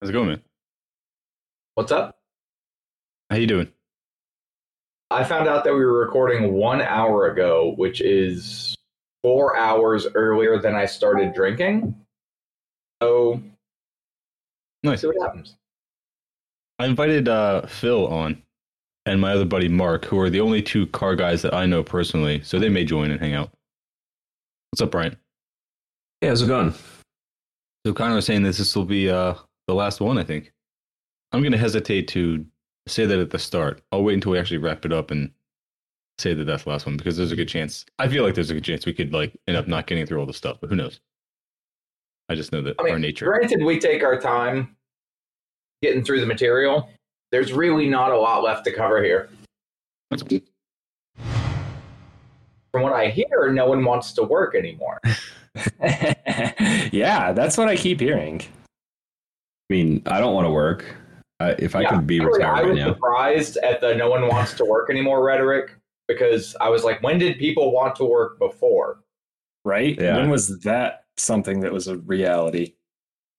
How's it going, man? What's up? How you doing? I found out that we were recording one hour ago, which is four hours earlier than I started drinking. So, Nice. see what happens. I invited uh, Phil on and my other buddy Mark, who are the only two car guys that I know personally, so they may join and hang out. What's up, Brian? Hey, how's it going? So Connor was saying this this will be uh, the last one, I think. I'm gonna hesitate to say that at the start. I'll wait until we actually wrap it up and say that that's the last one because there's a good chance. I feel like there's a good chance we could like end up not getting through all the stuff, but who knows? I just know that I mean, our nature. Granted, we take our time getting through the material. There's really not a lot left to cover here. From what I hear, no one wants to work anymore. yeah, that's what I keep hearing. I mean, I don't want to work. Uh, if I Yeah, could be actually, retired I right was now. surprised at the no one wants to work anymore rhetoric because I was like, when did people want to work before? Right? Yeah. When was that something that was a reality?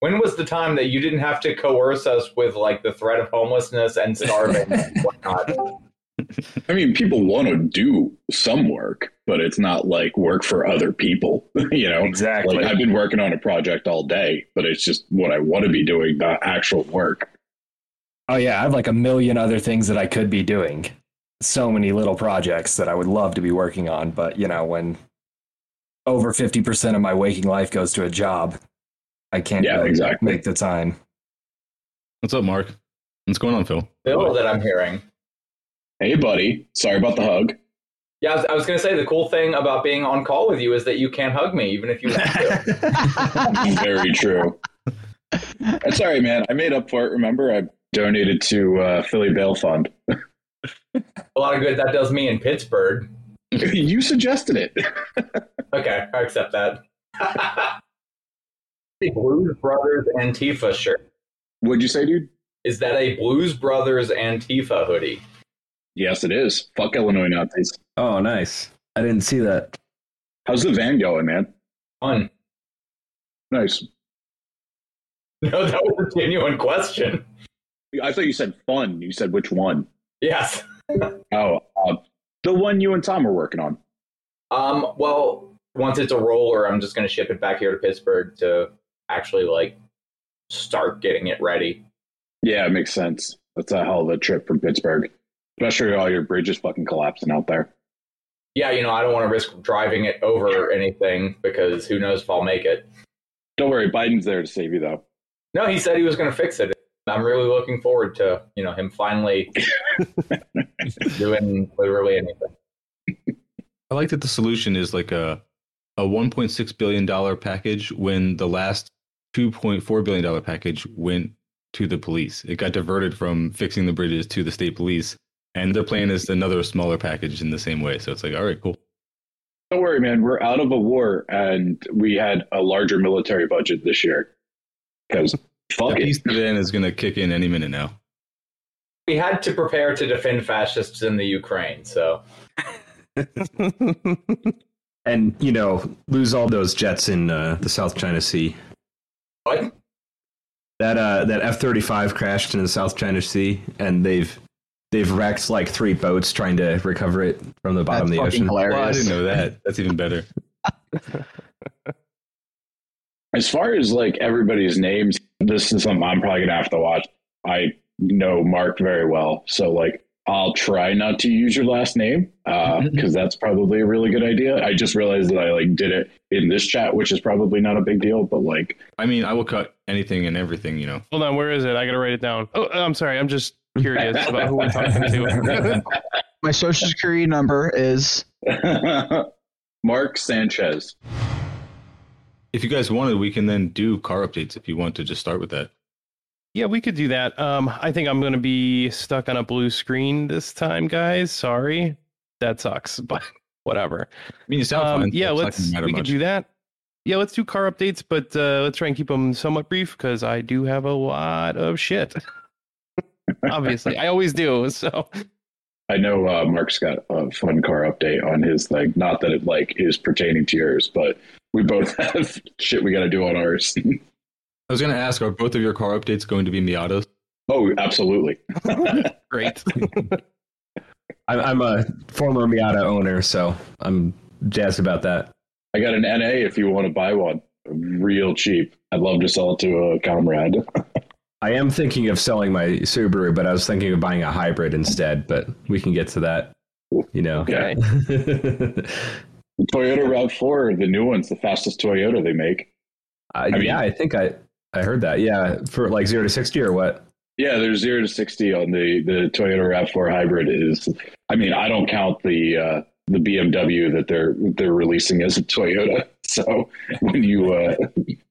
When was the time that you didn't have to coerce us with like the threat of homelessness and starving and whatnot? I mean, people want to do some work, but it's not like work for other people. you know, Exactly. like I've been working on a project all day, but it's just what I want to be doing, not actual work. oh yeah, I have like a million other things that I could be doing. So many little projects that I would love to be working on, but you know, when over 50% of my waking life goes to a job, I can't Yeah, really exactly. make the time. What's up, Mark? What's going on, Phil? Bill that I'm hearing. Hey, buddy, sorry about the hug. Yeah, I was, I was going to say the cool thing about being on call with you is that you can't hug me even if you want to. Very true. That's all right, man. I made up for it. Remember, I donated to uh, Philly Bail Fund. a lot of good that does me in Pittsburgh. you suggested it. Okay, I accept that. the Blues Brothers Antifa shirt. What'd you say, dude? Is that a Blues Brothers Antifa hoodie? Yes, it is. Fuck Illinois Nazis. Oh, nice. I didn't see that. How's the van going, man? Fun. Nice. No, that was a genuine question. I thought you said fun. You said which one? Yes. Oh, uh, the one you and Tom are working on. Um. Well, once it's a roller, I'm just going to ship it back here to Pittsburgh to actually like start getting it ready. Yeah, it makes sense. That's a hell of a trip from Pittsburgh, especially all your bridges fucking collapsing out there. Yeah, you know, I don't want to risk driving it over anything because who knows if I'll make it. Don't worry, Biden's there to save you, though. No, he said he was going to fix it. I'm really looking forward to you know him finally doing literally anything. I like that the solution is like a a 1.6 billion dollar package when the last 2.4 billion dollar package went to the police. It got diverted from fixing the bridges to the state police, and their plan is another smaller package in the same way. So it's like, all right, cool. Don't worry, man. We're out of a war, and we had a larger military budget this year. Because fuck The it. peace dividend is going to kick in any minute now. We had to prepare to defend fascists in the Ukraine, so and, you know, lose all those jets in uh, the South China Sea. what? That uh, that F thirty five crashed in the South China Sea, and they've they've wrecked like three boats trying to recover it from the bottom That's of the fucking ocean. hilarious. Well, I didn't know that. That's even better. As far as like everybody's names, this is something I'm probably gonna have to watch. I know Mark very well, so like I'll try not to use your last name uh, mm-hmm. because that's probably a really good idea. I just realized that I like did it in this chat, which is probably not a big deal, but like I mean, I will cut anything and everything, you know. Hold on, where is it? I gotta write it down. Oh, I'm sorry. I'm just curious about who we're talking to. My social security number is Mark Sanchez. If you guys wanted, we can then do car updates if you want to just start with that. yeah, we could do that. Um, I think I'm gonna be stuck on a blue screen this time, guys. Sorry, that sucks, but whatever. I mean, you sound Um, fine. yeah, so it's not let's gonna matter we could do that. Yeah, let's do car updates, but uh, let's try and keep them somewhat brief because I do have a lot of shit. Obviously, I always do. So I know uh, Mark's got a fun car update on his thing. Not that it like is pertaining to yours, but we both have shit we got to do on ours. I was going to ask, are both of your car updates going to be Miatas? Oh, absolutely. Great. I'm, I'm a former Miata owner, so I'm jazzed about that. I got an NA if you want to buy one, real cheap. I'd love to sell it to a comrade. I am thinking of selling my Subaru, but I was thinking of buying a hybrid instead. But we can get to that. You know. Okay. The Toyota Rav4, the new one's the fastest Toyota they make. Uh, mean- yeah, I think I I heard that. Yeah, for like zero to sixty or what? Yeah, there's zero to sixty on the the Toyota Rav4 hybrid. Is I mean, I don't count the uh, the BMW that they're they're releasing as a Toyota. So when you uh,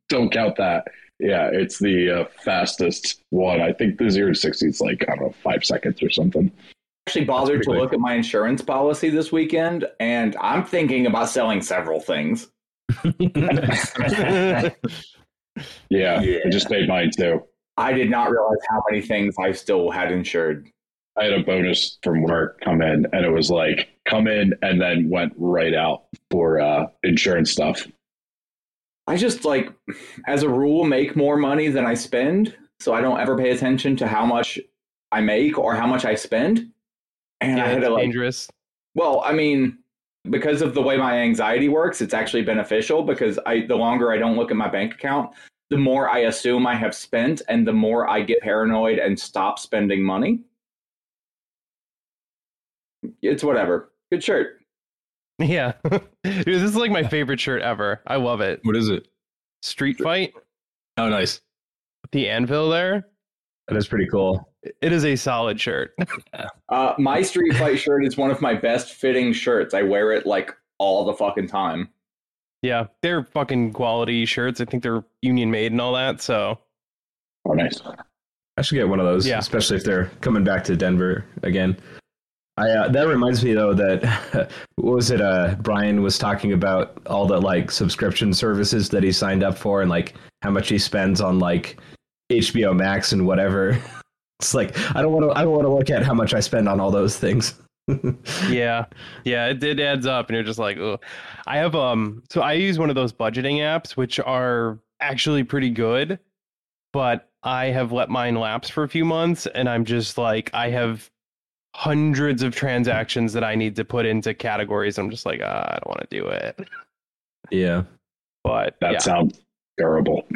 don't count that, yeah, it's the uh, fastest one. I think the zero to sixty is like I don't know five seconds or something. actually bothered to quick. look at my insurance policy this weekend, and I'm thinking about selling several things. Yeah, Yeah. I just paid mine too. I did not realize how many things I still had insured. I had a bonus from work come in, and it was like come in and then went right out for uh, insurance stuff. I just like, as a rule, make more money than I spend, so I don't ever pay attention to how much I make or how much I spend. And yeah, I had to like, dangerous. well, I mean, because of the way my anxiety works, it's actually beneficial because I the longer I don't look at my bank account, the more I assume I have spent, and the more I get paranoid and stop spending money. It's whatever. Good shirt. Yeah. Dude, this is like my favorite shirt ever. I love it. What is it? Street Fight, Oh, nice. the anvil there. That is pretty cool. It is a solid shirt. Uh, my Street Fight shirt is one of my best fitting shirts. I wear it like all the fucking time. Yeah, they're fucking quality shirts. I think they're union made and all that. So Oh, nice. I should get one of those, Yeah. especially if they're coming back to Denver again. I uh, that reminds me though that what was it? Uh, Brian was talking about all the like subscription services that he signed up for and like how much he spends on like HBO Max and whatever. It's like I don't want to. I don't want to look at how much I spend on all those things. yeah, yeah, it, it adds up, and you're just like, Ugh. I have um, so I use one of those budgeting apps, which are actually pretty good, but I have let mine lapse for a few months, and I'm just like, I have hundreds of transactions that I need to put into categories. I'm just like, ah, I don't want to do it, yeah. but That yeah. sounds terrible.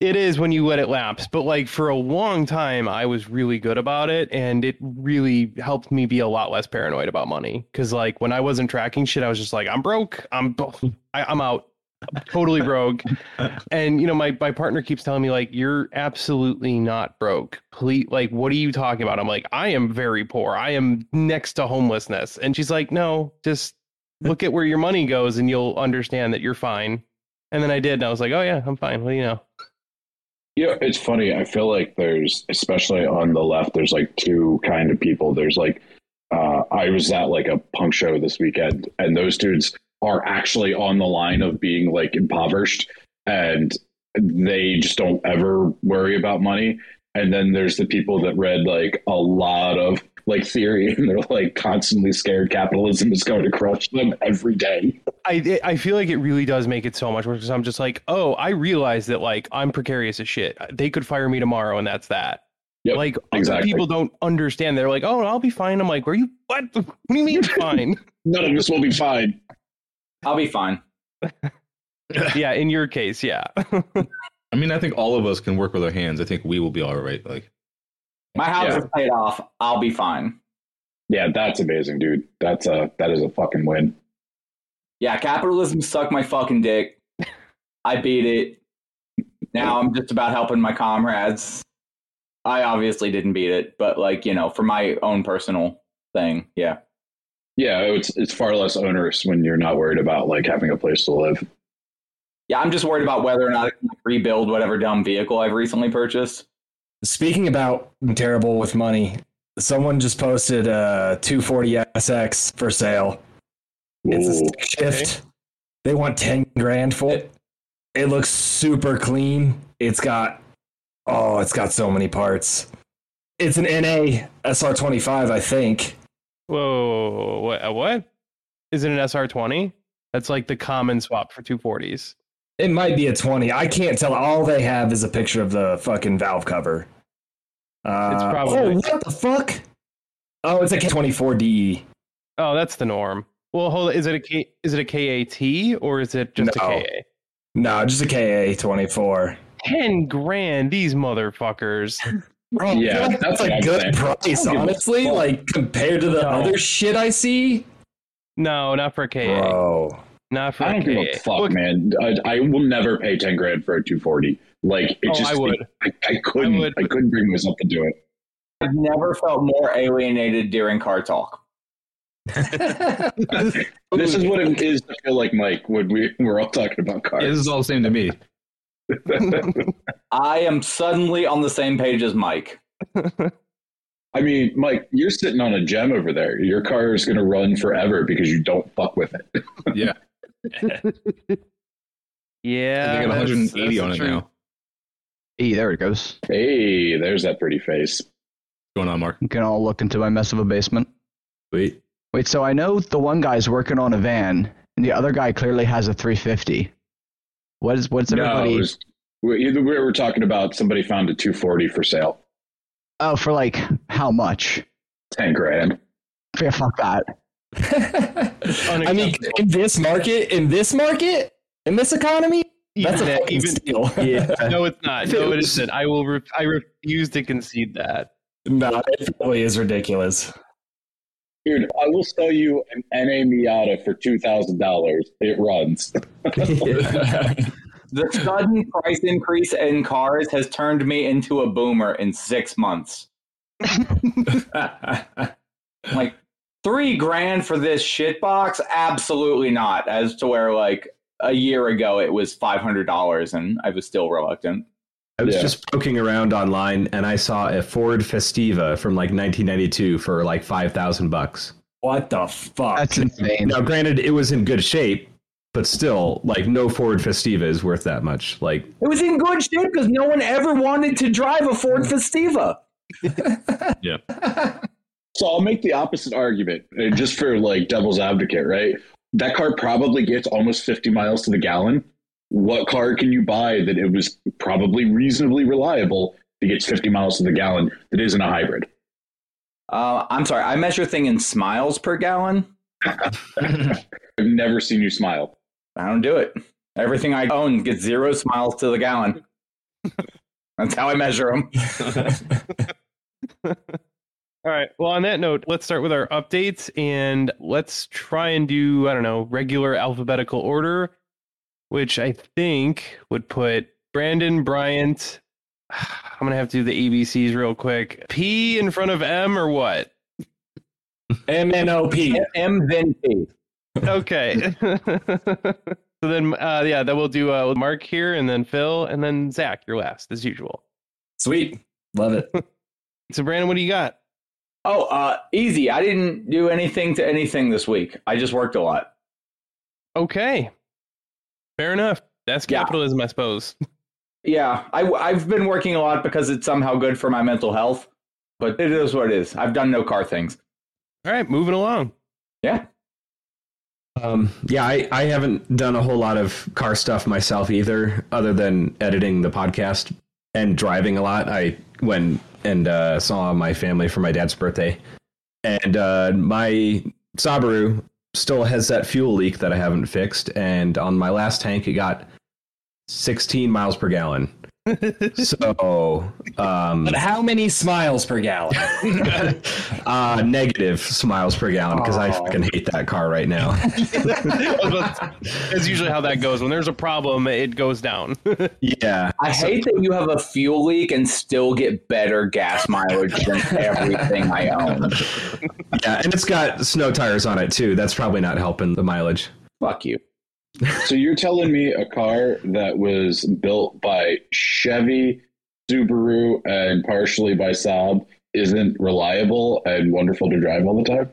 It is when you let it lapse, but like for a long time, I was really good about it, and it really helped me be a lot less paranoid about money. Because like when I wasn't tracking shit, I was just like, I'm broke, I'm I, I'm out, I'm totally broke. and you know, my my partner keeps telling me like, you're absolutely not broke. Please, like, what are you talking about? I'm like, I am very poor. I am next to homelessness, and she's like, no, just look at where your money goes, and you'll understand that you're fine. And then I did, and I was like, oh yeah, I'm fine. What do you know? Yeah, it's funny. I feel like there's, especially on the left, there's like two kind of people. There's like, uh, I was at like a punk show this weekend, and those dudes are actually on the line of being like impoverished, and they just don't ever worry about money. And then there's the people that read like a lot of like theory, and they're like constantly scared capitalism is going to crush them every day. I I feel like it really does make it so much worse because I'm just like, oh, I realize that like I'm precarious as shit. They could fire me tomorrow, and that's that. Yep, like exactly. people don't understand. They're like, oh, I'll be fine. I'm like, where you? What? What do you mean fine? None of this will be fine. I'll be fine. yeah, in your case, yeah. I mean, I think all of us can work with our hands. I think we will be all right. Like, My house Yeah. is paid off. I'll be fine. Yeah, that's amazing, dude. That's a that is a fucking win. Yeah, capitalism sucked my fucking dick. I beat it. Now I'm just about helping my comrades. I obviously didn't beat it, but like, you know, for my own personal thing, yeah. Yeah, it's it's far less onerous when you're not worried about like having a place to live. Yeah, I'm just worried about whether or not I can rebuild whatever dumb vehicle I've recently purchased. Speaking about terrible with money, someone just posted a 240 SX for sale. It's a stick shift. They want 10 grand for it. It looks super clean. It's got, oh, it's got so many parts. It's an NA SR25, I think. Whoa, what? What? Is it an SR20? That's like the common swap for 240s. It might be a 20. I can't tell. All they have is a picture of the fucking valve cover. Uh, It's probably- Oh, what the fuck? Oh, it's a K24D. Oh, that's the norm. Well, hold. On. Is it a K? Is it a KAT or is it just No. a KA? No, just a KA24. Ten grand. These motherfuckers. Bro, Yeah, like that's that's what a I'm good saying. price, I don't give a honestly. Like compared to the No. other shit I see. No, not for a KA. Bro. Not for I a don't KA. give a fuck, Look, man. I, I will never pay ten grand for a 240. Like it Oh, just, I would. I, I couldn't. I I, couldn't bring myself to do it. I've never felt more alienated during car talk. This is what it is to feel like Mike when we we're all talking about Yeah, this is all the same to me. I am suddenly on the same page as Mike. I mean, Mike, you're sitting on a gem over there. Your car is going to run forever because you don't fuck with it. Yeah, yeah, I got 180 on it truth. now. Hey, there it goes. Hey, there's that pretty face. What's going on, Mark? You can all look into my mess of a basement. Wait. Wait, so I know the one guy's working on a van, and the other guy clearly has a 350. What is what's No, everybody? it was, we, either we were talking about somebody found a 240 for sale, oh, for like how much? 10 grand. Yeah, fuck that. I mean, in this market, in this market, in this economy, that's a Even- fucking even- steal. Yeah. No, it's not. No, it was- isn't. I will. Re- I refuse to concede that. no, it probably is ridiculous. Dude, I will sell you an NA Miata for $2,000. It runs. The sudden price increase in cars has turned me into a boomer in six months. Like three grand for this shit box? Absolutely not. As to where like a year ago it was five hundred dollars and I was still reluctant. I was Yeah. just poking around online and I saw a Ford Festiva from like 1992 for like 5,000 bucks. what the fuck? That's insane. Now, granted, it was in good shape, but still, like, no Ford Festiva is worth that much. Like, It was in good shape because no one ever wanted to drive a Ford Festiva. Yeah. So I'll make the opposite argument, uh, just for like devil's advocate, right? That car probably gets almost 50 miles to the gallon. What car can you buy that it was probably reasonably reliable that gets 50 miles to the gallon that isn't a hybrid? Uh, I'm sorry, I measure thing in smiles per gallon. I've never seen you smile. I don't do it. Everything I own gets zero smiles to the gallon. That's how I measure them. All right. Well, on that note, let's start with our updates and let's try and do, I don't know, regular alphabetical order, which I think would put Brandon, Bryant. I'm going to have to do the ABCs real quick. P in front of M or what? MNOP. M then P. Okay. so then, uh, yeah, then we'll do uh, Mark here and then Phil and then Zach, you're last as usual. Sweet. Love it. So, Brandon, what do you got? Oh, uh, easy. I didn't do anything to anything this week. I just worked a lot. Okay. Fair enough. That's Yeah. capitalism, I suppose. Yeah, I, I've been working a lot because it's somehow good for my mental health, but it is what it is. I've done no car things. All right, moving along. Yeah. Um, yeah, I, I haven't done a whole lot of car stuff myself either, other than editing the podcast and driving a lot. I went and uh, saw my family for my dad's birthday, and uh, my Subaru still has that fuel leak that I haven't fixed. And on my last tank, it got 16 miles per gallon. So, um, But how many smiles per gallon? uh, negative smiles per gallon because I fucking hate that car right now. That's usually how that goes. When there's a problem, it goes down. yeah. I hate that you have a fuel leak and still get better gas mileage than everything I own. Yeah, and it's got snow tires on it too. That's probably not helping the mileage. Fuck you. So you're telling me a car that was built by Chevy, Subaru, and partially by Saab isn't reliable and wonderful to drive all the time?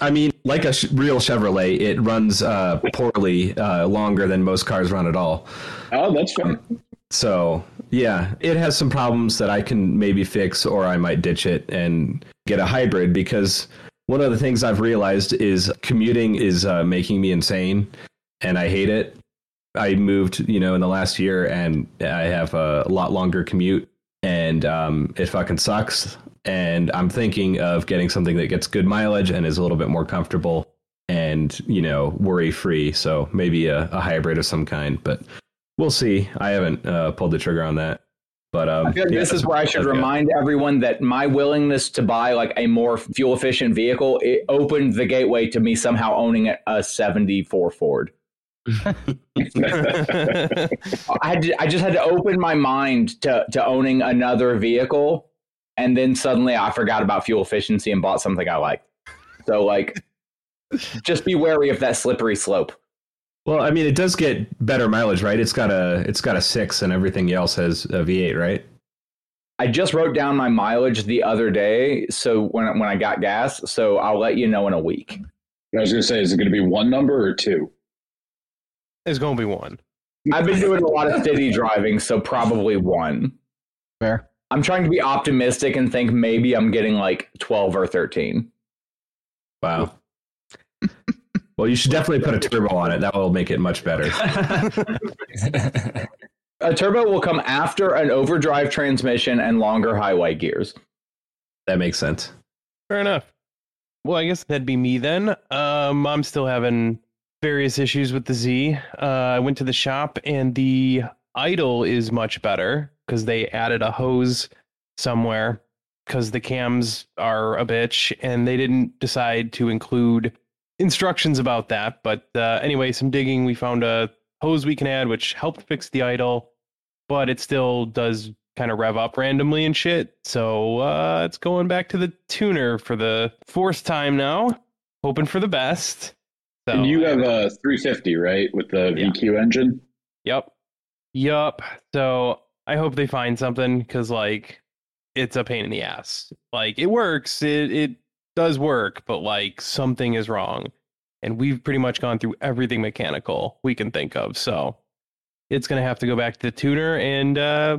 I mean, like a sh- real Chevrolet, it runs uh, poorly uh, longer than most cars run at all. Oh, that's fair. So, yeah, it has some problems that I can maybe fix, or I might ditch it and get a hybrid because one of the things I've realized is commuting is uh, making me insane and I hate it. I moved, you know, in the last year, and I have a lot longer commute, and um, it fucking sucks. And I'm thinking of getting something that gets good mileage and is a little bit more comfortable and you know worry free. So maybe a, a hybrid of some kind, but we'll see. I haven't uh, pulled the trigger on that. But um, yeah, this is where I should that's good. remind everyone that my willingness to buy like a more fuel efficient vehicle it opened the gateway to me somehow owning a 74 Ford. I had to, I just had to open my mind to to owning another vehicle, and then suddenly I forgot about fuel efficiency and bought something I like. So like, just be wary of that slippery slope. Well, I mean, it does get better mileage, right? It's got a it's got a six, and everything else has a V8, right? I just wrote down my mileage the other day, so when when I got gas, so I'll let you know in a week. I was gonna say, is it gonna be one number or two? It's gonna be one. I've been doing a lot of city driving, so probably one. Fair. I'm trying to be optimistic and think maybe I'm getting like 12 or 13. Wow. well, you should definitely put a turbo on it. That will make it much better. A turbo will come after an overdrive transmission and longer highway gears. That makes sense. Fair enough. Well, I guess that'd be me then. Um, I'm still having various issues with the Z. Uh, I went to the shop and the idle is much better because they added a hose somewhere because the cams are a bitch and they didn't decide to include instructions about that. But uh, anyway, some digging, we found a hose we can add which helped fix the idle, but it still does kind of rev up randomly and shit. So uh, it's going back to the tuner for the fourth time now, hoping for the best. So, and you have a 350, right, with the Yeah. VQ engine? Yep. Yep. So I hope they find something because like it's a pain in the ass. Like it works, it it does work, but like something is wrong. And we've pretty much gone through everything mechanical we can think of. So it's gonna have to go back to the tuner and uh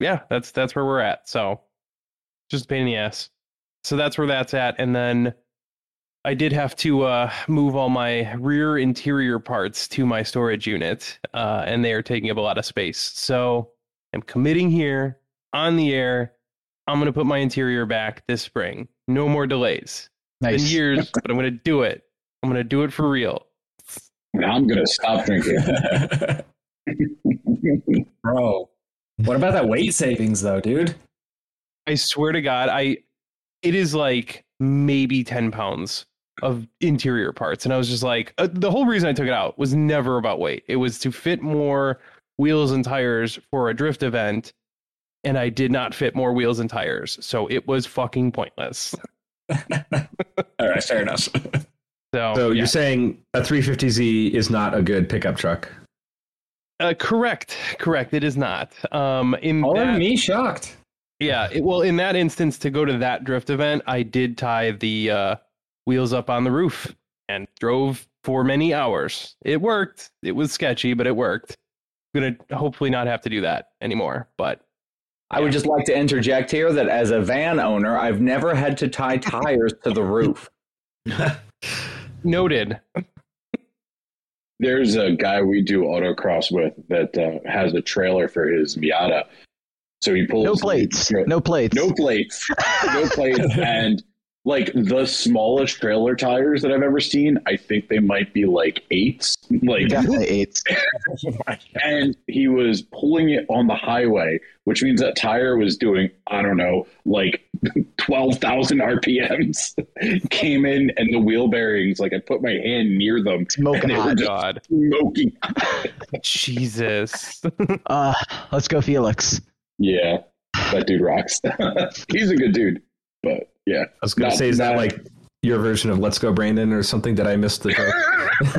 yeah, that's that's where we're at. So just a pain in the ass. So that's where that's at. And then I did have to uh, move all my rear interior parts to my storage unit, uh, and they are taking up a lot of space. So I'm committing here on the air. I'm going to put my interior back this spring. No more delays. Nice. Been years, but I'm going to do it. I'm going to do it for real. And I'm gonna stop drinking. Bro, what about that weight savings though, dude? I swear to God, I it is like maybe 10 pounds of interior parts. And I was just like, uh, the whole reason I took it out was never about weight. It was to fit more wheels and tires for a drift event. And I did not fit more wheels and tires. So it was fucking pointless. All right, fair enough. So, So yeah. you're saying a 350Z is not a good pickup truck? uh, correct. Correct. It is not. Um, in Oh, that- me shocked. Yeah, it, well, in that instance, to go to that drift event, I did tie the uh, wheels up on the roof and drove for many hours. It worked. It was sketchy, but it worked. gonna hopefully not have to do that anymore. But I would just like to interject here that as a van owner, I've never had to tie tires to the roof. noted. There's a guy we do autocross with that uh, has a trailer for his Miata. So he pulls No plates. No plates. no plates, no plates, and like the smallest trailer tires that I've ever seen. I think they might be like eights. Like, Definitely eights. and he was pulling it on the highway, which means that tire was doing I don't know, like twelve thousand RPMs. Came in, and the wheel bearings, like I put my hand near them, Smoking and they were hot. God, smoking. Jesus. Uh, let's go, Felix. Yeah, that dude rocks. He's a good dude, but yeah. I was going to say, is that like your version of "Let's Go Brandon" or something? Did I miss the joke?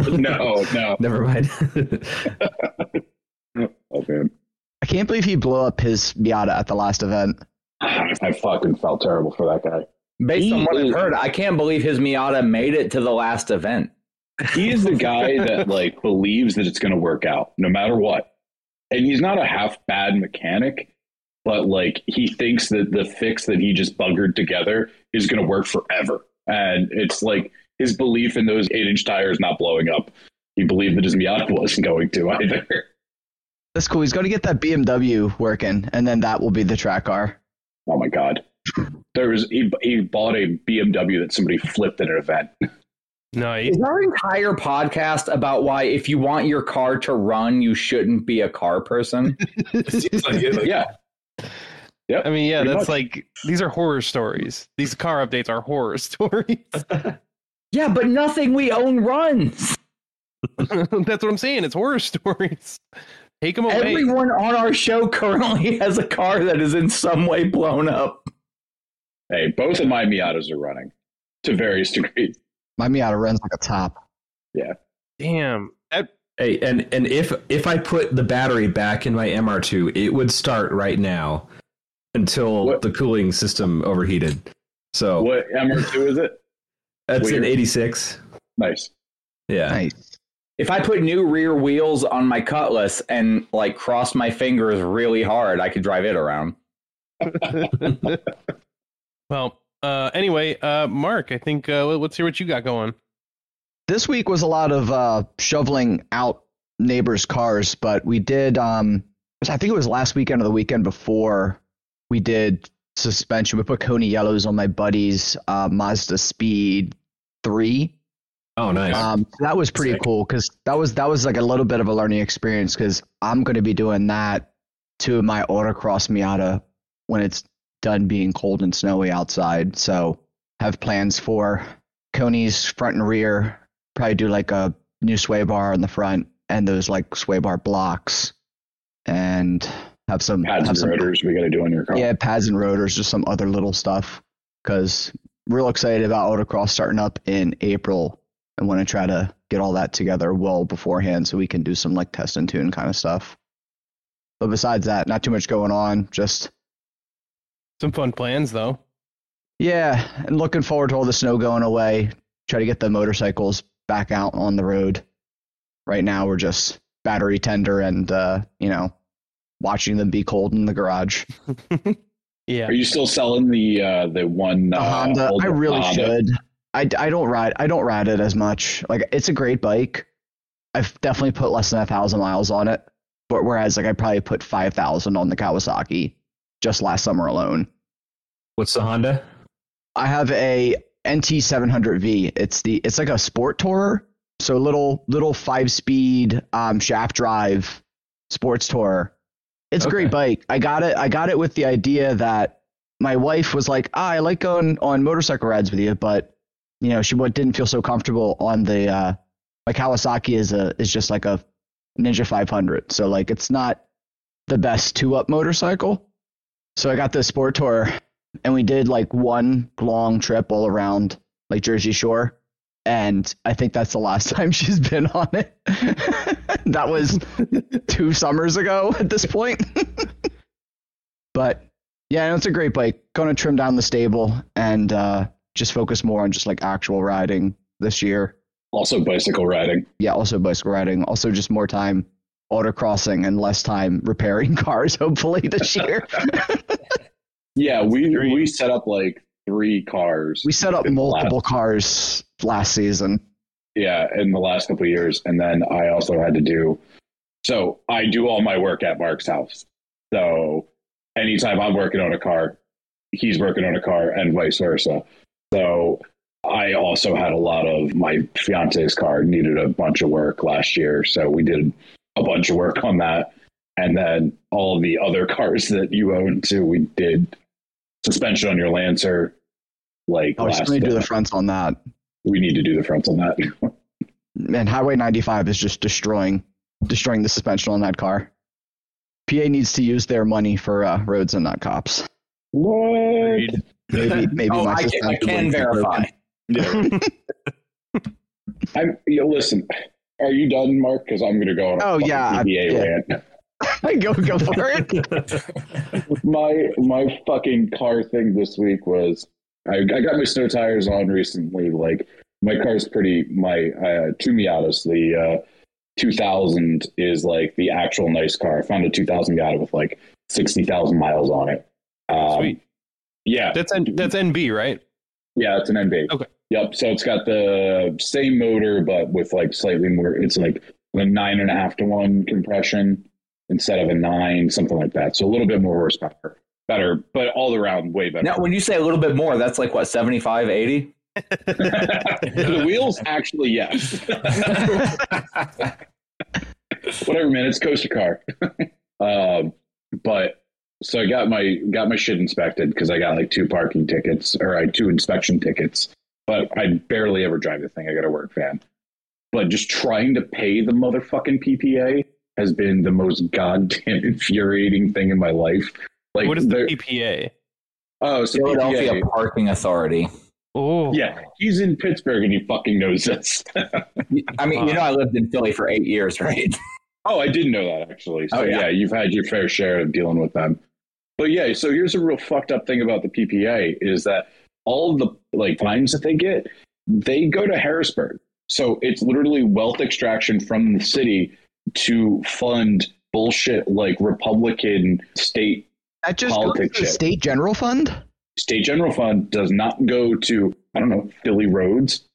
no, no. Never mind. Oh man, I can't believe he blew up his Miata at the last event. I fucking felt terrible for that guy. Based on what I've heard, I can't believe his Miata made it to the last event. He is the guy that like believes that it's going to work out no matter what, and he's not a half bad mechanic, but like he thinks that the fix that he just buggered together is going to work forever, and it's like his belief in those eight inch tires not blowing up. he believed that his Miata wasn't going to either. That's cool. He's going to get that BMW working, and then that will be the track car. Oh my god. There was he, he bought a BMW that somebody flipped at an event. Nice. Is our entire podcast about why if you want your car to run, you shouldn't be a car person? Seems like it, like- Yeah. I mean, yeah, that's much. like these are horror stories. These car updates are horror stories. yeah, but nothing we own runs. that's what I'm saying. It's horror stories. Take them away. Everyone on our show currently has a car that is in some way blown up. Hey, both of my Miatas are running to various degrees. My Miata runs like a top. Yeah. Damn. That, Hey, and and if if I put the battery back in my MR2, it would start right now until What- the cooling system overheated. So What MR2 is it? that's an 86. Nice. Yeah. Nice. If I put new rear wheels on my Cutlass and like cross my fingers really hard, I could drive it around. well, uh, anyway, uh, Mark, I think uh, let's hear what you got going. This week was a lot of uh, shoveling out neighbors' cars, but we did. Um, I think it was last weekend or the weekend before we did suspension. We put Koni yellows on my buddy's uh, Mazda Speed three. Oh, nice. Um, that was pretty Sick. cool because that was that was like a little bit of a learning experience because I'm going to be doing that to my autocross Miata when it's done being cold and snowy outside. So have plans for Koni's front and rear. Probably do like a new sway bar on the front and those like sway bar blocks, and have some Pads have and some rotors we got to do on your car. yeah, pads and rotors, just some other little stuff. Because real excited about autocross starting up in April, and want to try to get all that together well beforehand so we can do some like test and tune kind of stuff. But besides that, not too much going on. Just Some fun plans, though. yeah, and looking forward to all the snow going away. Try to get the motorcycles back out on the road. Right now, we're just battery tender and uh, you know watching them be cold in the garage. Yeah. Are you still selling the uh, the one The uh, Honda. I really Honda? should. I, I don't ride. I don't ride it as much. Like it's a great bike. I've definitely put less than a thousand miles on it. But whereas like I probably put five thousand on the Kawasaki just last summer alone. What's the Honda? I have a NT seven hundred V. It's the it's like a sport tourer. So little little five speed um, shaft drive sports tourer. It's a great bike. I got it. I got it with the idea that my wife was like, ah, I like going on motorcycle rides with you, but you know she didn't feel so comfortable on the uh, my Kawasaki is a is just like a Ninja 500. So like it's not the best two up motorcycle. So I got the sport tour and we did like one long trip all around like Jersey Shore. And I think that's the last time she's been on it. that was two summers ago at this point. but yeah, no, it's a great bike. Going to trim down the stable and uh, just focus more on just like actual riding this year. Also bicycle riding. Yeah, also bicycle riding. Also just more time autocrossing and less time repairing cars, hopefully, this year. Yeah, we Great. we set up like three cars. we set up the last- multiple cars last season. yeah, in the last couple of years, and then I also had to do. So I do all my work at Mark's house. So anytime I'm working on a car, he's working on a car, and vice versa. So I also had a lot of my fiance's car needed a bunch of work last year, so we did a bunch of work on that. And then all the other cars that you own too, we did suspension on your Lancer. Like Oh, we still need to do the fronts on that. we need to do the fronts on that. And Highway 95 is just destroying destroying the suspension on that car. PA needs to use their money for uh, roads and not cops. What? Maybe maybe oh, my I can, I can verify. broken. I'm. Yeah, listen, are you done, Mark? Because I'm going to go on. A Oh, fucking yeah, I- PPA yeah. rant. go go for it. my my fucking car thing this week was I, I got my snow tires on recently. Like my car's pretty. My uh, two Miatas, the uh, 2000 is like the actual nice car. I found a 2000 Miata with like 60,000 miles on it. Um, Sweet. Yeah, That's N- that's NB, right? yeah, it's an NB. Okay. Yep. So it's got the same motor, but with like slightly more. It's like a nine and a half to one compression instead of a nine, something like that. So a little bit more horsepower. Better, but all around way better. Now, when you say a little bit more, that's like what 75, 80? the wheels, actually, yes. Whatever, man. It's coaster car. um, but so I got my got my shit inspected because I got like two parking tickets or I two inspection tickets. But I barely ever drive the thing. I got a work van. But just trying to pay the motherfucking PPA has been the most goddamn infuriating thing in my life. Like, what is the there- PPA? oh, so Philadelphia PPA. Parking Authority. Oh, Yeah, he's in Pittsburgh and he fucking knows this. I mean, you know, I lived in Philly for eight years, right? Oh, I didn't know that actually. So Oh, yeah. yeah. you've had your fair share of dealing with them. But yeah, so here's a real fucked up thing about the PPA is that all the like fines that they get, they go to Harrisburg. So it's literally wealth extraction from the city to fund bullshit like Republican state That just goes Politics to the state general fund. state general fund does not go to I don't know Philly roads.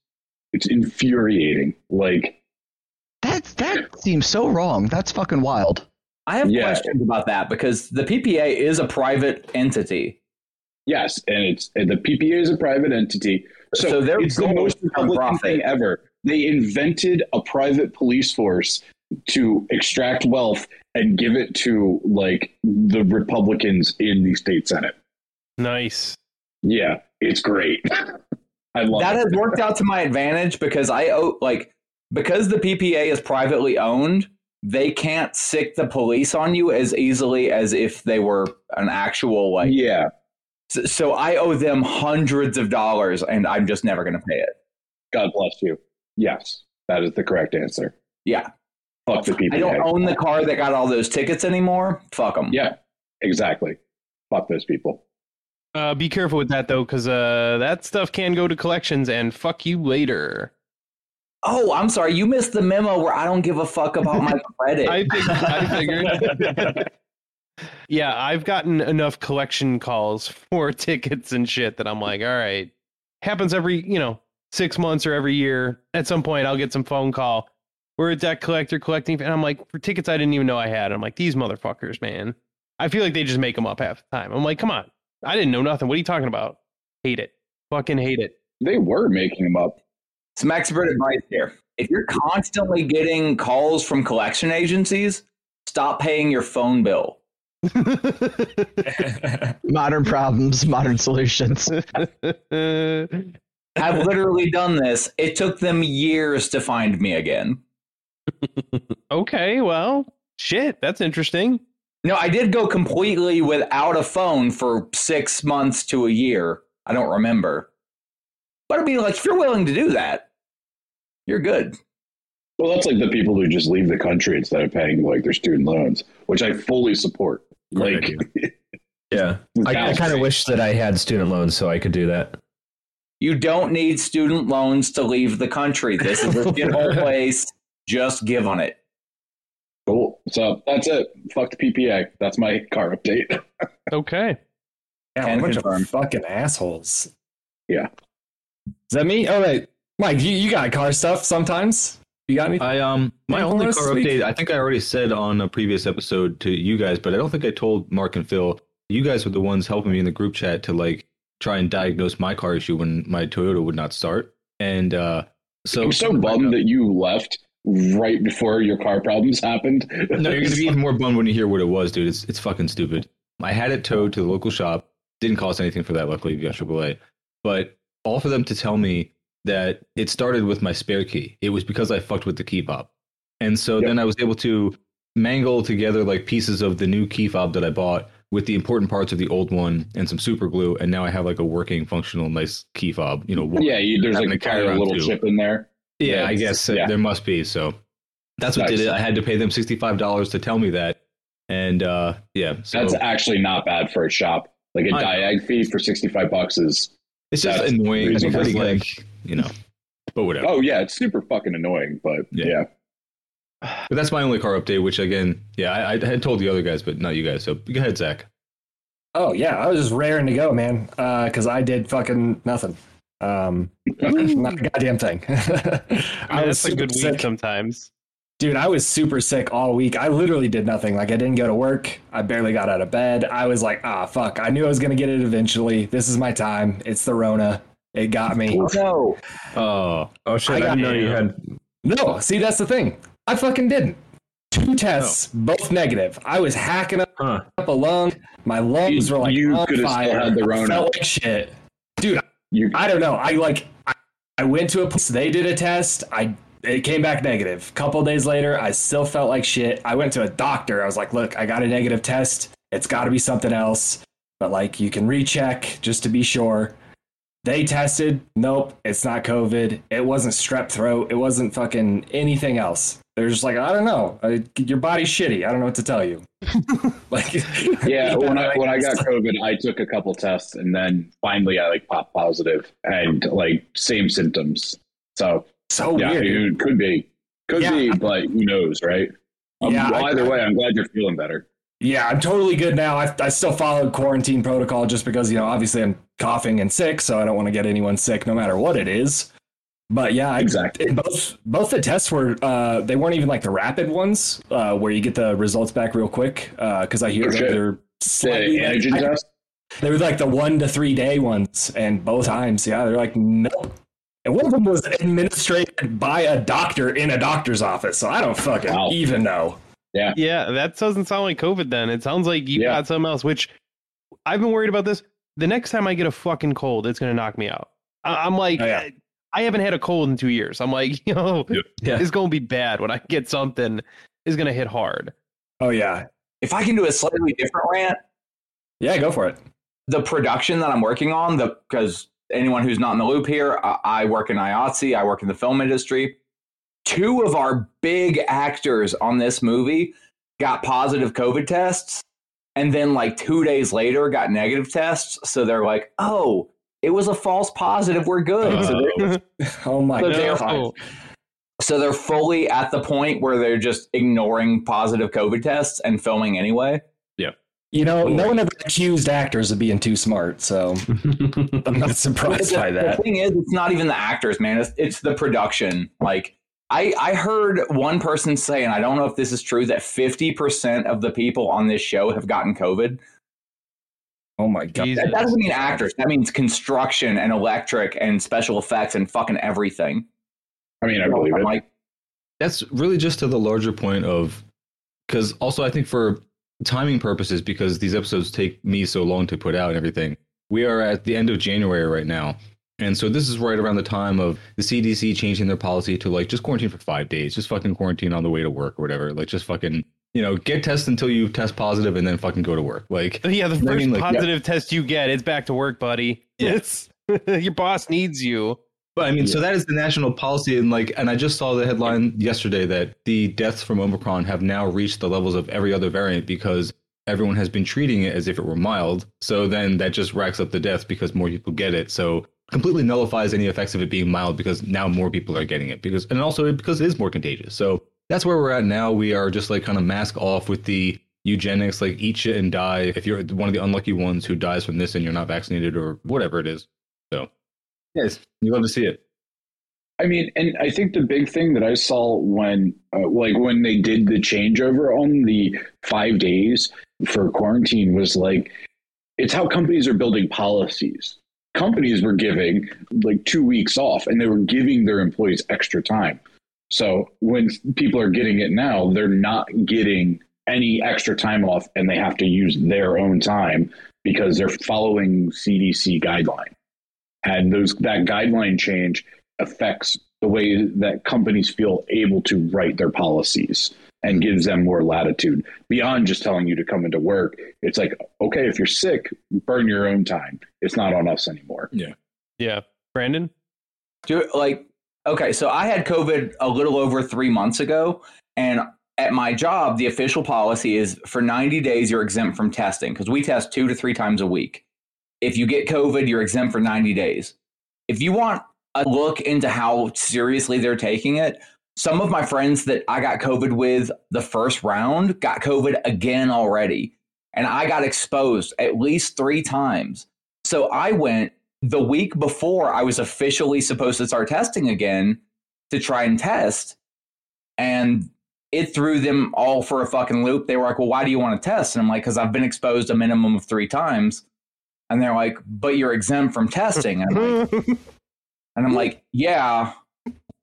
It's infuriating. Like That that seems so wrong. That's fucking wild. I have Yeah. questions about that because the PPA is a private entity. Yes, and it's and the PPA is a private entity, so, So their it's the most is Republican profit. thing ever. They invented a private police force to extract wealth and give it to like the Republicans in the state senate. nice. Yeah, it's great. I love That it. has worked out to my advantage because I owe like because the PPA is privately owned, they can't sic the police on you as easily as if they were an actual like. yeah, So, so I owe them hundreds of dollars, and I'm just never going to pay it. God bless you. Yes, that is the correct answer. Yeah, Fuck the PPA. I don't own the car that got all those tickets anymore. Fuck them. Yeah, exactly. Fuck those people. Uh, be careful with that though, because uh, that stuff can go to collections and fuck you later. Oh, I'm sorry. You missed the memo where I don't give a fuck about my credit. I, fig- I figured. yeah, I've gotten enough collection calls for tickets and shit that I'm like, all right, happens every you know six months or every year. At some point, I'll get some phone call. We're a debt collector collecting, and I'm like, for tickets I didn't even know I had. I'm like, these motherfuckers, man. I feel like they just make them up half the time. I'm like, come on, I didn't know nothing. What are you talking about? Hate it, fucking hate it. They were making them up. Some expert advice here. If you're constantly getting calls from collection agencies, stop paying your phone bill. Modern problems, modern solutions. I've literally done this. It took them years to find me again. Okay, well, shit, that's interesting. No, I did go completely without a phone for six months to a year. I don't remember. But I mean, like, if you're willing to do that, you're good. Well, that's like the people who just leave the country instead of paying like their student loans, which I fully support. Great Like, Yeah, I, I kind of wish that I had student loans so I could do that. You don't need student loans to leave the country. This is a shithole place. Just give on it. cool. So that's it. Fuck the PPA. That's my car update. Okay. Yeah, Can a bunch confirm. of fucking assholes. Yeah. Is that me? All right. Mike, you, you got car stuff sometimes. You got me? I um my only car this week? update. I think I already said on a previous episode to you guys, but I don't think I told Mark and Phil. You guys were the ones helping me in the group chat to like try and diagnose my car issue when my Toyota would not start. And uh so I'm so bummed that you left right before your car problems happened. No, you're gonna be even more bummed when you hear what it was, dude. It's it's fucking stupid. I had it towed to the local shop. Didn't cost anything for that, luckily via AAA. But all for them to tell me that it started with my spare key. It was because I fucked with the key fob. And so Yep. then I was able to mangle together like pieces of the new key fob that I bought with the important parts of the old one and some super glue, and now I have like a working, functional, nice key fob. You know, yeah, you, there's like a around little too. chip in there. Yeah, Yeah, I guess uh, yeah. there must be. So that's what Nice. did it. I had to pay them sixty five dollars to tell me that, and uh, yeah, so That's actually not bad for a shop. Like a I know. diag fee for 65 bucks is. it's just annoying because like you know, but whatever. Oh yeah, it's super fucking annoying, but Yeah. yeah. But that's my only car update. Which again, yeah, I, I had told the other guys, but not you guys. So go ahead, Zach. oh yeah, I was just raring to go, man. Uh, because I did fucking nothing. Um, not a goddamn thing. I was that's a good super week sick. sometimes. Dude, I was super sick all week. I literally did nothing. Like I didn't go to work. I barely got out of bed. I was like, ah, fuck. I knew I was gonna get it eventually. This is my time. It's the Rona. It got me. no. Oh, Oh shit! I I, didn't know you had. No, see, that's the thing. I fucking didn't. Two tests, both negative. I was hacking up, Huh. up a lung. My lungs You- were like you on could've still fire. had the I felt like shit. Dude, You I don't know. I like I, I went to a place. They did a test. I it came back negative. Couple days later, I still felt like shit. I went to a doctor. I was like, "Look, I got a negative test. It's got to be something else." But like, you can recheck just to be sure. They tested. Nope, it's not COVID. It wasn't strep throat. It wasn't fucking anything else. They're just like, I don't know. I, your body's shitty. I don't know what to tell you. like, yeah, when I when I got COVID, I took a couple tests and then finally I like popped positive and like same symptoms. So so yeah, weird. it could be, could Yeah. be, but who knows, right? Um, Yeah, I- either way, I'm glad you're feeling better. Yeah, I'm totally good now. I, I still followed quarantine protocol just because, you know, obviously I'm coughing and sick, so I don't want to get anyone sick no matter what it is. But yeah, I, Exactly. both both the tests were uh, they weren't even like the rapid ones uh, where you get the results back real quick because I hear that shit. they're The slightly antigen I- test. they were like the one to three day ones, and both times, yeah, they're like nope. And one of them was administered by a doctor in a doctor's office, so I don't fucking Wow. even know. Yeah, yeah, that doesn't sound like COVID then. It sounds like you Yeah. got something else, which I've been worried about this. The next time I get a fucking cold, it's going to knock me out. I- I'm like, Oh, yeah. I haven't had a cold in two years. I'm like, yo, Yeah. it's going to be bad when I get something. It's going to hit hard. Oh yeah, If I can do a slightly different rant, yeah, go for it. the production that I'm working on, the because anyone who's not in the loop here, I, I work in IATSE, I work in the film industry. Two of our big actors on this movie got positive COVID tests, and then like two days later got negative tests. So they're like, "Oh, it was a false positive. We're good." Uh, so, they're, Oh my So they're- god. so they're fully at the point where they're just ignoring positive COVID tests and filming anyway. Yeah. You know, no one ever accused actors of being too smart, so I'm not surprised the, by the thing is, it's not even the actors, man. It's, it's the production. Like I, I heard one person say, and I don't know if this is true, that 50% of the people on this show have gotten COVID. Oh my god. Jesus. That doesn't mean actors. That means construction and electric and special effects and fucking everything. I mean, I believe I'm it. like, that's really just to the larger point of because also I think for timing purposes, because these episodes take me so long to put out and everything, we are at the end of January right now. And so this is right around the time of the CDC changing their policy to like just quarantine for five days, just fucking quarantine on the way to work or whatever. Like just fucking, you know, get tested until you test positive and then fucking go to work. Like Yeah, the I first mean, like, yeah. positive test you get, it's back to work, buddy. Yeah. It's your boss needs you. But I mean, so that is the national policy, and like, and I just saw the headline yesterday that the deaths from Omicron have now reached the levels of every other variant because everyone has been treating it as if it were mild. So then that just racks up the deaths because more people get it. So completely nullifies any effects of it being mild because now more people are getting it because, and also because it is more contagious. So that's where we're at now. We are just like kind of mask off with the eugenics, like eat shit and die. If you're one of the unlucky ones who dies from this and you're not vaccinated or whatever it is. So, yes, you love to see it. I mean, and I think the big thing that I saw when, uh, like, when they did the changeover on the five days for quarantine was like, it's how companies are building policies. Companies were giving like two weeks off and they were giving their employees extra time. So when people are getting it now, they're not getting any extra time off and they have to use their own time because they're following CDC guideline. And those that guideline change affects the way that companies feel able to write their policies and gives them more latitude beyond just telling you to come into work. It's like, okay, if you're sick, burn your own time. It's not on us anymore. Yeah. Yeah. Brandon? Do it like okay, so I had COVID a little over three months ago, and at my job, the official policy is for 90 days you're exempt from testing because we test two to three times a week. If you get COVID, you're exempt for 90 days. If you want a look into how seriously they're taking it, some of my friends that I got COVID with the first round got COVID again already. And I got exposed at least three times. So I went the week before I was officially supposed to start testing again to try and test, and it threw them all for a fucking loop. They were like, "Well, why do you want to test?" And I'm like, "Because I've been exposed a minimum of three times." And they're like, "But you're exempt from testing." And I'm like, and I'm like "Yeah,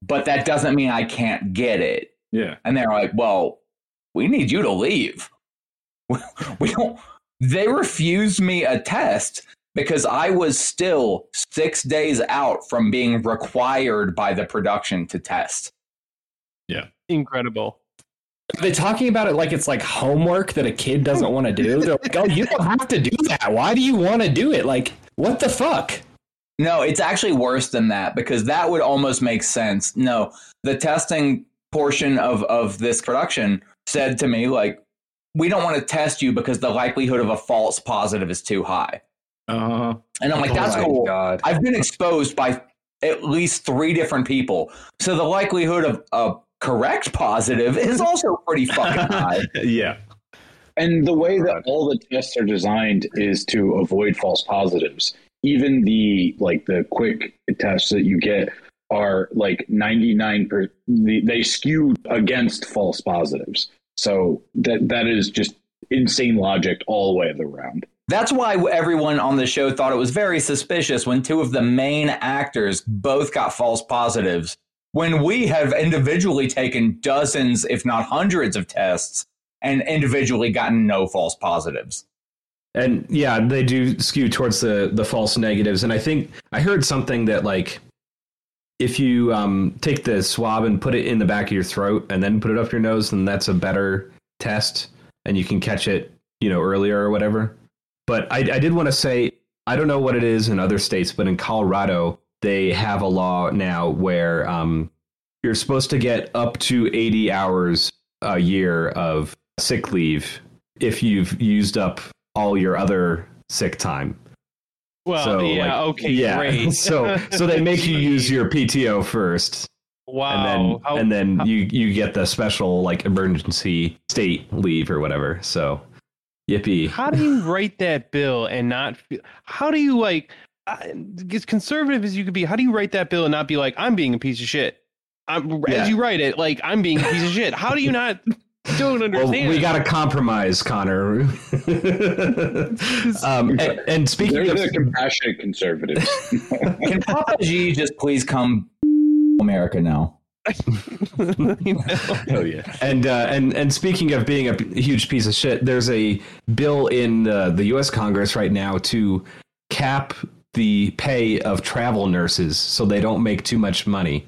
but that doesn't mean I can't get it." Yeah. And they're like, "Well, we need you to leave. We don't." They refused me a test because I was still six days out from being required by the production to test. Yeah. Incredible. They're they talking about it like it's like homework that a kid doesn't want to do? They're like, oh, you don't have to do that. Why do you want to do it? Like, what the fuck? No, it's actually worse than that because that would almost make sense. No, the testing portion of of this production said to me like, we don't want to test you because the likelihood of a false positive is too high. Uh, And I'm like, that's oh cool. God. I've been exposed by at least three different people. So the likelihood of a correct positive is also pretty fucking high. yeah. And the way that all the tests are designed is to avoid false positives. Even the like the quick tests that you get are like 99 per they they skew against false positives. So that that is just insane logic all the way around. That's why everyone on the show thought it was very suspicious when two of the main actors both got false positives. When we have individually taken dozens, if not hundreds, of tests and individually gotten no false positives. And yeah, they do skew towards the the false negatives. And I think I heard something that like if you um, take the swab and put it in the back of your throat and then put it up your nose, then that's a better test, and you can catch it, you know, earlier or whatever. But I, I did want to say I don't know what it is in other states, but in Colorado they have a law now where um, you're supposed to get up to 80 hours a year of sick leave if you've used up all your other sick time. Well, So, yeah, like, okay, yeah. great. so so they make you use your PTO first, wow. and then How- and then how- you you get the special like emergency state leave or whatever. So, yippee! How do you write that bill and not? Feel, how do you like? I- As conservative as you could be, how do you write that bill and not be like, "I'm being a piece of shit"? I'm, Yeah. As you write it, like I'm being a piece of shit. How do you not? Don't Well, understand. we got to compromise, Connor. um, and, and speaking They're of the compassionate conservatives. Can Papa G just please come America now? Hell yeah. And uh, and and speaking of being a huge piece of shit, there's a bill in uh, the U.S. Congress right now to cap the pay of travel nurses so they don't make too much money.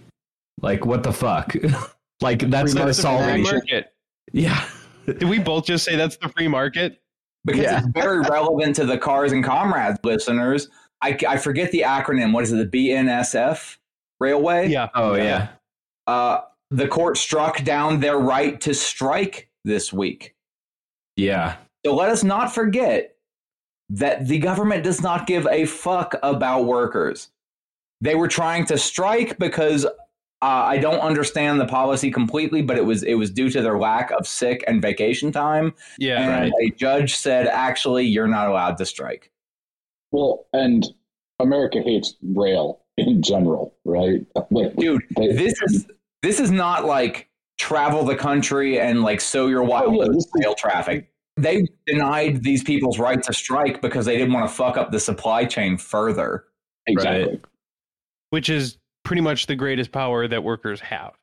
Like what the fuck? like that's not That's the free solving. market. Yeah, Did we both just say that's the free market? Because Yeah. it's very relevant to the Cars and Comrades listeners. I, I forget the acronym. What is it? The BNSF Railway? Yeah. Oh yeah. Uh, the court struck down their right to strike this week. Yeah. So let us not forget that the government does not give a fuck about workers. They were trying to strike because uh, I don't understand the policy completely, but it was it was due to their lack of sick and vacation time. Yeah. and a judge said, actually, you're not allowed to strike. well, and America hates rail in general, right? Like, Dude, they- this is this is not like travel the country and like sow your wild Oh, yeah, oats this is- rail traffic. They denied these people's right to strike because they didn't want to fuck up the supply chain further. exactly. Which is pretty much the greatest power that workers have.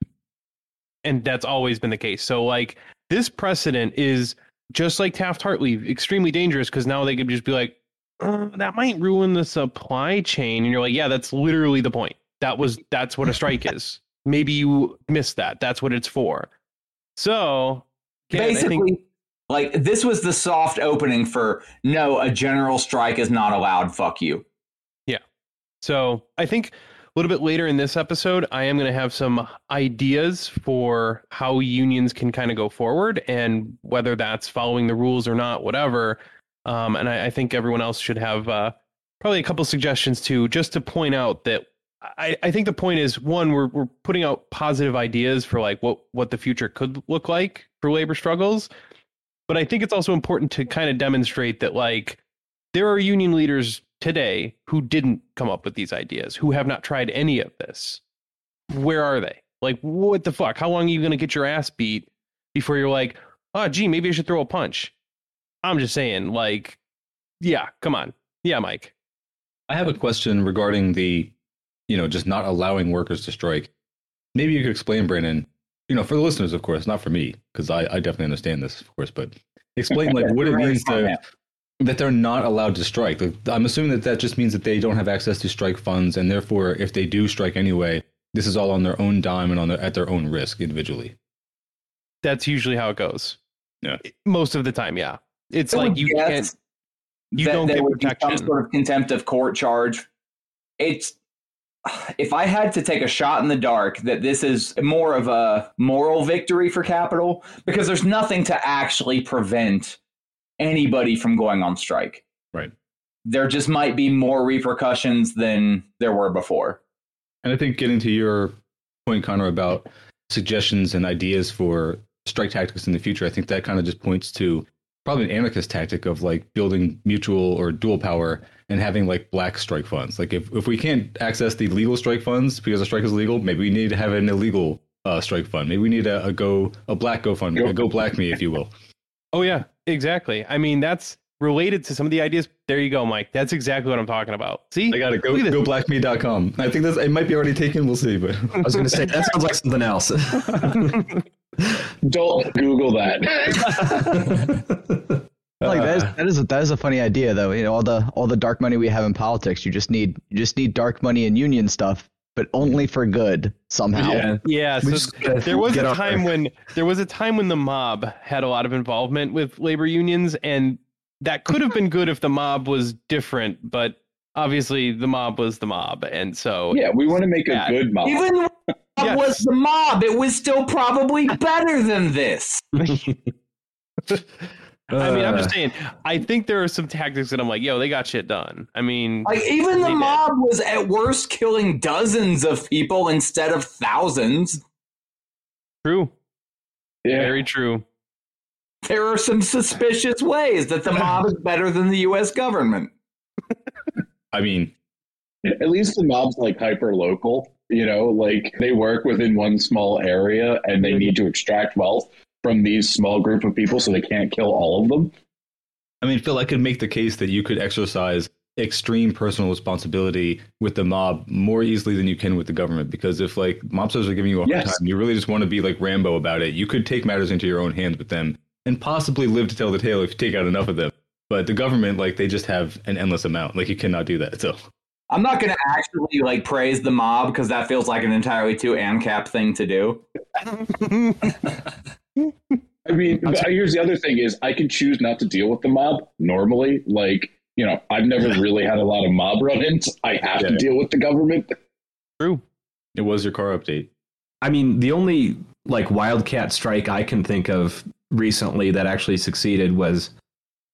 And that's always been the case. So, like, this precedent is just like Taft Hartley, extremely dangerous because now they could just be like, uh, that might ruin the supply chain. And you're like, yeah, that's literally the point. That was, that's what a strike is. Maybe you missed that. That's what it's for. So, I Basically, think- like this was the soft opening for no, a general strike is not allowed. Fuck you. Yeah. So I think a little bit later in this episode, I am going to have some ideas for how unions can kind of go forward and whether that's following the rules or not, whatever. Um, and I, I think everyone else should have uh, probably a couple suggestions too, just to point out that I, I think the point is one, we're we're putting out positive ideas for like what what the future could look like for labor struggles, but I think it's also important to kind of demonstrate that like there are union leaders today who didn't come up with these ideas, who have not tried any of this. Where are they? Like, what the fuck? How long are you going to get your ass beat before you're like, oh, gee, maybe I should throw a punch? I'm just saying, like, yeah, come on. Yeah, Mike. I have a question regarding the, you know, just not allowing workers to strike. Maybe you could explain, Brandon, you know, for the listeners, of course, not for me, because I, I definitely understand this, of course, but explain like what it means to that they're not allowed to strike. Like, I'm assuming that that just means that they don't have access to strike funds, and therefore, if they do strike anyway, this is all on their own dime and on their, at their own risk individually. That's usually how it goes. Yeah. Most of the time, yeah. It's I like you can't. You that don't there get would be protection. Some sort of contempt of court charge. It's if I had to take a shot in the dark that this is more of a moral victory for capital because there's nothing to actually prevent anybody from going on strike. Right. There just might be more repercussions than there were before. And I think getting to your point, Connor, about suggestions and ideas for strike tactics in the future, I think that kind of just points to probably an anarchist tactic of like building mutual or dual power and having like black strike funds. Like if, if we can't access the legal strike funds because a strike is legal, maybe we need to have an illegal uh, strike fund. Maybe we need a, a go a black GoFundMe, Go- a Go Black Me, if you will. Oh yeah, exactly. I mean, that's related to some of the ideas. There you go, Mike. That's exactly what I'm talking about. See, I got to Go Look at this. goblackme.com. I think that's it might be already taken. We'll see, but I was going to say that sounds like something else. Don't Google that. like that is Uh, that is a, that is a funny idea though. You know, all the all the dark money we have in politics, you just need you just need dark money and union stuff, but only for good somehow. yeah. yeah. So just there was a time there. when there was a time when the mob had a lot of involvement with labor unions, and that could have been good if the mob was different, but obviously the mob was the mob, and so yeah, we want to make a good mob. Even when it Yes. was the mob, it was still probably better than this. I mean, I'm just saying. I think there are some tactics that I'm like, yo, they got shit done. I mean, Like even They the did. mob was at worst killing dozens of people instead of thousands. true, yeah. very true. There are some suspicious ways that the mob is better than the U.S. government. I mean, At least the mob's like hyper local. You know, like they work within one small area and they need to extract wealth from these small group of people, so they can't kill all of them. I mean, Phil, I could make the case that you could exercise extreme personal responsibility with the mob more easily than you can with the government. Because if like mobsters are giving you a hard Yes. time, you really just want to be like Rambo about it. You could take matters into your own hands with them and possibly live to tell the tale if you take out enough of them. But the government, like, they just have an endless amount. Like, you cannot do that. So, I'm not going to actually like praise the mob because that feels like an entirely too ANCAP thing to do. I mean, here's the other thing: is I can choose not to deal with the mob normally. Like, you know, I've never really had a lot of mob run-ins. I have Yeah. to deal with the government. True. it was your car update. I mean, the only like wildcat strike I can think of recently that actually succeeded was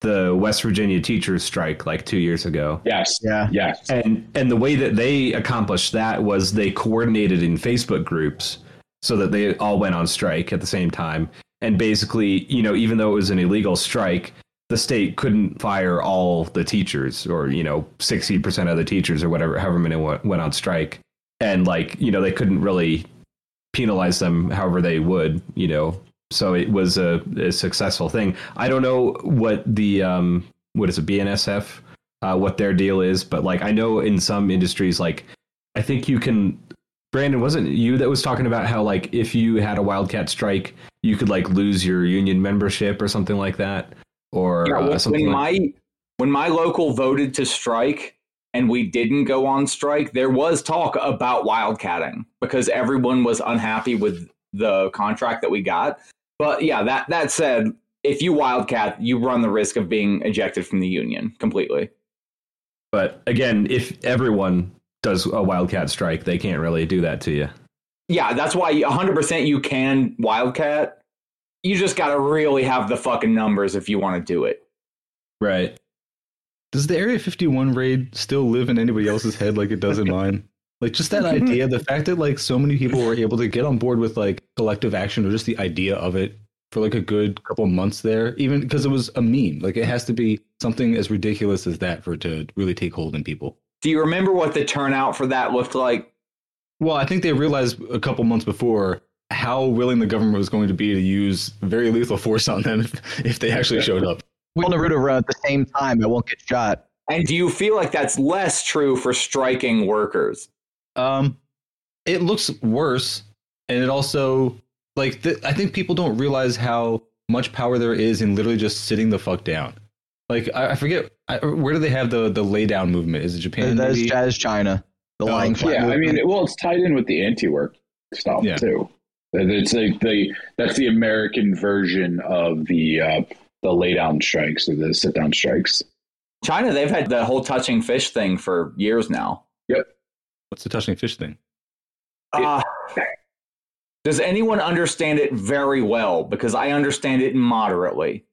the West Virginia teachers strike like two years ago. Yes, Yeah. yes. And and the way that they accomplished that was they coordinated in Facebook groups so that they all went on strike at the same time. And basically, you know, even though it was an illegal strike, the state couldn't fire all the teachers or, you know, 60% of the teachers or whatever, however many went, on strike. And like, you know, they couldn't really penalize them however they would, you know. So it was a, a successful thing. I don't know what the um what is it, BNSF, uh, what their deal is, but like I know in some industries, like I think you can. Brandon, wasn't you that was talking about how like if you had a wildcat strike, you could like lose your union membership or something like that, or Yeah, uh, when, something. when like, my when my local voted to strike and we didn't go on strike, there was talk about wildcatting because everyone was unhappy with the contract that we got. But yeah, that that said, if you wildcat, you run the risk of being ejected from the union completely. but again, if everyone does a wildcat strike, they can't really do that to you. Yeah, that's why 100% you can wildcat. You just got to really have the fucking numbers if you want to do it. Right. Does the Area 51 raid still live in anybody else's head like it does in mine? Like just that idea, the fact that like so many people were able to get on board with like collective action or just the idea of it for like a good couple months there, even because it was a meme. Like it has to be something as ridiculous as that for it to really take hold in people. Do you remember what the turnout for that looked like? Well, I think they realized a couple months before how willing the government was going to be to use very lethal force on them if, if they actually showed up. We all Naruto run at the same time. I won't get shot. And do you feel like that's less true for striking workers? Um, it looks worse, and it also like th- I think people don't realize how much power there is in literally just sitting the fuck down. Like I, I forget I, where do they have the the lay down movement? Is it Japan? That is, that is China. The Oh, lying flat yeah, I mean, well, it's tied in with the anti-work stuff Yeah. too. It's like the that's the American version of the uh, the lay down strikes or the sit down strikes. China, they've had the whole touching fish thing for years now. Yep. What's the touching fish thing? Uh, does anyone understand it very well? Because I understand it moderately.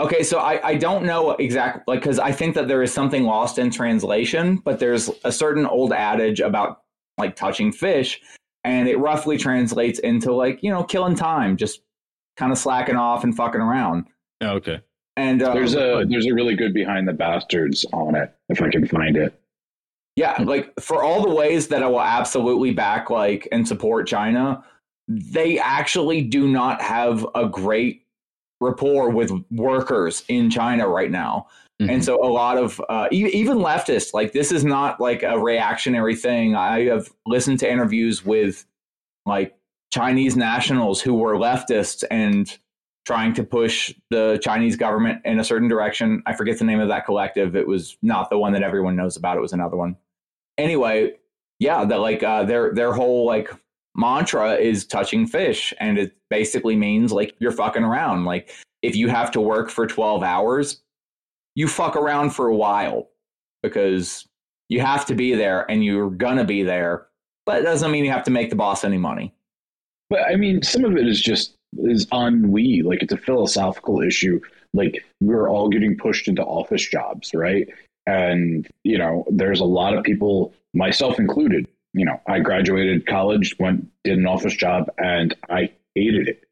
Okay, so I, I don't know exactly, like, because I think that there is something lost in translation, but there's a certain old adage about like touching fish, and it roughly translates into like, you know, killing time, just kind of slacking off and fucking around. Oh, okay. And uh, There's a there's a really good behind the bastards on it if I can find it. Yeah, like for all the ways that I will absolutely back like and support China, they actually do not have a great rapport with workers in China right now. Mhm. And so a lot of uh, e- even leftists, like this is not like a reactionary thing. I have listened to interviews with like Chinese nationals who were leftists and trying to push the Chinese government in a certain direction. I forget the name of that collective. It was not the one that everyone knows about. It was another one. Anyway, yeah, that like uh, their their whole like mantra is touching fish, and it basically means like you're fucking around. Like if you have to work for twelve hours, you fuck around for a while because you have to be there and you're gonna be there. But it doesn't mean you have to make the boss any money. But I mean, some of it is just is ennui. Like it's a philosophical issue. Like we're all getting pushed into office jobs, right? And you know, there's a lot of people, myself included. You know, I graduated college, went did an office job, and I hated it,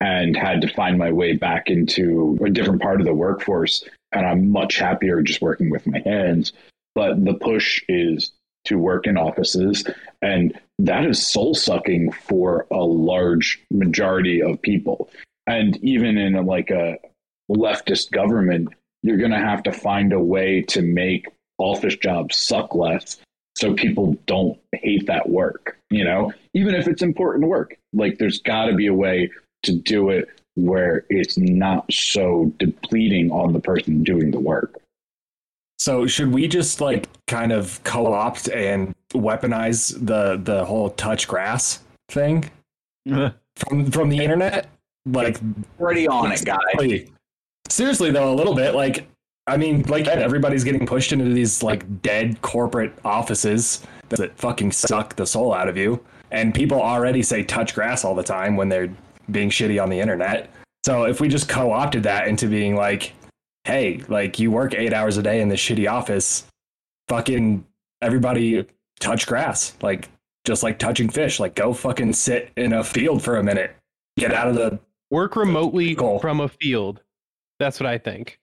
and had to find my way back into a different part of the workforce. And I'm much happier just working with my hands. But the push is to work in offices and that is soul sucking for a large majority of people and even in a, like a leftist government you're going to have to find a way to make office jobs suck less so people don't hate that work you know even if it's important work like there's got to be a way to do it where it's not so depleting on the person doing the work So should we just like kind of co-opt and weaponize the the whole touch grass thing from from the internet? Like Pretty on it, guy. Seriously, seriously though, a little bit. Like, I mean, like everybody's getting pushed into these like dead corporate offices that fucking suck the soul out of you, and people already say touch grass all the time when they're being shitty on the internet. So if we just co-opted that into being like, hey, like you work eight hours a day in this shitty office, fucking everybody touch grass, like just like touching fish, like go fucking sit in a field for a minute, get out of the Work remotely Cool. from a field. That's what I think.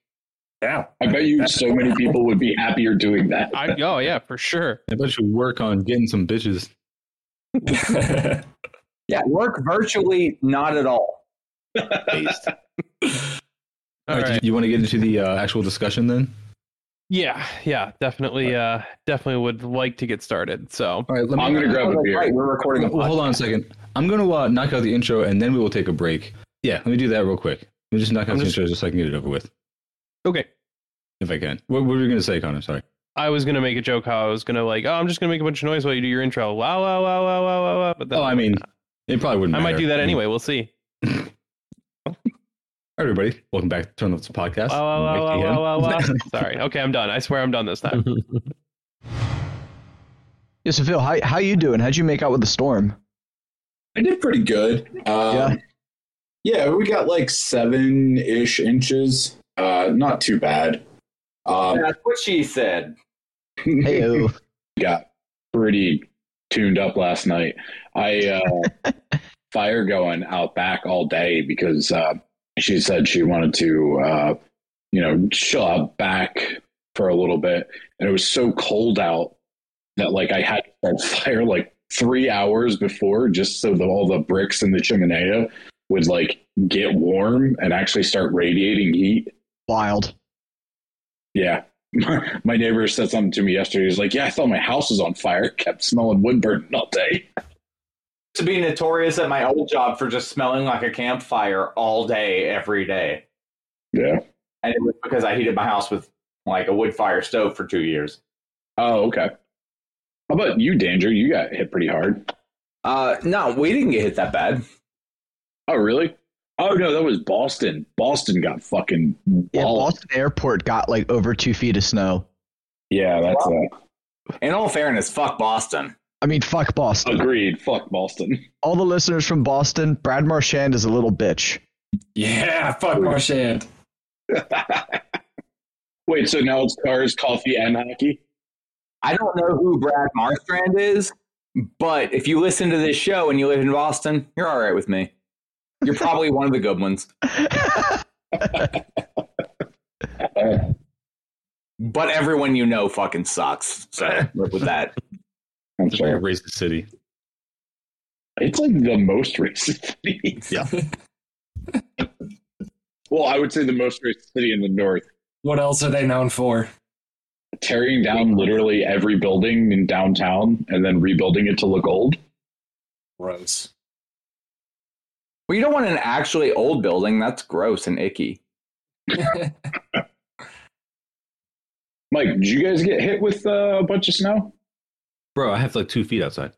Yeah. i bet you so many people would be happier doing that I, oh yeah, for sure. I bet you work on getting some bitches. Yeah, work virtually not at all. All All right, right. you want to get into the uh, actual discussion then? Yeah, yeah, definitely. Uh, definitely would like to get started. So All right, let me. i'm going to grab a beer Right, we're recording a Well, hold on a second. I'm going to uh, knock out the intro and then we will take a break. Yeah, let me do that real quick. Let me just knock out I'm the just- intro just so I can get it over with, okay. If I can. What, what were you going to say, Connor? Sorry. I was gonna make a joke how I was gonna like, oh, I'm just gonna make a bunch of noise while you do your intro. Wow, wow, wow, wow, wow, wow, wow. But then Oh, I mean, it probably wouldn't I might do that anyway. We'll see. All right, everybody. Welcome back to Turn Up the Podcast. Wow, wow, wow, Mike wow, wow, wow, Sorry. Okay, I'm done. I swear I'm done this time. Yeah, so Phil, how how you doing? How'd you make out with the storm? I did pretty good. Um, Yeah. yeah. we got like seven ish inches. Uh, not too bad. Um, That's what she said. Hey, got pretty tuned up last night. I uh, fire going out back all day because uh, she said she wanted to, uh, you know, chill out back for a little bit, and it was so cold out that like I had to start fire like three hours before just so that all the bricks in the chimney would like get warm and actually start radiating heat. Wild. Yeah. My neighbor said something to me yesterday. He's like, Yeah, I thought my house was on fire. It kept smelling wood burning all day. To be notorious at my old job for just smelling like a campfire all day, every day. Yeah. And it was because I heated my house with like a wood fire stove for two years. Oh, okay. How about you, Danger? You got hit pretty hard. Uh, no, we didn't get hit that bad. Oh, really? Oh, no, that was Boston. Boston got fucking. Yeah. Boston Airport got like over two feet of snow. Yeah, that's uh, In all fairness, fuck Boston. I mean, fuck Boston. agreed. Fuck Boston. All the listeners from Boston, Brad Marchand is a little bitch. Yeah, fuck Marchand. Wait, so now it's cars, coffee, and hockey? I don't know who Brad Marstrand is, but if you listen to this show and you live in Boston, you're all right with me. You're probably one of the good ones. But everyone you know fucking sucks. So live with that. I'm It's like a sorry. racist city. It's like the most racist city. Yeah. Well, I would say the most racist city in the north. What else are they known for? Tearing down literally every building in downtown and then rebuilding it to look old. Gross. Well, you don't want an actually old building. That's gross and icky. Mike, did you guys get hit with uh, a bunch of snow? Bro, I have like two feet outside.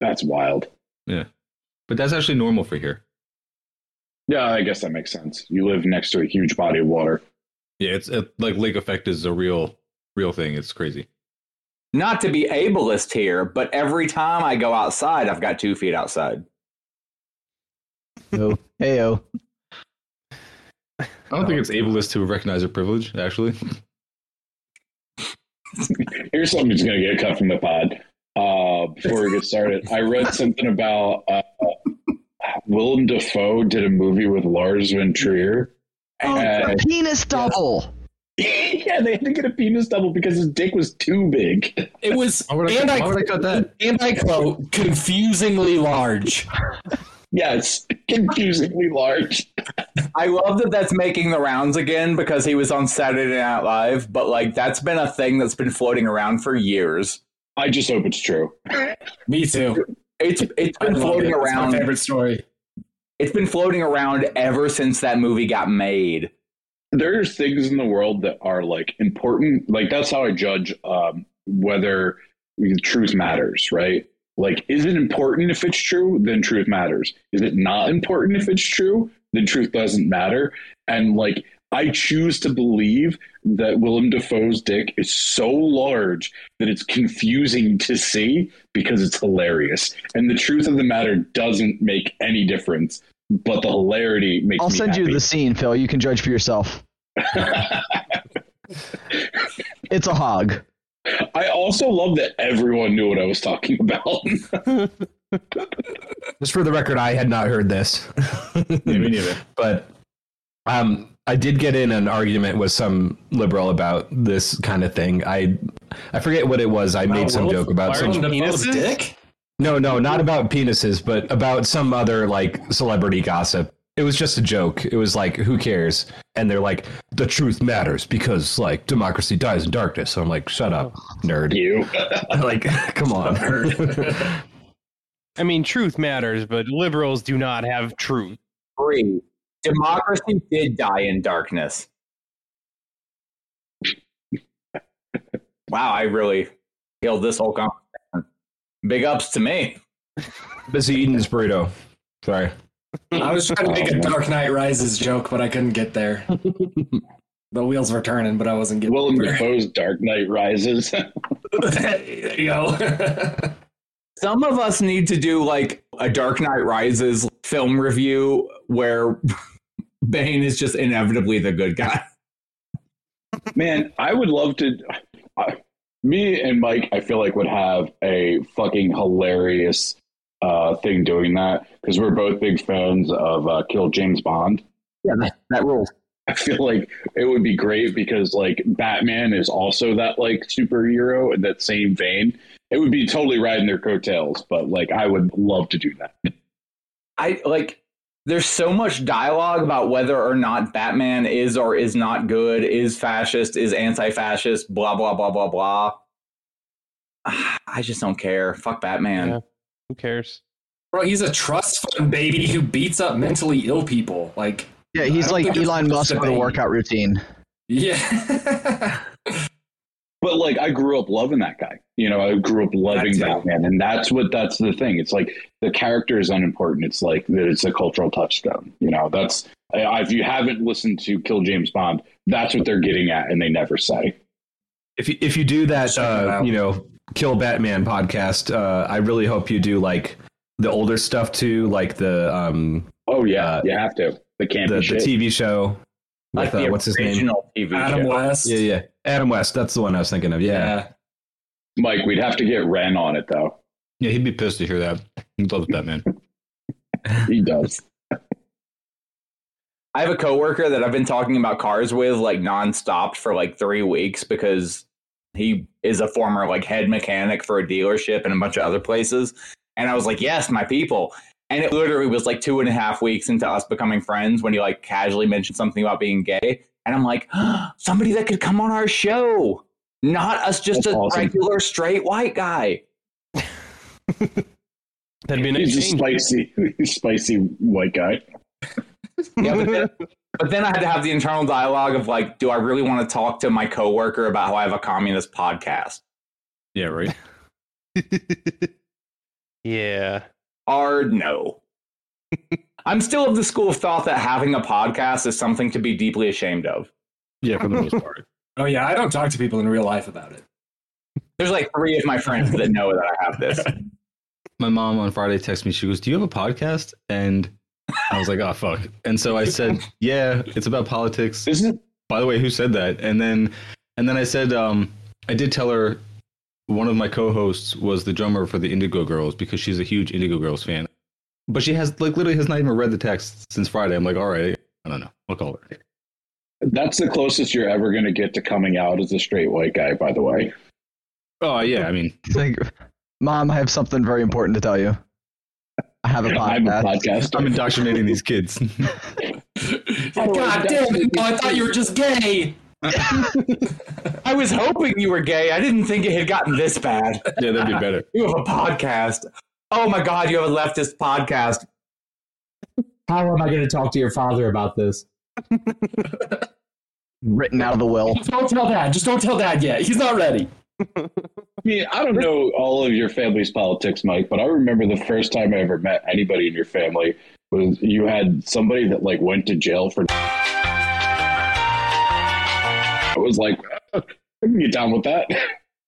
That's wild. Yeah. But that's actually normal for here. Yeah, I guess that makes sense. You live next to a huge body of water. Yeah, it's it, like lake effect is a real real thing. It's crazy. Not to be ableist here, but every time I go outside, I've got two feet outside. No. Heyo. I don't think it's ableist to recognize a privilege, actually. Here's something that's going to get cut from the pod. Uh, before we get started, I read something about uh, Willem Dafoe did a movie with Lars von Trier. Oh, And- penis double. yeah, they had to get a penis double because his dick was too big. It was, I, and I, I and I quote, confusingly large. Yes, confusingly large. I love that that's making the rounds again because he was on Saturday Night Live, but like that's been a thing that's been floating around for years. I just hope it's true. Me too. It's it's I been floating it. It's my around. favorite story. It's been floating around ever since that movie got made. There's things in the world that are like important. Like that's how I judge um, whether truth matters, right? Like, is it important if it's true? Then truth matters. Is it not important if it's true? Then truth doesn't matter. And like, I choose to believe that Willem Dafoe's dick is so large that it's confusing to see because it's hilarious. And the truth of the matter doesn't make any difference, but the hilarity makes I'll send you the scene, Phil. You can judge for yourself. It's a hog. I also love that everyone knew what I was talking about. Just for the record, I had not heard this. Yeah, me neither. but um, I did get in an argument with some liberal about this kind of thing. I I forget what it was. I made some joke about some. Willem Dafoe's dick? No, no, not about penises, but about some other like celebrity gossip. It was just a joke. It was like, who cares? And they're like, the truth matters because like democracy dies in darkness. So I'm like, shut up, nerd. you. like, come on. I mean, truth matters, but liberals do not have truth. Three. Democracy did die in darkness. wow, I really killed this whole conversation. Big ups to me. Busy eating this burrito. Sorry. I was trying to make a Dark Knight Rises joke, but I couldn't get there. the wheels were turning, but I wasn't getting Willem there. Dafoe's Dark Knight Rises. there you go. Some of us need to do like a Dark Knight Rises film review where Bane is just inevitably the good guy. Man, I would love to. I, me and Mike, I feel like would have a fucking hilarious uh, thing doing that because we're both big fans of uh, Kill James Bond. Yeah, that, that rules. I feel like it would be great because like Batman is also that like superhero in that same vein. It would be totally riding their coattails, but like I would love to do that. I like there's so much dialogue about whether or not Batman is or is not good, is fascist, is anti-fascist, blah blah blah blah blah. I just don't care. Fuck Batman. Yeah. Who cares? Bro, he's a trust fund baby who beats up mentally ill people. Like, Yeah, he's like think Elon Musk with a workout routine. yeah. But like I grew up loving that guy. You know, I grew up loving too. Batman, and that's what that's the thing. It's like the character is unimportant. It's like that it's a cultural touchstone. You know, that's if you haven't listened to Kill James Bond, that's what they're getting at, and they never say. If you, if you do that, uh, you know, Kill Batman podcast, uh, I really hope you do like the older stuff too, like the um Oh yeah, Uh, you have to. The campy the, the. TV show Like with the uh, what's his name? TV Adam show. West. Yeah, yeah, Adam West. That's the one I was thinking of. Yeah, Mike, we'd have to get Ren on it though. Yeah, he'd be pissed to hear that. He loves Batman. He does. I have a coworker that I've been talking about cars with like nonstop for like three weeks because he is a former like head mechanic for a dealership and a bunch of other places. And I was like, yes, my people. And it literally was like two and a half weeks into us becoming friends when he like casually mentioned something about being gay. And I'm like, somebody that could come on our show, not us just That's a awesome. regular straight white guy. That'd be a nice He's a spicy, spicy white guy. Yeah, but then, but then I had to have the internal dialogue of like, do I really want to talk to my coworker about how I have a communist podcast? Yeah, right. yeah. Or no. I'm still of the school of thought that having a podcast is something to be deeply ashamed of. Yeah, for the most part. Oh yeah, I don't talk to people in real life about it. There's like three of my friends that know that I have this. My mom on Friday texted me. She goes, "Do you have a podcast?" And I was like, "Oh fuck!" And so I said, "Yeah, it's about politics." Isn't By the way, who said that? And then, and then I said, um, I did tell her one of my co-hosts was the drummer for the Indigo Girls because she's a huge Indigo Girls fan. But she has like literally has not even read the text since Friday. I'm like, all right, I don't know. I'll call her. that's the closest you're ever going to get to coming out as a straight white guy? By the way, Oh yeah, I mean, It's like, Mom, I have something very important to tell you. I have a I'm a podcast. podcaster. I'm indoctrinating these kids. Oh, God damn it! No, I thought you were just gay. I was hoping you were gay. I didn't think it had gotten this bad. yeah, that'd be better. You have a podcast. Oh my God, you have a leftist podcast. How am I going to talk to your father about this? Written out of the will. Don't tell dad. Just don't tell dad yet. He's not ready. I mean, I don't know all of your family's politics, Mike, but I remember the first time I ever met anybody in your family was you had somebody that like went to jail for. I was like, "Uh, I can get down with that.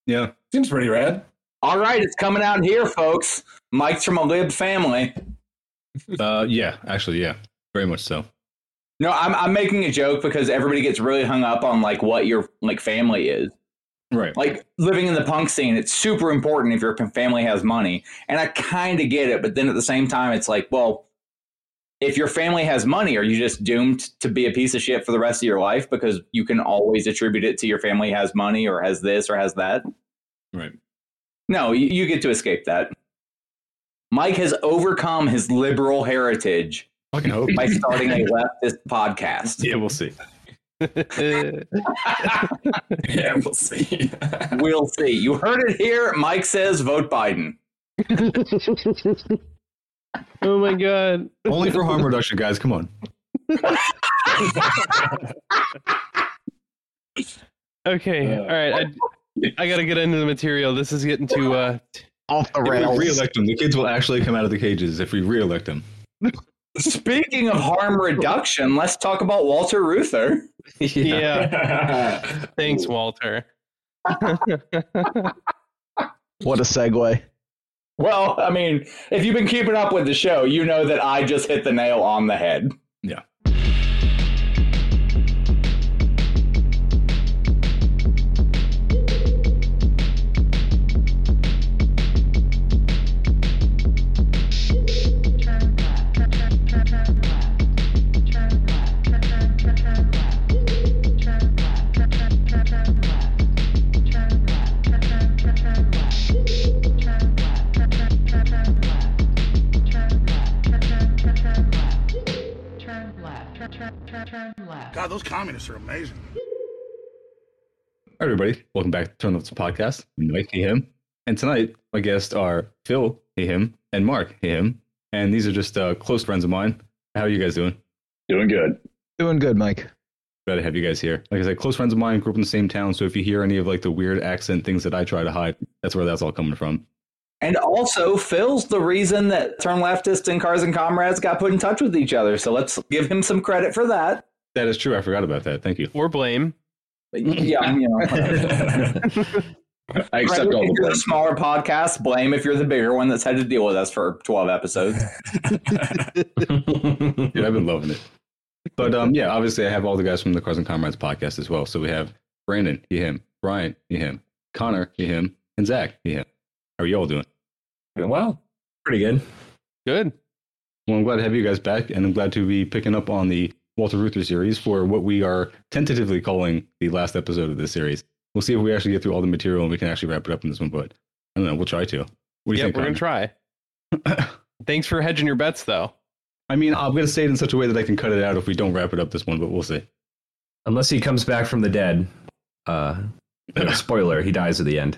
Yeah, Seems pretty rad. All right, it's coming out here, folks. Mike's from a lib family. uh, yeah, actually, yeah, very much so. No, I'm I'm making a joke because everybody gets really hung up on like what your like family is. Right. Like living in the punk scene, it's super important if your family has money, and I kind of get it. But then at the same time, it's like, well, if your family has money, are you just doomed to be a piece of shit for the rest of your life because you can always attribute it to your family has money or has this or has that? Right. No, you, you get to escape that. Mike has overcome his liberal heritage by starting a leftist podcast. Yeah, we'll see. Yeah, we'll see. We'll see. You heard it here. Mike says vote Biden. oh my god. Only for harm reduction, guys. Come on. Okay. All right. I, I got to get into the material. This is getting too. Uh, Off the If we rails. re-elect them, the kids will actually come out of the cages if we re-elect them. Speaking of harm reduction, let's talk about Walter Reuther. yeah. Thanks, Walter. What a segue. Well, I mean, if you've been keeping up with the show, you know that I just hit the nail on the head. Yeah. God, those communists are amazing. Hi, everybody. Welcome back to Turn Up the Podcast. Mike, hey, him. And tonight, my guests are Phil, hey, him, and Mark, hey, him. And these are just uh, close friends of mine. How are you guys doing? Doing good. Doing good, Mike. Glad to have you guys here. Like I said, close friends of mine grew up in the same town. So if you hear any of like the weird accent things that I try to hide, that's where that's all coming from. And also, Phil's the reason that Turn Leftist and Cars and Comrades got put in touch with each other. So let's give him some credit for that. That is true. I forgot about that. Thank you. Or blame. Yeah, you know. I accept Credit all if the you're blame. the smaller podcast. Blame if you're the bigger one that's had to deal with us for 12 episodes. Dude, I've been loving it. But um, yeah, obviously I have all the guys from the Cars and Comrades podcast as well. So we have Brandon, he, him, Brian, he, him, Connor, he, him, and Zach, he, him. How are you all doing? Doing well. Pretty good. Good. Well, I'm glad to have you guys back, and I'm glad to be picking up on the Walter Reuther series for what we are tentatively calling the last episode of this series. We'll see if we actually get through all the material and we can actually wrap it up in this one. But I don't know. We'll try to. What do you Yep, think? we're gonna try. Thanks for hedging your bets, though. I mean, I'm going to say it in such a way that I can cut it out if we don't wrap it up this one, but we'll see. Unless he comes back from the dead. Uh, spoiler, he dies at the end.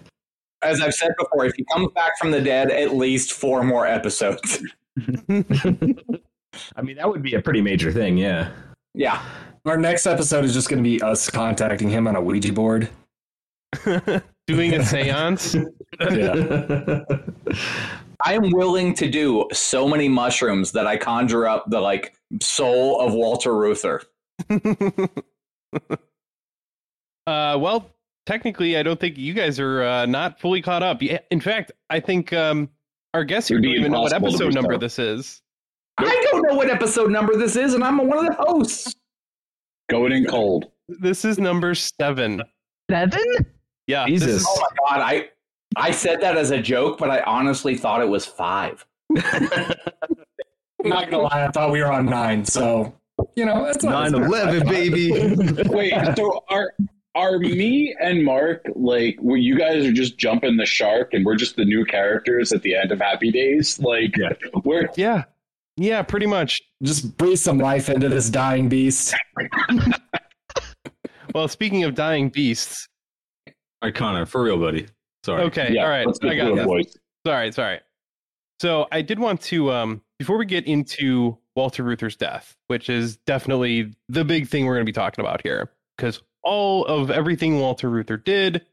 As I've said before, if he comes back from the dead, at least four more episodes. I mean, that would be a pretty major thing, yeah. yeah. Our next episode is just going to be us contacting him on a Ouija board. Doing a seance. Yeah. I am willing to do so many mushrooms that I conjure up the like soul of Walter Reuther. Uh, well, technically, I don't think you guys are uh, not fully caught up. In fact, I think um, our guests here It'd don't even know what episode number up. this is. I don't know what episode number this is, and I'm one of the hosts. Going in cold. This is number seven. Seven? Yeah, this Jesus. is- Oh my god, I I said that as a joke, but I honestly thought it was five. I'm not gonna lie, I thought we were on nine, so you know that's not 9 11, baby. Wait, so are are me and Mark like where you guys are just jumping the shark and we're just the new characters at the end of Happy Days? Like we're yeah, yeah, pretty much. Just breathe some life into this dying beast. Well, speaking of dying beasts, all right, Connor, for real, buddy. Sorry. okay, yeah, all right, let's I got through it, this. boys. Sorry, sorry. So I did want to, um, before we get into Walter Reuther's death, which is definitely the big thing we're going to be talking about here, because all of everything Walter Reuther did,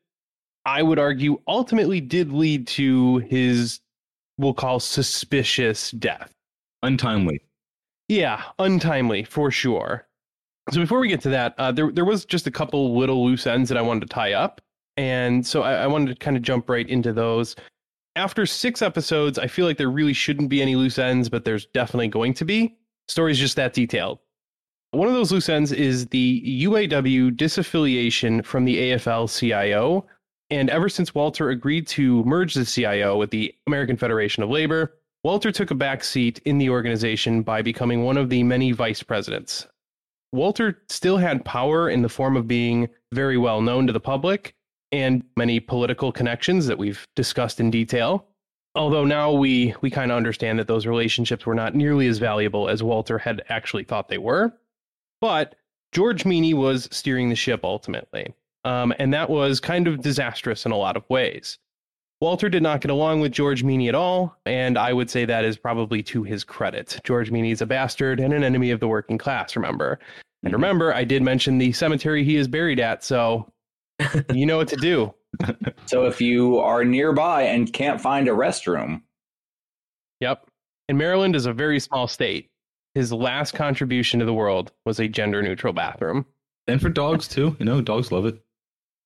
I would argue, ultimately did lead to his, we'll call suspicious death. Untimely. Yeah, untimely for sure. So before we get to that, uh, there there was just a couple little loose ends that I wanted to tie up, and so I, I wanted to kind of jump right into those. After six episodes, I feel like there really shouldn't be any loose ends, but there's definitely going to be. Story's just that detailed. One of those loose ends is the UAW disaffiliation from the AFL-CIO, and ever since Walter agreed to merge the CIO with the American Federation of Labor, Walter took a back seat in the organization by becoming one of the many vice presidents. Walter still had power in the form of being very well known to the public and many political connections that we've discussed in detail. Although now we we kind of understand that those relationships were not nearly as valuable as Walter had actually thought they were. But George Meany was steering the ship ultimately. Um, and that was kind of disastrous in a lot of ways. Walter did not get along with George Meany at all, and I would say that is probably to his credit. George Meany is a bastard and an enemy of the working class, remember? And remember, I did mention the cemetery he is buried at, so you know what to do. So if you are nearby and can't find a restroom, Yep. And Maryland is a very small state. His last contribution to the world was a gender neutral bathroom. And for dogs, too. You know, dogs love it.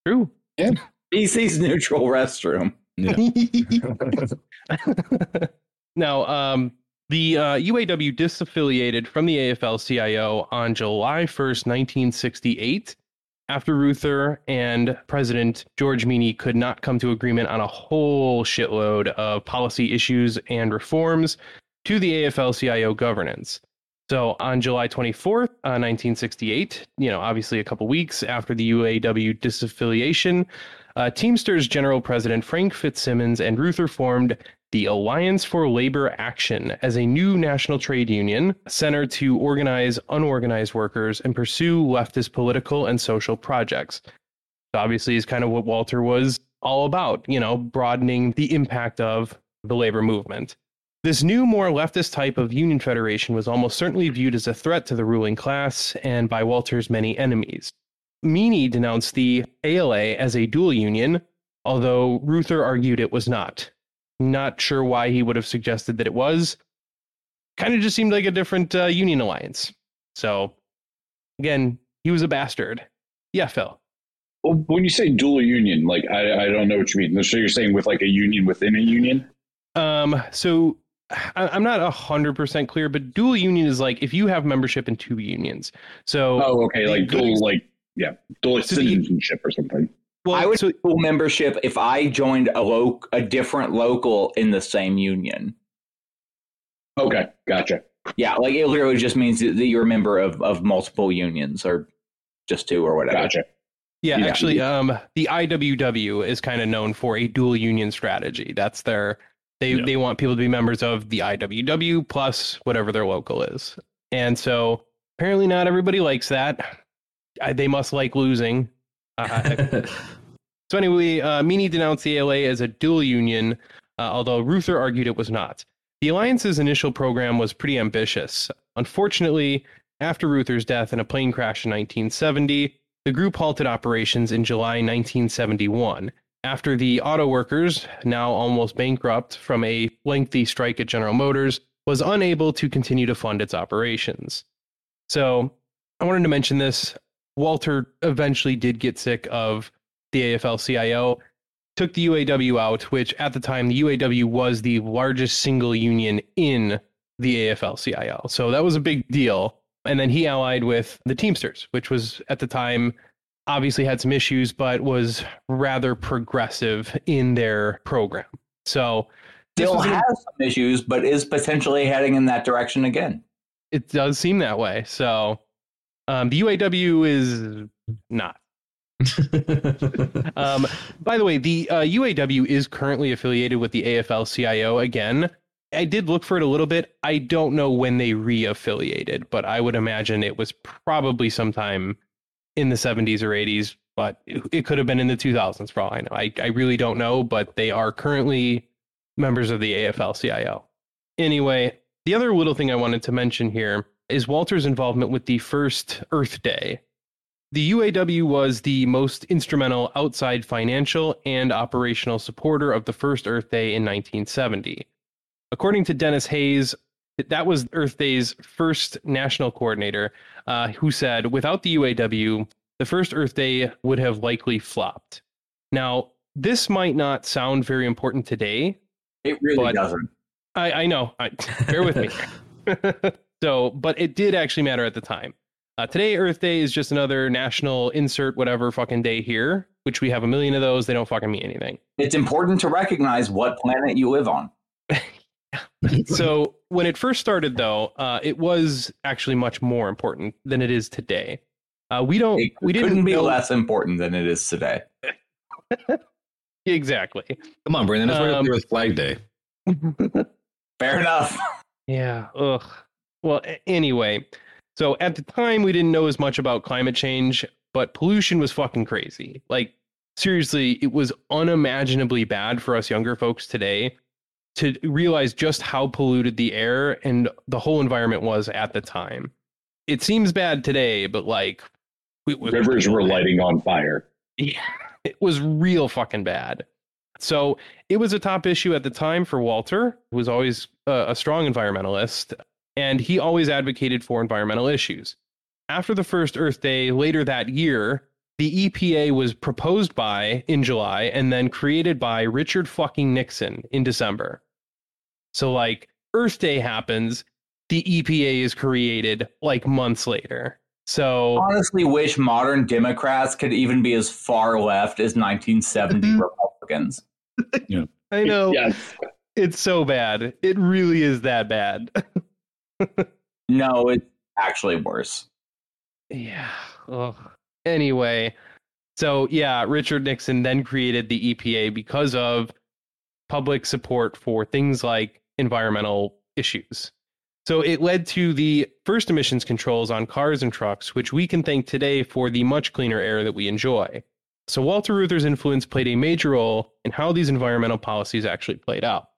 True. Yeah. BC's neutral restroom. Yeah. now, um, the uh, UAW disaffiliated from the AFL CIO on July 1st, 1968, after Reuther and President George Meany could not come to agreement on a whole shitload of policy issues and reforms to the AFL CIO governance. So on July 24th, uh, 1968, you know, obviously a couple weeks after the UAW disaffiliation, uh, Teamsters General President Frank Fitzsimmons and Reuther formed the Alliance for Labor Action as a new national trade union centered to organize unorganized workers and pursue leftist political and social projects. So obviously, is kind of what Walter was all about, you know, broadening the impact of the labor movement. This new, more leftist type of union federation was almost certainly viewed as a threat to the ruling class and by Walter's many enemies. Meany denounced the ALA as a dual union, although Reuther argued it was not. Not sure why he would have suggested that it was. Kind of just seemed like a different uh, union alliance. So, again, he was a bastard. Yeah, Phil. Well, when you say dual union, like I, I don't know what you mean. So you're saying with like a union within a union? Um, so I'm not a hundred percent clear, but dual union is like if you have membership in two unions. So Oh, okay, like dual, ex- like yeah, dual So the- citizenship or something. well, I would so full membership if I joined a lo- a different local in the same union. Okay, gotcha. Yeah, like it literally just means that you're a member of, of multiple unions or just two or whatever. Gotcha. Yeah, Yeah. actually, um, the IWW is kind of known for a dual union strategy. That's their they Yeah. they want people to be members of the IWW plus whatever their local is, and so apparently not everybody likes that. I, they must like losing. Uh, so anyway, uh, Meany denounced the ALA as a dual union, uh, although Reuther argued it was not. The alliance's initial program was pretty ambitious. Unfortunately, after Reuther's death in a plane crash in 1970, the group halted operations in July 1971 after the auto workers, now almost bankrupt from a lengthy strike at General Motors, was unable to continue to fund its operations. So, I wanted to mention this. Walter eventually did get sick of the AFL CIO, took the UAW out, which at the time, the UAW was the largest single union in the AFL CIO. So that was a big deal. And then he allied with the Teamsters, which was at the time obviously had some issues, but was rather progressive in their program. So Still was an- has some issues, but is potentially heading in that direction again. it does seem that way. So um, the UAW is not. Um, by the way, the uh, UAW is currently affiliated with the AFL CIO again. I did look for it a little bit. I don't know when they re-affiliated, but I would imagine it was probably sometime in the 70s or 80s, but it, could have been in the 2000s for all I know. I, I really don't know, but they are currently members of the AFL CIO. Anyway, the other little thing I wanted to mention here is Walter's involvement with the first Earth Day. The UAW was the most instrumental outside financial and operational supporter of the first Earth Day in 1970. According to Denis Hayes, that was Earth Day's first national coordinator, uh, who said, without the UAW, the first Earth Day would have likely flopped. Now, this might not sound very important today, It really doesn't. I, I know. I, bear with me. so, but it did actually matter at the time. Uh, today, Earth Day is just another national insert whatever fucking day here, which we have a million of those. They don't fucking mean anything. It's important to recognize what planet you live on. so when it first started, though, uh, it was actually much more important than it is today. Uh, we don't. It we didn't couldn't be know- less important than it is today. exactly. Come on, Brandon. That's right up Um, there with Flag Day. Fair enough. Yeah. Ugh. Well, a- anyway, so at the time we didn't know as much about climate change, but pollution was fucking crazy. Like seriously, it was unimaginably bad for us younger folks today to realize just how polluted the air and the whole environment was at the time. It seems bad today, but like it was Rivers real were lighting on fire. Yeah, it was real fucking bad. So it was a top issue at the time for Walter, who was always a, a strong environmentalist, and he always advocated for environmental issues. After the first Earth Day later that year, the EPA was proposed by in July and then created by Richard fucking Nixon in December. So, like, Earth Day happens, the EPA is created like months later. So, Honestly, wish modern Democrats could even be as far left as 1970 Mhm. Republicans. I know. Yes. It's so bad. It really is that bad. No, it's actually worse. yeah. Ugh. Anyway, so yeah, Richard Nixon then created the EPA because of public support for things like environmental issues. So it led to the first emissions controls on cars and trucks, which we can thank today for the much cleaner air that we enjoy. So Walter Reuther's influence played a major role in how these environmental policies actually played out.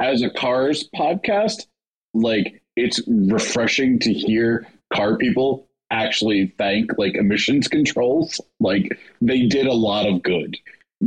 As a cars podcast, like it's refreshing to hear car people actually thank like emissions controls. Like they did a lot of good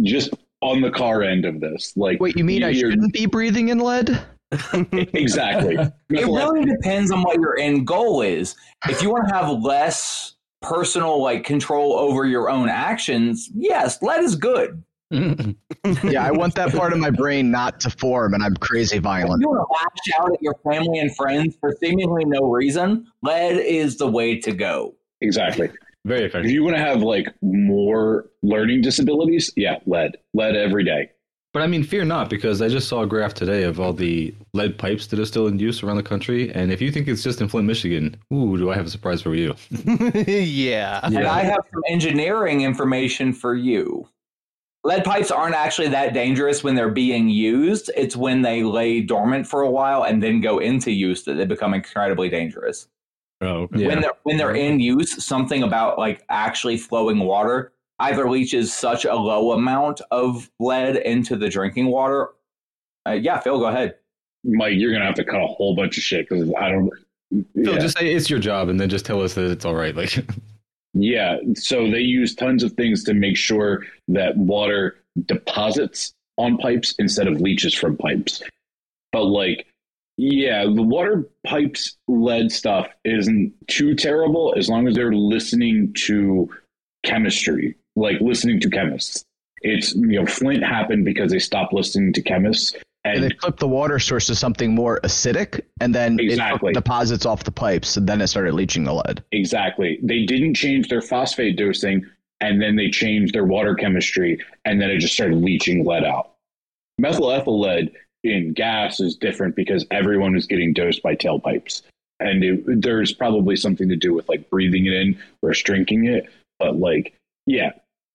just on the car end of this. Like Wait, you mean I you're- shouldn't be breathing in lead? exactly. It really depends on what your end goal is. If you want to have less personal like control over your own actions, yes, lead is good. yeah, I want that part of my brain not to form, and I'm crazy If violent. you want to lash out at your family and friends for seemingly no reason, lead is the way to go. exactly. Very If effective. you want to have like more learning disabilities, yeah, lead, lead every day. But I mean, fear not, because I just saw a graph today of all the lead pipes that are still in use around the country. And if you think it's just in Flint, Michigan, ooh, do I have a surprise for you? yeah. And I have some engineering information for you. Lead pipes aren't actually that dangerous when they're being used. It's when they lay dormant for a while and then go into use that they become incredibly dangerous. Oh, okay. When they're when they're in use, something about like actually flowing water either leaches such a low amount of lead into the drinking water. Uh, yeah, Phil, go ahead. Mike, you're gonna have to cut a whole bunch of shit because I don't. Phil, yeah. just say it's your job, and then just tell us that it's all right. Like, Yeah, so they use tons of things to make sure that water deposits on pipes instead of leaches from pipes. But like, yeah, the water pipes lead stuff isn't too terrible as long as they're listening to chemistry, like listening to chemists. It's you know, Flint happened because they stopped listening to chemists And they and flipped the water source to something more acidic, and then Exactly. it deposits off the pipes, and then it started leaching the lead. Exactly. They didn't change their phosphate dosing and then they changed their water chemistry and then it just started leaching lead out. Methyl ethyl lead in gas is different because everyone is getting dosed by tailpipes. And it, there's probably something to do with like breathing it in versus drinking it. But like, yeah,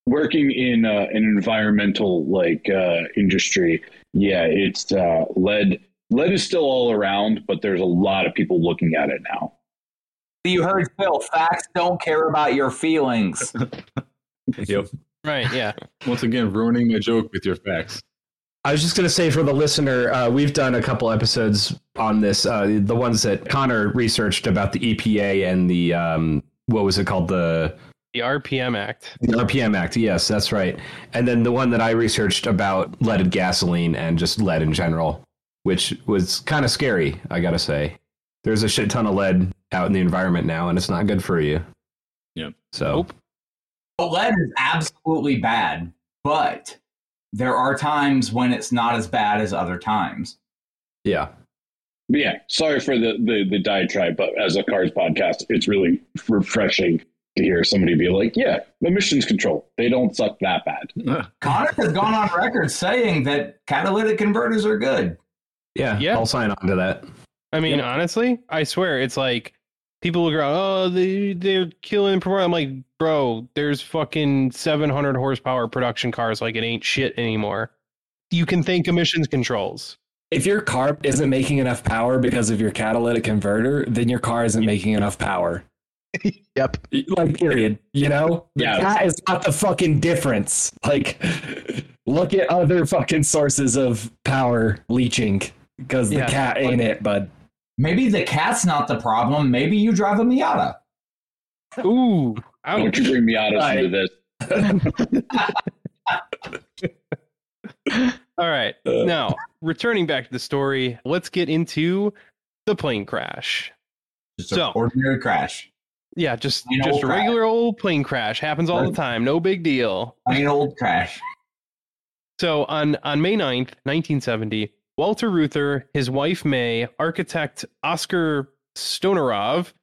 working in uh, an environmental like uh, industry, yeah, it's uh, lead. Lead is still all around, but there's a lot of people looking at it now. You heard Phil. Facts don't care about your feelings. yep. Right. Yeah. Once again, ruining my joke with your facts. I was just going to say for the listener, uh, we've done a couple episodes on this. Uh, the ones that Connor researched about the EPA and the um, what was it called the The RPM Act. the RPM Act. Yes, that's right. And then the one that I researched about leaded gasoline and just lead in general, which was kind of scary. I got to say, there's a shit ton of lead out in the environment now, and it's not good for you. Yep. So Nope. lead is absolutely bad, but there are times when it's not as bad as other times. yeah, yeah, sorry for the, the the diatribe, but as a cars podcast, it's really refreshing to hear somebody be like, "Yeah, emissions control, they don't suck that bad." Connor has gone on record saying that catalytic converters are good. yeah, Yeah. I'll sign on to that. I mean, honestly, I swear it's like people look around, oh, they they're killing performance. I'm like, bro, there's fucking 700 horsepower production cars like it ain't shit anymore. You can thank emissions controls. If your car isn't making enough power because of your catalytic converter, then your car isn't making enough power. Yep. Like, period. You know? Yeah. That is not the fucking difference. Like, look at other fucking sources of power leaching because the Yeah. cat ain't it, bud. Maybe the cat's not the problem. Maybe you drive a Miata. Ooh, Why don't ouch. you bring Miatas Right. into this? All right. Uh. Now, returning back to the story, let's get into the plane crash. Just So- an ordinary crash. Yeah, just Plain just old a crash. regular old plane crash happens all the time. No big deal. Plain old crash. So on on May 9th, 1970, Walter Reuther, his wife May, architect Oscar Stonorov,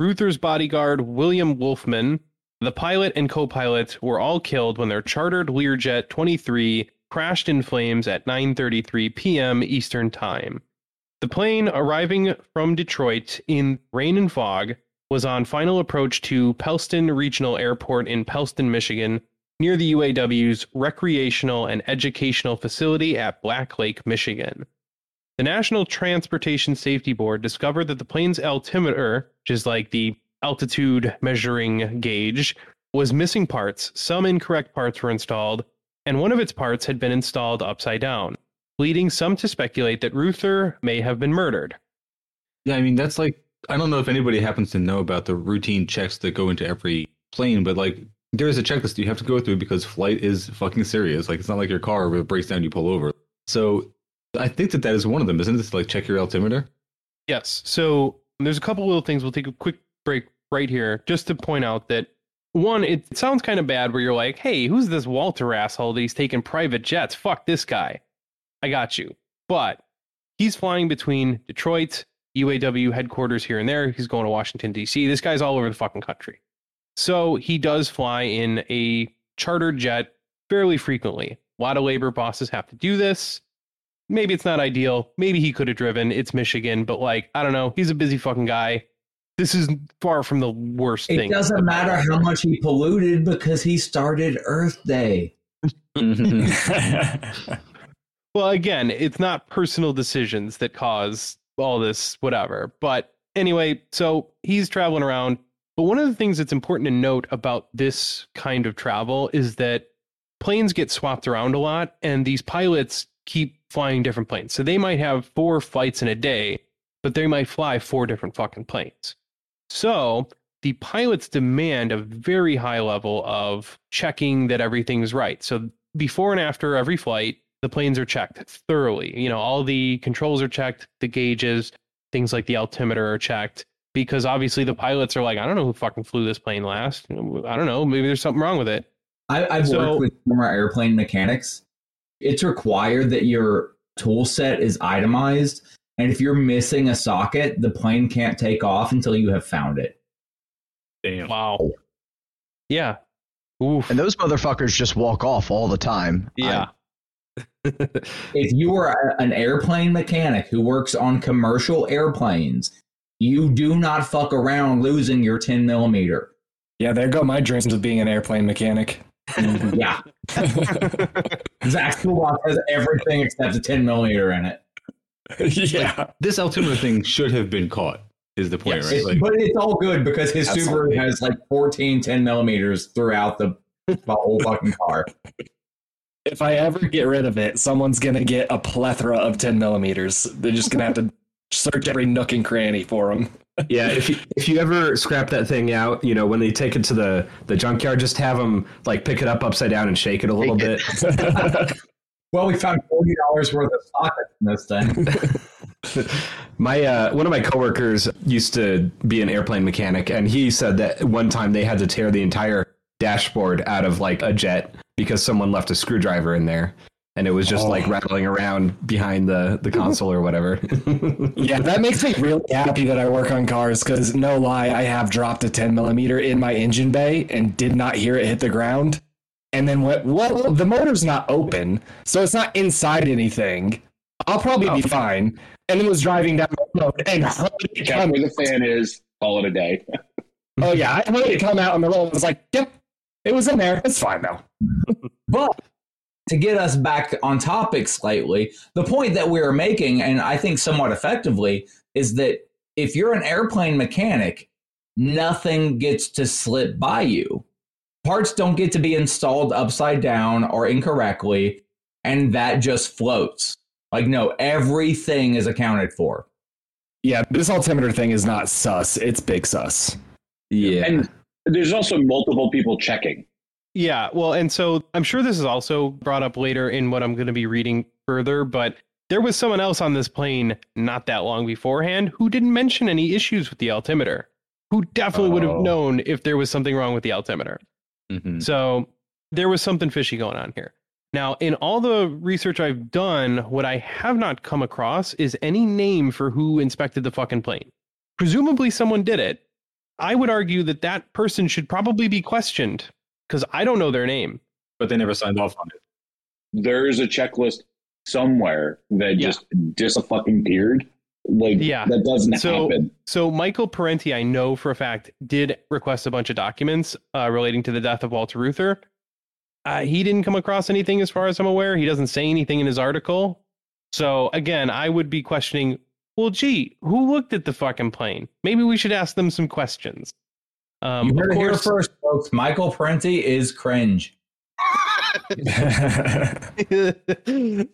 Reuther's bodyguard William Wolfman, the pilot and co-pilot were all killed when their chartered Learjet 23 crashed in flames at 9:33 p.m. Eastern Time. The plane arriving from Detroit in rain and fog was on final approach to Pellston Regional Airport in Pellston, Michigan, near the UAW's recreational and educational facility at Black Lake, Michigan. The National Transportation Safety Board discovered that the plane's altimeter, which is like the altitude measuring gauge, was missing parts. Some incorrect parts were installed, and one of its parts had been installed upside down, leading some to speculate that Reuther may have been murdered. Yeah, I mean that's like I don't know if anybody happens to know about the routine checks that go into every plane, but like there is a checklist you have to go through because flight is fucking serious. Like it's not like your car where it breaks down, you pull over. So I think that that is one of them, isn't it? Like check your altimeter. Yes. So there's a couple little things. We'll take a quick break right here just to point out that one, it sounds kind of bad where you're like, hey, who's this Walter asshole that he's taking private jets? Fuck this guy. I got you. But he's flying between Detroit, UAW headquarters here and there. He's going to Washington, D.C. This guy's all over the fucking country. So he does fly in a chartered jet fairly frequently. A lot of labor bosses have to do this. Maybe it's not ideal. Maybe he could have driven. It's Michigan, but like, I don't know. He's a busy fucking guy. This is far from the worst It thing. It doesn't matter how much he polluted because he started Earth Day. Well, again, it's not personal decisions that cause all this, whatever. But anyway, so he's traveling around. But one of the things that's important to note about this kind of travel is that planes get swapped around a lot, and these pilots keep flying different planes. So they might have four flights in a day, but they might fly four different fucking planes. So the pilots demand a very high level of checking that everything's right. So before and after every flight, the planes are checked thoroughly. You know, all the controls are checked, the gauges, things like the altimeter are checked. Because obviously the pilots are like, I don't know who fucking flew this plane last. I don't know. Maybe there's something wrong with it. I, I've So- worked with former airplane mechanics. It's required that your tool set is itemized. And if you're missing a socket, the plane can't take off until you have found it. Damn. Wow. Yeah. Oof. And those motherfuckers just walk off all the time. yeah. If you are a- an airplane mechanic who works on commercial airplanes, you do not fuck around losing your 10 millimeter. Yeah, there go my dreams of being an airplane mechanic. Yeah. Zach's toolbox has everything except a 10 millimeter in it. yeah. This altimeter thing should have been caught. Is the point, Yes. right? It- Like, but it's all good because his Absolutely. Subaru has like 14 10 millimeters throughout the, the whole fucking car. If I ever get rid of it, someone's gonna get a plethora of 10 millimeters. They're just gonna have to search every nook and cranny for them. Yeah, if you, if you ever scrap that thing out, you know when they take it to the the junkyard, just have them like pick it up upside down and shake it a little bit. Well, we found $40 worth of sockets in this thing. My uh, one of my coworkers used to be an airplane mechanic, and he said that one time they had to tear the entire dashboard out of like a jet because someone left a screwdriver in there, and it was just oh. like Oh. rattling around behind the the console or whatever. yeah, that makes me really happy that I work on cars because no lie, I have dropped a 10 millimeter in my engine bay and did not hear it hit the ground. And then what? Well, the motor's not open, so it's not inside anything. I'll probably be oh. fine. And then was driving down the road and heard it come. where the fan is. Call it a day. Oh yeah, I heard it come out on the road. I was like, yep, it was in there. It's fine now. But to get us back on topic slightly, the point that we are making, and I think somewhat effectively, is that if you're an airplane mechanic, nothing gets to slip by you. Parts don't get to be installed upside down or incorrectly, and that just floats. Like, no, everything is accounted for. Yeah, this altimeter thing is not sus. It's big sus. yeah, And there's also multiple people checking. Yeah, well, and so I'm sure this is also brought up later in what I'm going to be reading further, but there was someone else on this plane not that long beforehand who didn't mention any issues with the altimeter, who definitely would have Oh. known if there was something wrong with the altimeter. mhm. So there was something fishy going on here. Now, in all the research I've done, what I have not come across is any name for who inspected the fucking plane. Presumably, someone did it. I would argue that that person should probably be questioned because I don't know their name. but they never signed off on it. There's a checklist somewhere that Yeah. just just fucking appeared. Like Yeah. that doesn't So- happen. So Michael Parenti, I know for a fact, did request a bunch of documents uh, relating to the death of Walter Reuther. uh, he didn't come across anything as far as I'm aware. He doesn't say anything in his article. So again, I would be questioning. Well, gee, who looked at the fucking plane? Maybe we should ask them some questions. Um, you heard of it here first, folks. Michael Parenti is cringe.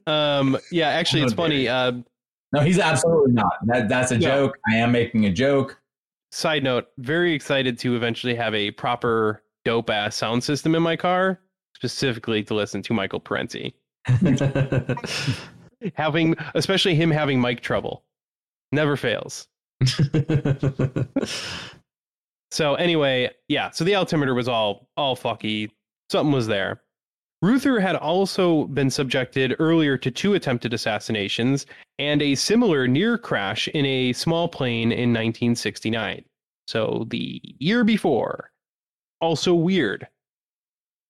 um, yeah, actually, it's funny. Uh, No, he's absolutely not. That that's a No. joke. I am making a joke. side note: very excited to eventually have a proper dope ass sound system in my car, specifically to listen to Michael Parenti. Having, especially him having mic trouble, never fails. So anyway, yeah. So the altimeter was all all fucky. Something was there. Reuther had also been subjected earlier to two attempted assassinations and a similar near crash in a small plane in 1969. So the year before. Also weird.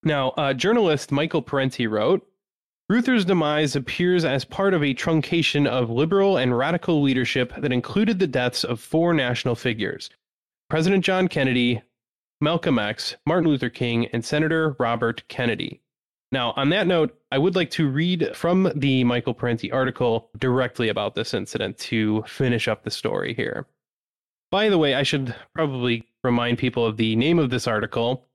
Now, uh, journalist Michael Parenti wrote Reuther's demise appears as part of a truncation of liberal and radical leadership that included the deaths of four national figures President John Kennedy, Malcolm X, Martin Luther King, and Senator Robert Kennedy. Now, on that note, I would like to read from the Michael Parenti article directly about this incident to finish up the story here. By the way, I should probably remind people of the name of this article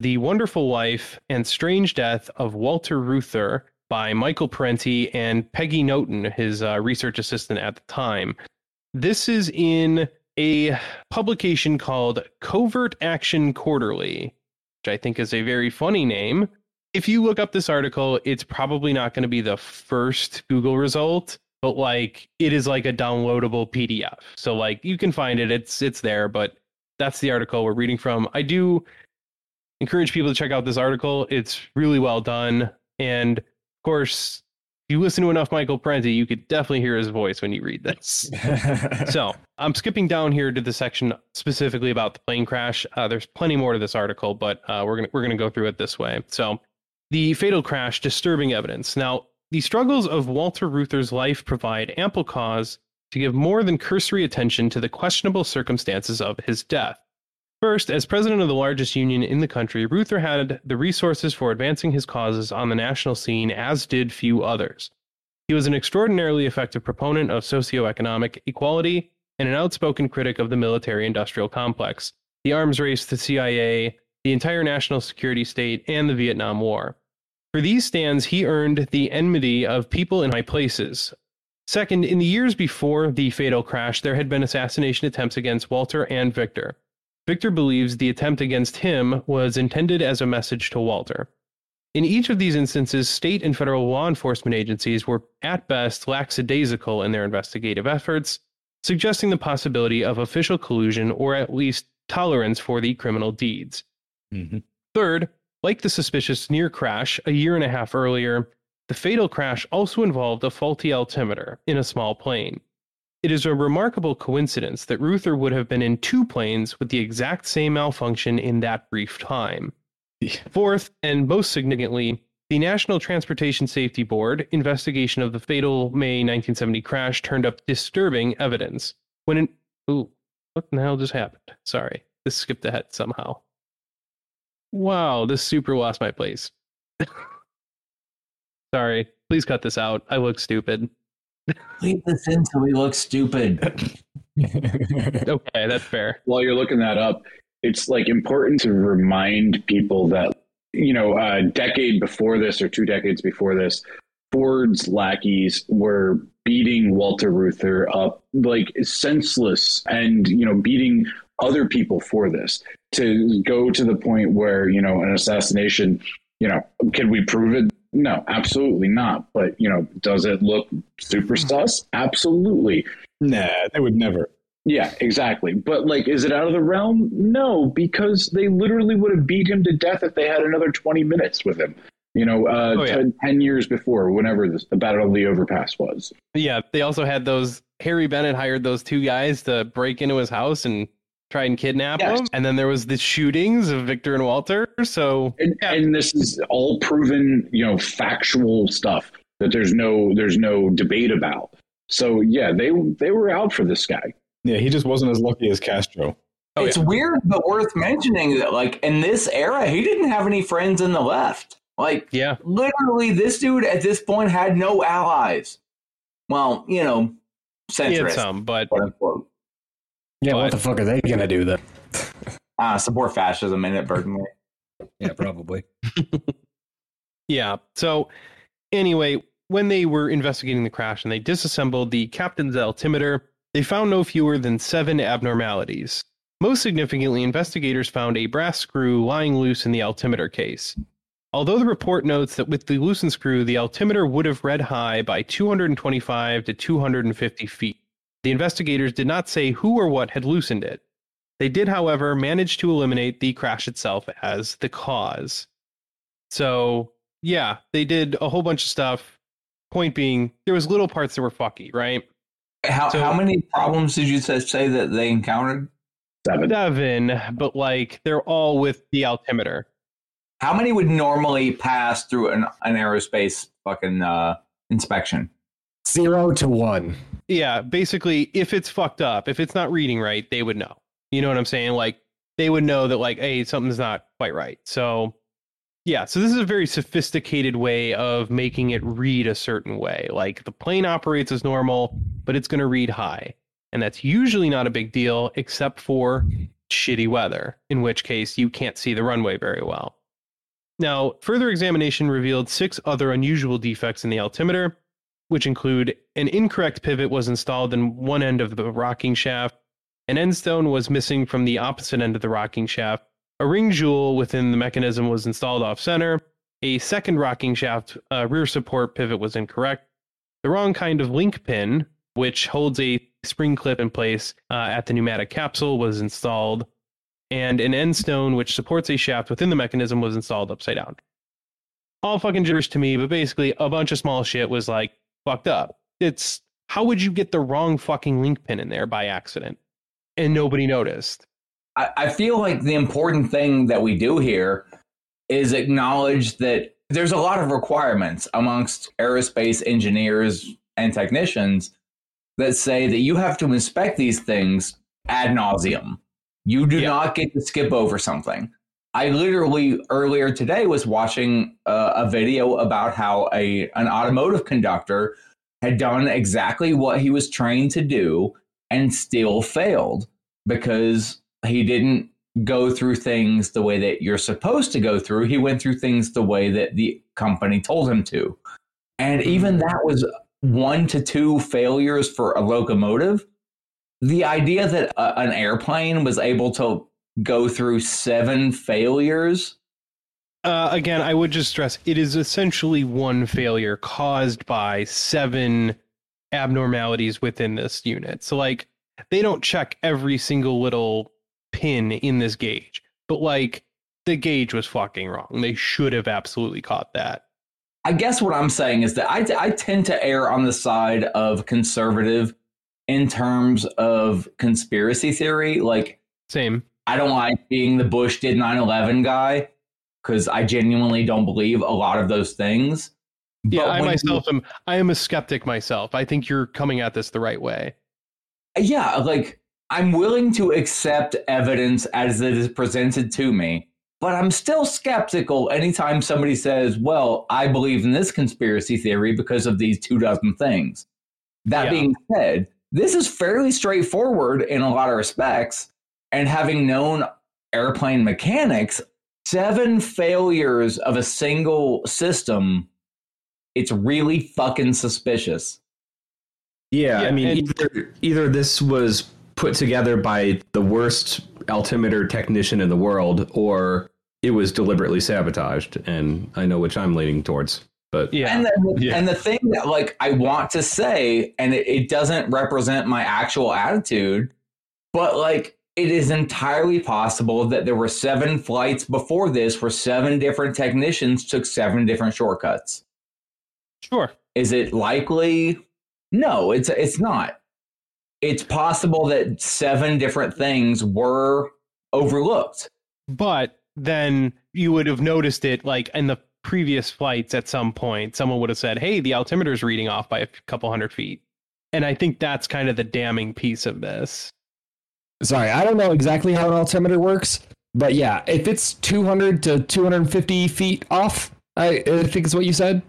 The Wonderful Life and Strange Death of Walter Reuther by Michael Parenti and Peggy Noton, his uh, research assistant at the time. This is in a publication called Covert Action Quarterly, which I think is a very funny name. If you look up this article, it's probably not going to be the first Google result, but like it is like a downloadable PDF. So like you can find it, it's it's there, but that's the article we're reading from. I do encourage people to check out this article. It's really well done. And of course, if you listen to enough Michael Parenti, you could definitely hear his voice when you read this. so I'm skipping down here to the section specifically about the plane crash. Uh, there's plenty more to this article, but uh, we're gonna we're gonna go through it this way. So, the fatal crash, disturbing evidence. Now, the struggles of Walter Reuther's life provide ample cause to give more than cursory attention to the questionable circumstances of his death. First, as president of the largest union in the country, Reuther had the resources for advancing his causes on the national scene, as did few others. He was an extraordinarily effective proponent of socioeconomic equality and an outspoken critic of the military industrial complex, the arms race, the CIA, the entire national security state, and the Vietnam War. For these stands, he earned the enmity of people in high places. Second, in the years before the fatal crash, there had been assassination attempts against Walter and Victor. Victor believes the attempt against him was intended as a message to Walter. In each of these instances, state and federal law enforcement agencies were at best lackadaisical in their investigative efforts, suggesting the possibility of official collusion or at least tolerance for the criminal deeds. Mm-hmm. Third, like the suspicious near crash a year and a half earlier, the fatal crash also involved a faulty altimeter in a small plane. It is a remarkable coincidence that Reuther would have been in two planes with the exact same malfunction in that brief time. Fourth, and most significantly, the National Transportation Safety Board investigation of the fatal May 1970 crash turned up disturbing evidence. When an ooh, what the hell just happened? Sorry, this skipped ahead somehow. Wow, this super lost my place. Sorry, please cut this out. I look stupid. Leave this in so we look stupid. Okay, that's fair. while you're looking that up, it's like important to remind people that you know a decade before this or two decades before this, Ford's lackeys were beating Walter Reuther up like senseless, and you know beating other people for this to go to the point where you know an assassination. You know, can we prove it? No, absolutely not. But you know, does it look super sus? Absolutely. Nah, they would never. Yeah, exactly. But like, is it out of the realm? No, because they literally would have beat him to death if they had another twenty minutes with him. You know, uh, Oh, yeah. ten years before, whenever this, the Battle of the Overpass was. Yeah, they also had those. Harry Bennett hired those two guys to break into his house and try and kidnap Yes. him. And then there was the shootings of Victor and Walter. So And, and this is all proven, you know, factual stuff that there's no there's no debate about. So yeah, they they were out for this guy. Yeah, he just wasn't as lucky as Castro. Oh, it's weird, but worth mentioning that, like in this era, he didn't have any friends in the left. Like, Yeah. literally, this dude at this point had no allies. Well, you know, He had some, but quote unquote. Yeah, But- what the fuck are they gonna do then? Uh, support fascism inadvertently. Yeah, probably. Yeah. So anyway, when they were investigating the crash and they disassembled the captain's altimeter, they found no fewer than seven abnormalities. Most significantly, investigators found a brass screw lying loose in the altimeter case. Although the report notes that with the loosened screw, the altimeter would have read high by 225 to 250 feet. The investigators did not say who or what had loosened it. They did, however, manage to eliminate the crash itself as the cause. So yeah, they did a whole bunch of stuff. Point being, there was little parts that were fucky, right? How, So- how many problems did you say, that they encountered? Seven. Seven, but like they're all with the altimeter. How many would normally pass through an, an aerospace fucking uh, inspection? Zero to one. Yeah, basically, if it's fucked up, if it's not reading right, they would know. You know what I'm saying? Like they would know that like, hey, something's not quite right. So yeah, so this is a very sophisticated way of making it read a certain way. Like the plane operates as normal, but it's going to read high. And that's usually not a big deal except for shitty weather, in which case you can't see the runway very well. Now, further examination revealed six other unusual defects in the altimeter, which include an incorrect pivot was installed in one end of the rocking shaft, an end stone was missing from the opposite end of the rocking shaft, a ring jewel within the mechanism was installed off center, a second rocking shaft uh, rear support pivot was incorrect, the wrong kind of link pin, which holds a spring clip in place uh, at the pneumatic capsule, was installed, and an end stone which supports a shaft within the mechanism was installed upside down. All fucking gibberish to me, but basically a bunch of small shit was like fucked up. It's how would you get the wrong fucking link pin in there by accident and nobody noticed? I, I feel like the important thing that we do here is acknowledge that there's a lot of requirements amongst aerospace engineers and technicians that say that you have to inspect these things ad nauseum. You do Yeah. not get to skip over something. I literally earlier today was watching uh, a video about how a an automotive conductor had done exactly what he was trained to do and still failed because he didn't go through things the way that you're supposed to go through. He went through things the way that the company told him to. And even that was one to two failures for a locomotive. The idea that a, an airplane was able to go through seven failures. Uh, again, I would just stress it is essentially one failure caused by seven abnormalities within this unit. So, like, they don't check every single little pin in this gauge, but like, the gauge was fucking wrong. They should have absolutely caught that. I guess what I'm saying is that I, I tend to err on the side of conservative in terms of conspiracy theory. Like, Same. I don't like being the Bush did 9 11 guy because I genuinely don't believe a lot of those things. Yeah, But I myself am. I am a skeptic myself. I think you're coming at this the right way. yeah, like I'm willing to accept evidence as it is presented to me, but I'm still skeptical anytime somebody says, well, I believe in this conspiracy theory because of these two dozen things. That Yeah. being said, this is fairly straightforward in a lot of respects. And having known airplane mechanics, seven failures of a single system, it's really fucking suspicious. Yeah, Yeah, I mean, either either this was put together by the worst altimeter technician in the world, or it was deliberately sabotaged. And I know which I'm leaning towards. But Yeah. And the, Yeah. and the thing that like I want to say, and it, it doesn't represent my actual attitude, but like it is entirely possible that there were seven flights before this where seven different technicians took seven different shortcuts. Sure. Is it likely? No, it's it's not. It's possible that seven different things were overlooked. But then you would have noticed it like in the previous flights at some point. Someone would have said, hey, the altimeter's reading off by a couple hundred feet. And I think that's kind of the damning piece of this. Sorry, I don't know exactly how an altimeter works, but yeah, if it's 200 to 250 feet off, I, I think it's what you said.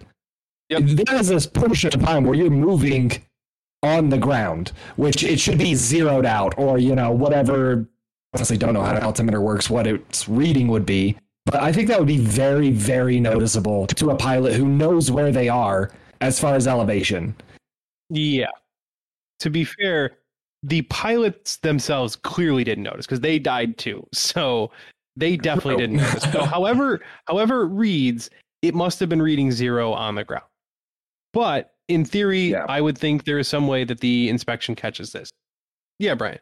Yep. There is this portion of time where you're moving on the ground, which it should be zeroed out, or you know whatever. Honestly, don't know how an altimeter works, what its reading would be, but I think that would be very, very noticeable to a pilot who knows where they are as far as elevation. Yeah. To be fair, the pilots themselves clearly didn't notice because they died too. So they definitely didn't notice. So however, however it reads, it must have been reading zero on the ground. But in theory, Yeah. I would think there is some way that the inspection catches this. Yeah, Brian.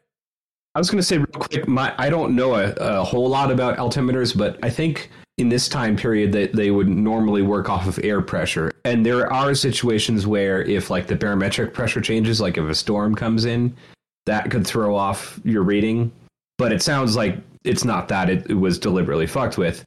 I was going to say real quick, my I don't know a, a whole lot about altimeters, but I think in this time period that they would normally work off of air pressure. And there are situations where if like the barometric pressure changes, like if a storm comes in, that could throw off your reading. But it sounds like it's not that it, it was deliberately fucked with.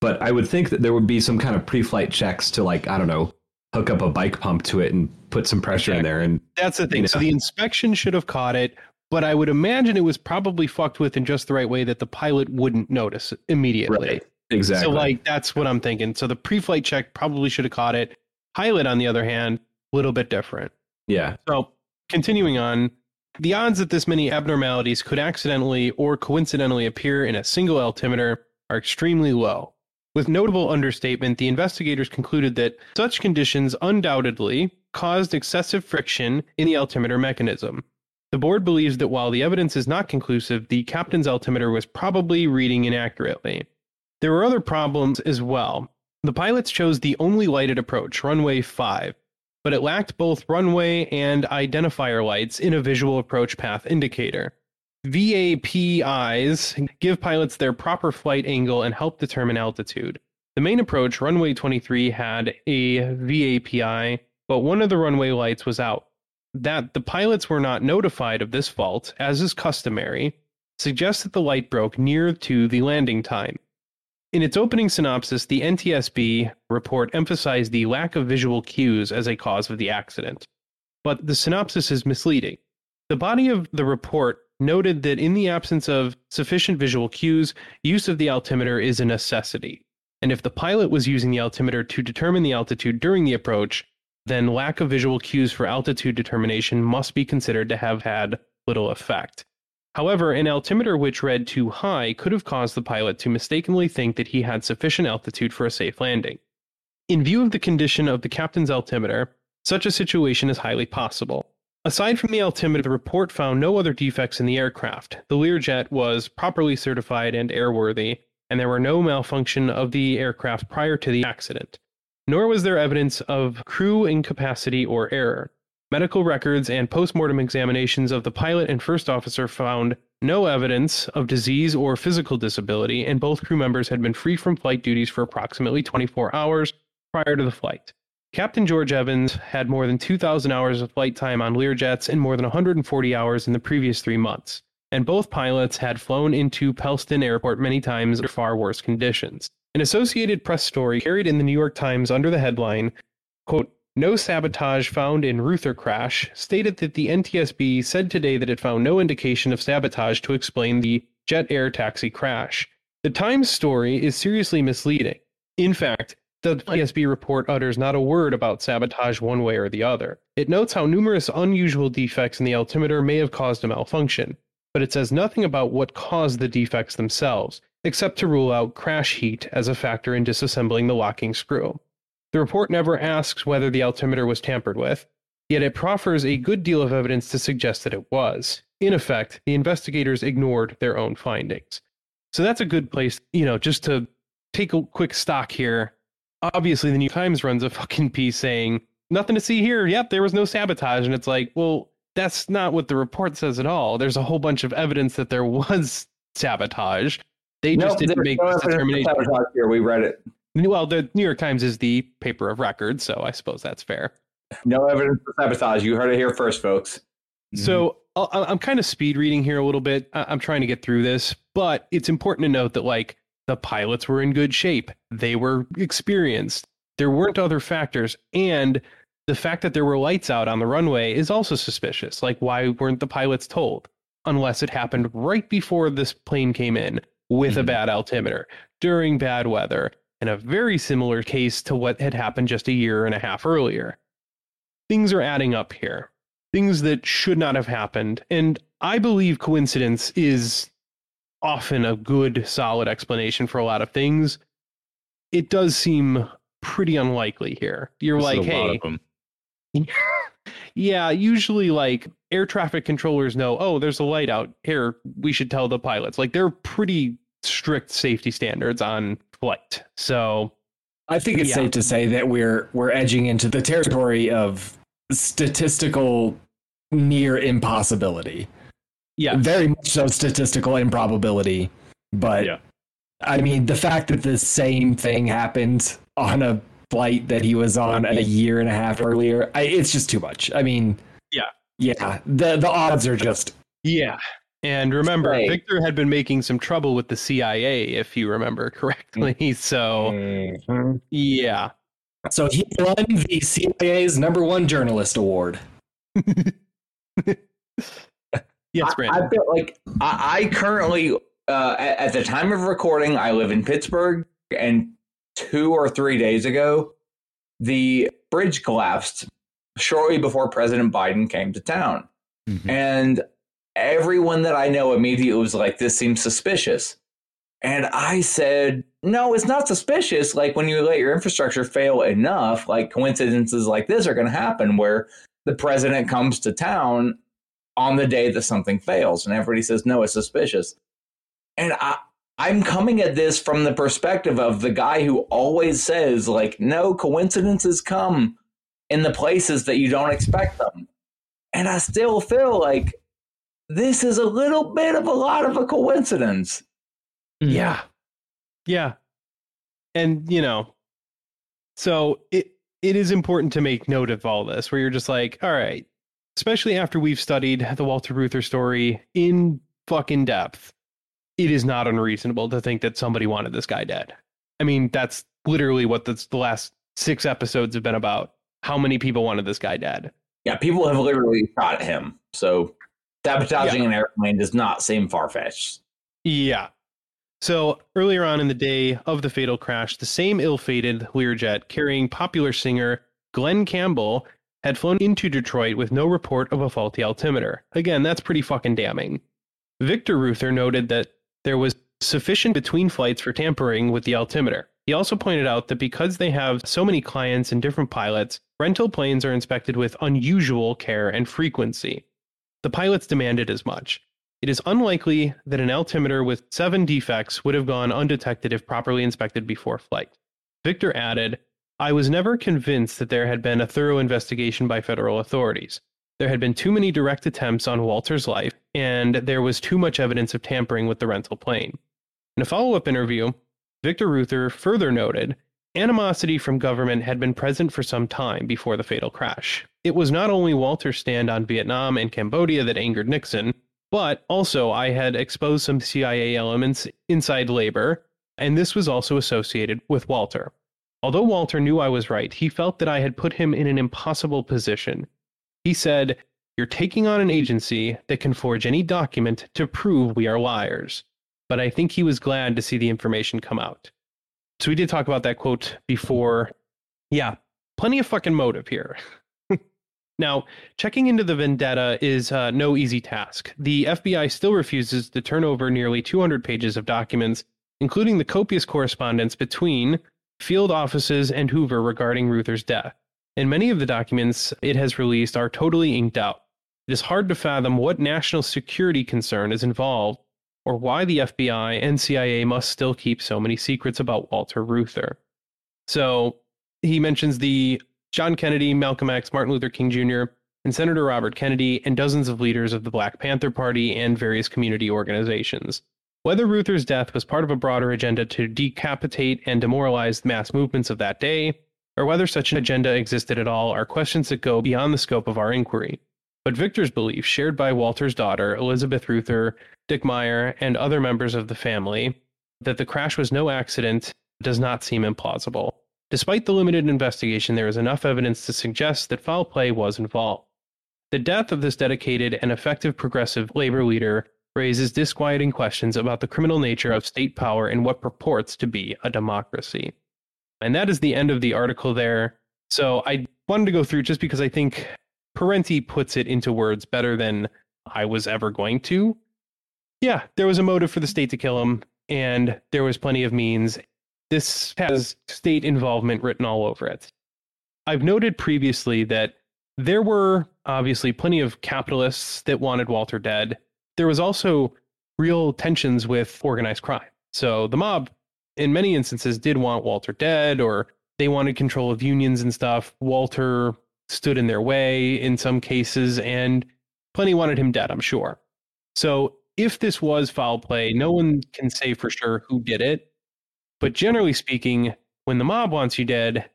But I would think that there would be some kind of pre-flight checks to like I don't know, hook up a bike pump to it and put some pressure in there and That's the thing. So the inspection should have caught it, but I would imagine it was probably fucked with in just the right way that the pilot wouldn't notice immediately. Right. exactly. So like that's what I'm thinking. So the pre-flight check probably should have caught it. Pilot, on the other hand, a little bit different. yeah. So continuing on, the odds that this many abnormalities could accidentally or coincidentally appear in a single altimeter are extremely low. With notable understatement, the investigators concluded that such conditions undoubtedly caused excessive friction in the altimeter mechanism. The board believes that while the evidence is not conclusive, the captain's altimeter was probably reading inaccurately. There were other problems as well. The pilots chose the only lighted approach, runway 5, but it lacked both runway and identifier lights in a visual approach path indicator. VAPIs give pilots their proper flight angle and help determine altitude. The main approach, runway 23, had a VAPI, but one of the runway lights was out. That the pilots were not notified of this fault, as is customary, suggests that the light broke near to the landing time. In its opening synopsis, the NTSB report emphasized the lack of visual cues as a cause of the accident. But the synopsis is misleading. The body of the report noted that in the absence of sufficient visual cues, use of the altimeter is a necessity. And if the pilot was using the altimeter to determine the altitude during the approach, then lack of visual cues for altitude determination must be considered to have had little effect. However, an altimeter which read too high could have caused the pilot to mistakenly think that he had sufficient altitude for a safe landing. In view of the condition of the captain's altimeter, such a situation is highly possible. Aside from the altimeter, the report found no other defects in the aircraft. The Learjet was properly certified and airworthy, and there were no malfunction of the aircraft prior to the accident. Nor was there evidence of crew incapacity or error. Medical records and postmortem examinations of the pilot and first officer found no evidence of disease or physical disability, and both crew members had been free from flight duties for approximately 24 hours prior to the flight. Captain George Evans had more than 2,000 hours of flight time on Learjets and more than 140 hours in the previous three months, and both pilots had flown into Pellston Airport many times under far worse conditions. An Associated Press story carried in the New York Times under the headline, quote, no sabotage found in Reuther crash stated that the NTSB said today that it found no indication of sabotage to explain the jet air taxi crash. The Times story is seriously misleading. In fact, the NTSB report utters not a word about sabotage one way or the other. It notes how numerous unusual defects in the altimeter may have caused a malfunction, but it says nothing about what caused the defects themselves, except to rule out crash heat as a factor in disassembling the locking screw. The report never asks whether the altimeter was tampered with, yet it proffers a good deal of evidence to suggest that it was. In effect, the investigators ignored their own findings. So that's a good place, you know, just to take a quick stock here. Obviously, the New York Times runs a fucking piece saying, nothing to see here. Yep, there was no sabotage. And it's like, well, that's not what the report says at all. There's a whole bunch of evidence that there was sabotage. They just Nope, didn't make no this determination. sabotage here. We read it. Well, the New York Times is the paper of record, so I suppose that's fair. No evidence of sabotage. You heard it here first, folks. So I- I'm kind of speed reading here a little bit. I- I'm trying to get through this, but it's important to note that like the pilots were in good shape. They were experienced. There weren't other factors, and the fact that there were lights out on the runway is also suspicious. Like, why weren't the pilots told? Unless it happened right before this plane came in with a Mhm. bad altimeter during bad weather. In a very similar case to what had happened just a year and a half earlier. Things are adding up here. Things that should not have happened. And I believe coincidence is often a good, solid explanation for a lot of things. It does seem pretty unlikely here. You're This like, hey, yeah, usually like air traffic controllers know, oh, there's a light out here. We should tell the pilots. Like they're pretty strict safety standards on flight. So I think it's Yeah. safe to say that we're we're edging into the territory of statistical near impossibility. yeah, Very much so statistical improbability. But Yeah. I mean, the fact that the same thing happened on a flight that he was on a year and a half earlier, I, it's just too much. I mean, Yeah. yeah, the the odds are just yeah. And remember, Right. Victor had been making some trouble with the CIA, if you remember correctly. So Mhm. yeah, So he won the CIA's number one journalist award. yes, I, Brandon. I feel like I, I currently, uh, at, at the time of recording, I live in Pittsburgh, and two or three days ago, the bridge collapsed shortly before President Biden came to town. Mhm. And everyone that I know immediately was like, this seems suspicious. And I said, no, it's not suspicious. Like when you let your infrastructure fail enough, like coincidences like this are going to happen where the president comes to town on the day that something fails. And everybody says, no, it's suspicious. And I, I'm coming at this from the perspective of the guy who always says, like, no, coincidences come in the places that you don't expect them. And I still feel like this is a little bit of a lot of a coincidence. Hmm. Yeah. Yeah. And you know, so it it is important to make note of all this where you're just like, all right, especially after we've studied the Walter Reuther story in fucking depth, it is not unreasonable to think that somebody wanted this guy dead. I mean, that's literally what this, the last six episodes have been about. How many people wanted this guy dead? Yeah, people have literally shot him. So sabotaging an airplane does not seem far fetched. Yeah. So earlier on in the day of the fatal crash, the same ill fated Learjet carrying popular singer Glen Campbell had flown into Detroit with no report of a faulty altimeter. Again, that's pretty fucking damning. Victor Reuther noted that there was sufficient between flights for tampering with the altimeter. He also pointed out that because they have so many clients and different pilots, rental planes are inspected with unusual care and frequency. The pilots demanded as much. It is unlikely that an altimeter with seven defects would have gone undetected if properly inspected before flight. Victor added, I was never convinced that there had been a thorough investigation by federal authorities. There had been too many direct attempts on Walter's life, and there was too much evidence of tampering with the rental plane. In a follow up interview, Victor Reuther further noted animosity from government had been present for some time before the fatal crash. It was not only Walter's stand on Vietnam and Cambodia that angered Nixon, but also I had exposed some CIA elements inside labor, and this was also associated with Walter. Although Walter knew I was right, he felt that I had put him in an impossible position. He said, You're taking on an agency that can forge any document to prove we are liars. But I think he was glad to see the information come out. So we did talk about that quote before. Yeah, plenty of fucking motive here. now, checking into the vendetta is uh, no easy task. The FBI still refuses to turn over nearly 200 pages of documents, including the copious correspondence between field offices and Hoover regarding Reuther's death. And many of the documents it has released are totally inked out. It is hard to fathom what national security concern is involved or why the FBI and CIA must still keep so many secrets about Walter Reuther. So he mentions the John Kennedy, Malcolm X, Martin Luther King Jr., and Senator Robert Kennedy, and dozens of leaders of the Black Panther Party and various community organizations. Whether Reuther's death was part of a broader agenda to decapitate and demoralize mass movements of that day, or whether such an agenda existed at all, are questions that go beyond the scope of our inquiry. But Victor's belief, shared by Walter's daughter, Elizabeth Reuther, Dickmeyer, and other members of the family, that the crash was no accident does not seem implausible. Despite the limited investigation, there is enough evidence to suggest that foul play was involved. The death of this dedicated and effective progressive labor leader raises disquieting questions about the criminal nature of state power in what purports to be a democracy. And that is the end of the article there. So I wanted to go through just because I think Parenti puts it into words better than I was ever going to. Yeah, there was a motive for the state to kill him, and there was plenty of means. This has state involvement written all over it. I've noted previously that there were obviously plenty of capitalists that wanted Walter dead. There was also real tensions with organized crime. So the mob, in many instances, did want Walter dead, or they wanted control of unions and stuff. Walter stood in their way in some cases, and plenty wanted him dead, I'm sure. So if this was foul play, no one can say for sure who did it. But generally speaking, when the mob wants you dead,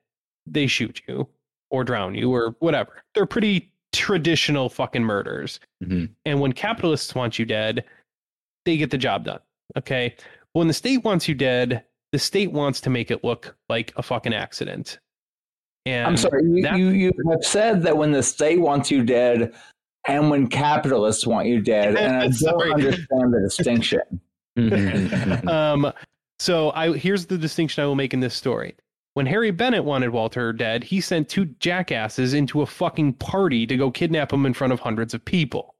they shoot you or drown you or whatever. They're pretty traditional fucking murders. Mhm. And when capitalists want you dead, they get the job done. Okay. When the state wants you dead, the state wants to make it look like a fucking accident. And I'm sorry, you, that- you, you have said that when the state wants you dead and when capitalists want you dead, and I don't Sorry. understand the distinction. um, so I here's the distinction I will make in this story. When Harry Bennett wanted Walter dead, he sent two jackasses into a fucking party to go kidnap him in front of hundreds of people.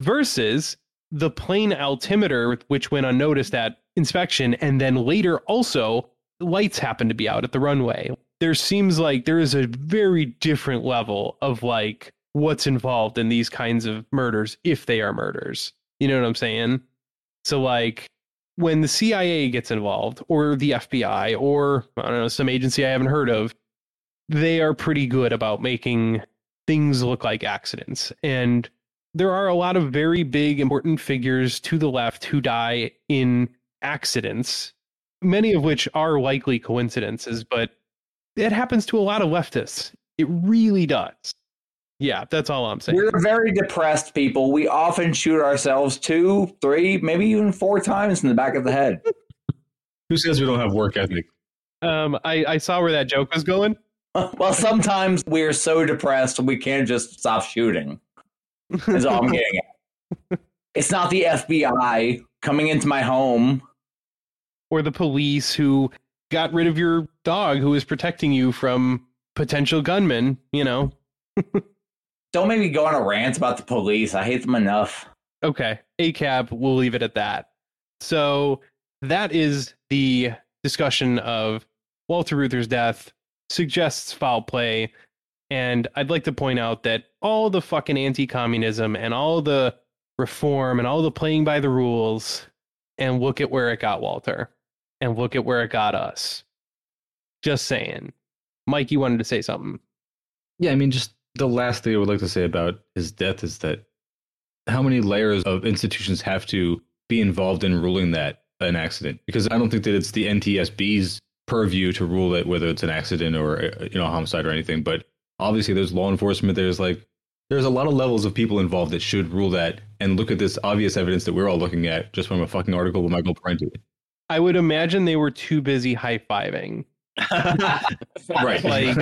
Versus the plane altimeter, which went unnoticed at inspection, and then later also lights happened to be out at the runway. There seems like there is a very different level of like what's involved in these kinds of murders if they are murders. You know what I'm saying? So like when the CIA gets involved or the FBI or I don't know some agency I haven't heard of, they are pretty good about making things look like accidents. And there are a lot of very big important figures to the left who die in accidents, many of which are likely coincidences, but it happens to a lot of leftists. It really does. Yeah, that's all I'm saying. We're very depressed people. We often shoot ourselves two, three, maybe even four times in the back of the head. Who says we don't have work ethic? Um, I, I saw where that joke was going. well, sometimes we're so depressed we can't just stop shooting. Is all I'm getting at. It's not the FBI coming into my home. or the police who got rid of your dog who was protecting you from potential gunmen, you know. Don't make me go on a rant about the police. I hate them enough. Okay, ACAB, we'll leave it at that. So that is the discussion of Walter Reuther's death suggests foul play. And I'd like to point out that all the fucking anti communism and all the reform and all the playing by the rules, and look at where it got Walter, and look at where it got us. Just saying. Mike, you wanted to say something. Yeah, I mean, just the last thing I would like to say about his death is that how many layers of institutions have to be involved in ruling that an accident? Because I don't think that it's the NTSB's purview to rule it whether it's an accident or uh, you know homicide or anything. But obviously, there's law enforcement. There's like there's a lot of levels of people involved that should rule that. And look at this obvious evidence that we're all looking at just from a fucking article with Michael Parenti. I would imagine they were too busy high fiving. right. Like,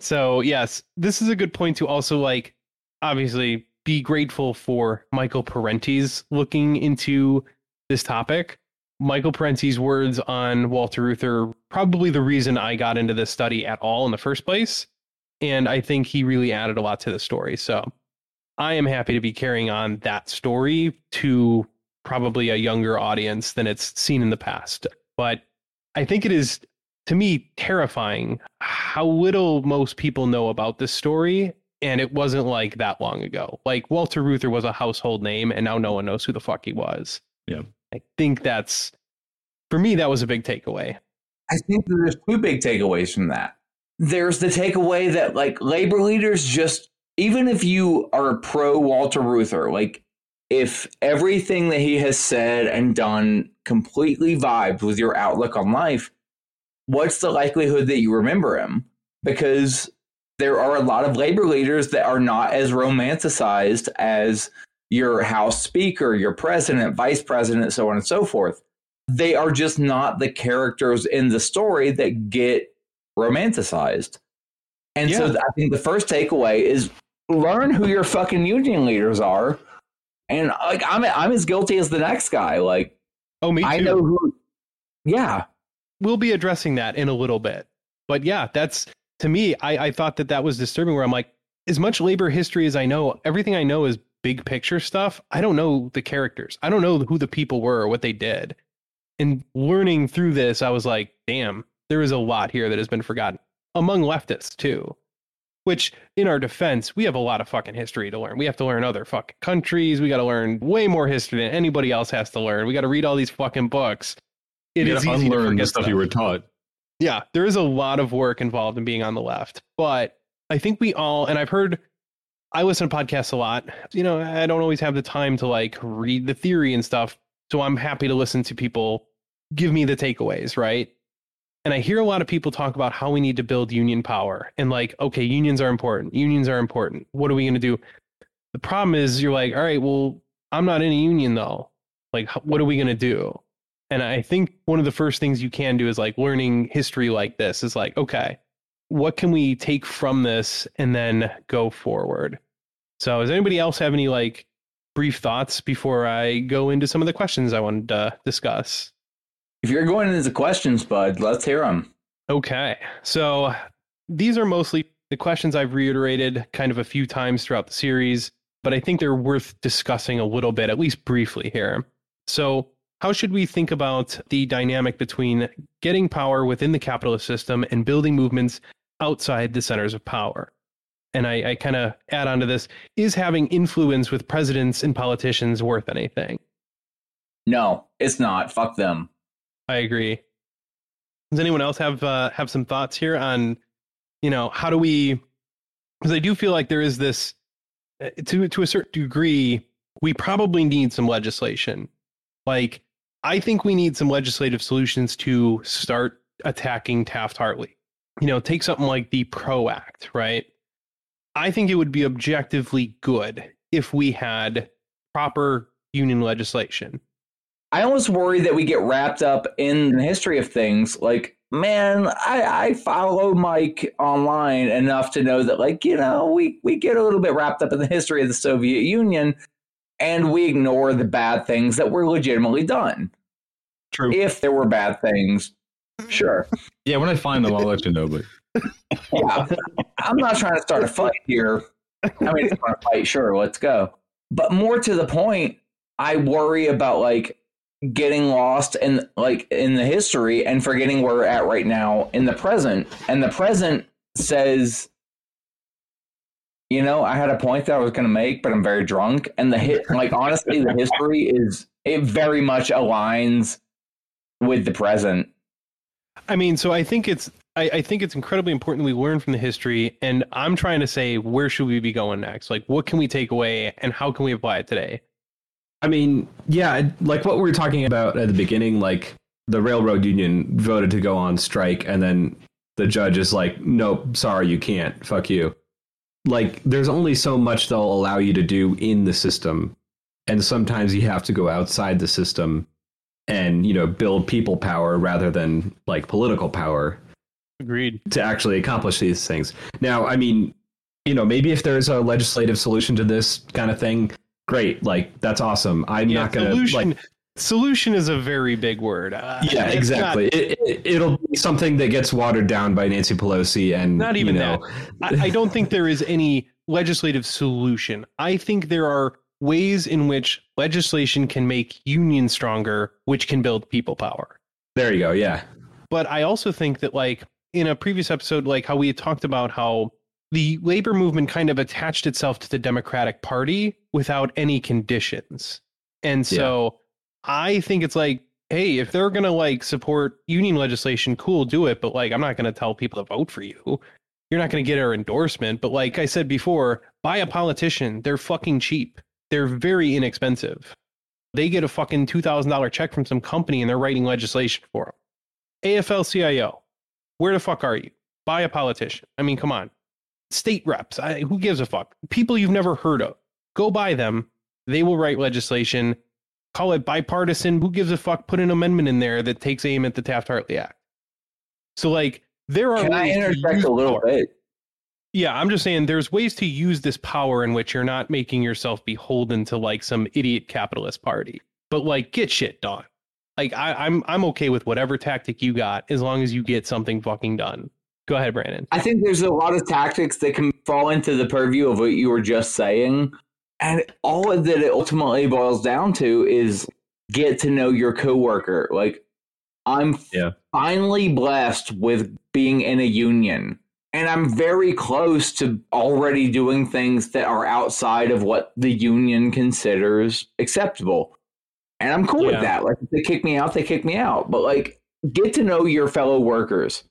so yes, this is a good point to also like obviously be grateful for Michael Parenti's looking into this topic. Michael Parenti's words on Walter Reuther probably the reason I got into this study at all in the first place, and I think he really added a lot to the story. So I am happy to be carrying on that story to probably a younger audience than it's seen in the past. But I think it is to me terrifying how little most people know about this story and it wasn't like that long ago like walter reuther was a household name and now no one knows who the fuck he was Yeah. i think that's for me that was a big takeaway I think there's two big takeaways from that. There's the takeaway that like labor leaders just even if you are pro Walter Reuther, like if everything that he has said and done completely vibes with your outlook on life, what's the likelihood that you remember him? Because there are a lot of labor leaders that are not as romanticized as your House Speaker, your president, vice president, so on and so forth they are just not the characters in the story that get romanticized. And so I think the first takeaway is learn who your fucking union leaders are. And like I'm I'm as guilty as the next guy. Like oh me too I know who Yeah. we'll be addressing that in a little bit. But yeah, that's to me, I, I thought that that was disturbing. Where I'm like, as much labor history as I know, everything I know is big picture stuff. I don't know the characters. I don't know who the people were or what they did. And learning through this, I was like, damn, there is a lot here that has been forgotten among leftists too. Which, in our defense, we have a lot of fucking history to learn. We have to learn other fucking countries. We got to learn way more history than anybody else has to learn. We got to read all these fucking books. It is easy to forget the stuff stuff. you were taught. Yeah, there is a lot of work involved in being on the left, but I think we all, and I've heard, I listen to podcasts a lot. You know, I don't always have the time to like read the theory and stuff. So I'm happy to listen to people give me the takeaways, right? And I hear a lot of people talk about how we need to build union power and like, okay, unions are important. Unions are important. What are we going to do? The problem is you're like, all right, well, I'm not in a union though. Like, what are we going to do? And I think one of the first things you can do is like learning history like this is like, okay, what can we take from this and then go forward? So, does anybody else have any like brief thoughts before I go into some of the questions I wanted to discuss? If you're going into questions, bud, let's hear them. Okay. So these are mostly the questions I've reiterated kind of a few times throughout the series, but I think they're worth discussing a little bit, at least briefly here. So, how should we think about the dynamic between getting power within the capitalist system and building movements outside the centers of power? And I, I kind of add on to this is having influence with presidents and politicians worth anything? No, it's not. Fuck them. I agree. Does anyone else have uh, have some thoughts here on, you know, how do we? Because I do feel like there is this, uh, to to a certain degree, we probably need some legislation. Like, I think we need some legislative solutions to start attacking Taft Hartley. You know, take something like the PRO Act, right? I think it would be objectively good if we had proper union legislation. I almost worry that we get wrapped up in the history of things. Like, man, I, I follow Mike online enough to know that, like, you know, we, we get a little bit wrapped up in the history of the Soviet Union and we ignore the bad things that were legitimately done. True. If there were bad things, sure. Yeah, when I find them, I'll let you know. But Yeah. I'm not trying to start a fight here. I mean, if you want to fight, sure, let's go. But more to the point, I worry about like getting lost in like in the history and forgetting where we're at right now in the present. And the present says, you know, I had a point that I was going to make, but I'm very drunk. And the hit, like honestly, the history is it very much aligns with the present. I mean, so I think it's I, I think it's incredibly important we learn from the history, and I'm trying to say where should we be going next? Like, what can we take away, and how can we apply it today? I mean, yeah, like what we were talking about at the beginning, like the railroad union voted to go on strike, and then the judge is like, nope, sorry, you can't. Fuck you. Like, there's only so much they'll allow you to do in the system. And sometimes you have to go outside the system and, you know, build people power rather than like political power Agreed. to actually accomplish these things. Now, I mean, you know, maybe if there's a legislative solution to this kind of thing, great. Like, that's awesome. I'm Yeah, not going to solution. like solution is a very big word. Uh, yeah, exactly. It, it, it'll be something that gets watered down by Nancy Pelosi and Not even you know, Not, I, I don't think there is any legislative solution. I think there are ways in which legislation can make unions stronger, which can build people power. There you go. Yeah. but I also think that like in a previous episode, like how we had talked about how the labor movement kind of attached itself to the Democratic Party without any conditions. And so I think it's like, hey, if they're gonna like support union legislation, cool, do it. But like I'm not gonna tell people to vote for you. You're not gonna get our endorsement. But like I said before, buy a politician. They're fucking cheap. They're very inexpensive. They get a fucking two thousand dollar check from some company and they're writing legislation for them. AFL CIO, where the fuck are you? Buy a politician. I mean, come on. State reps, I, who gives a fuck? People you've never heard of. Go buy them. They will write legislation. Call it bipartisan. Who gives a fuck? Put an amendment in there that takes aim at the Taft Hartley Act. So, like, there are. Can I interject a little power. bit? Yeah, I'm just saying there's ways to use this power in which you're not making yourself beholden to like some idiot capitalist party. But like get shit done. Like I, I'm I'm okay with whatever tactic you got as long as you get something fucking done. Go ahead, Brandon. I think there's a lot of tactics that can fall into the purview of what you were just saying. And all that it ultimately boils down to is get to know your coworker. Like, I'm Yeah. finally blessed with being in a union. And I'm very close to already doing things that are outside of what the union considers acceptable. And I'm cool Yeah. with that. Like, if they kick me out, they kick me out. But, like, get to know your fellow workers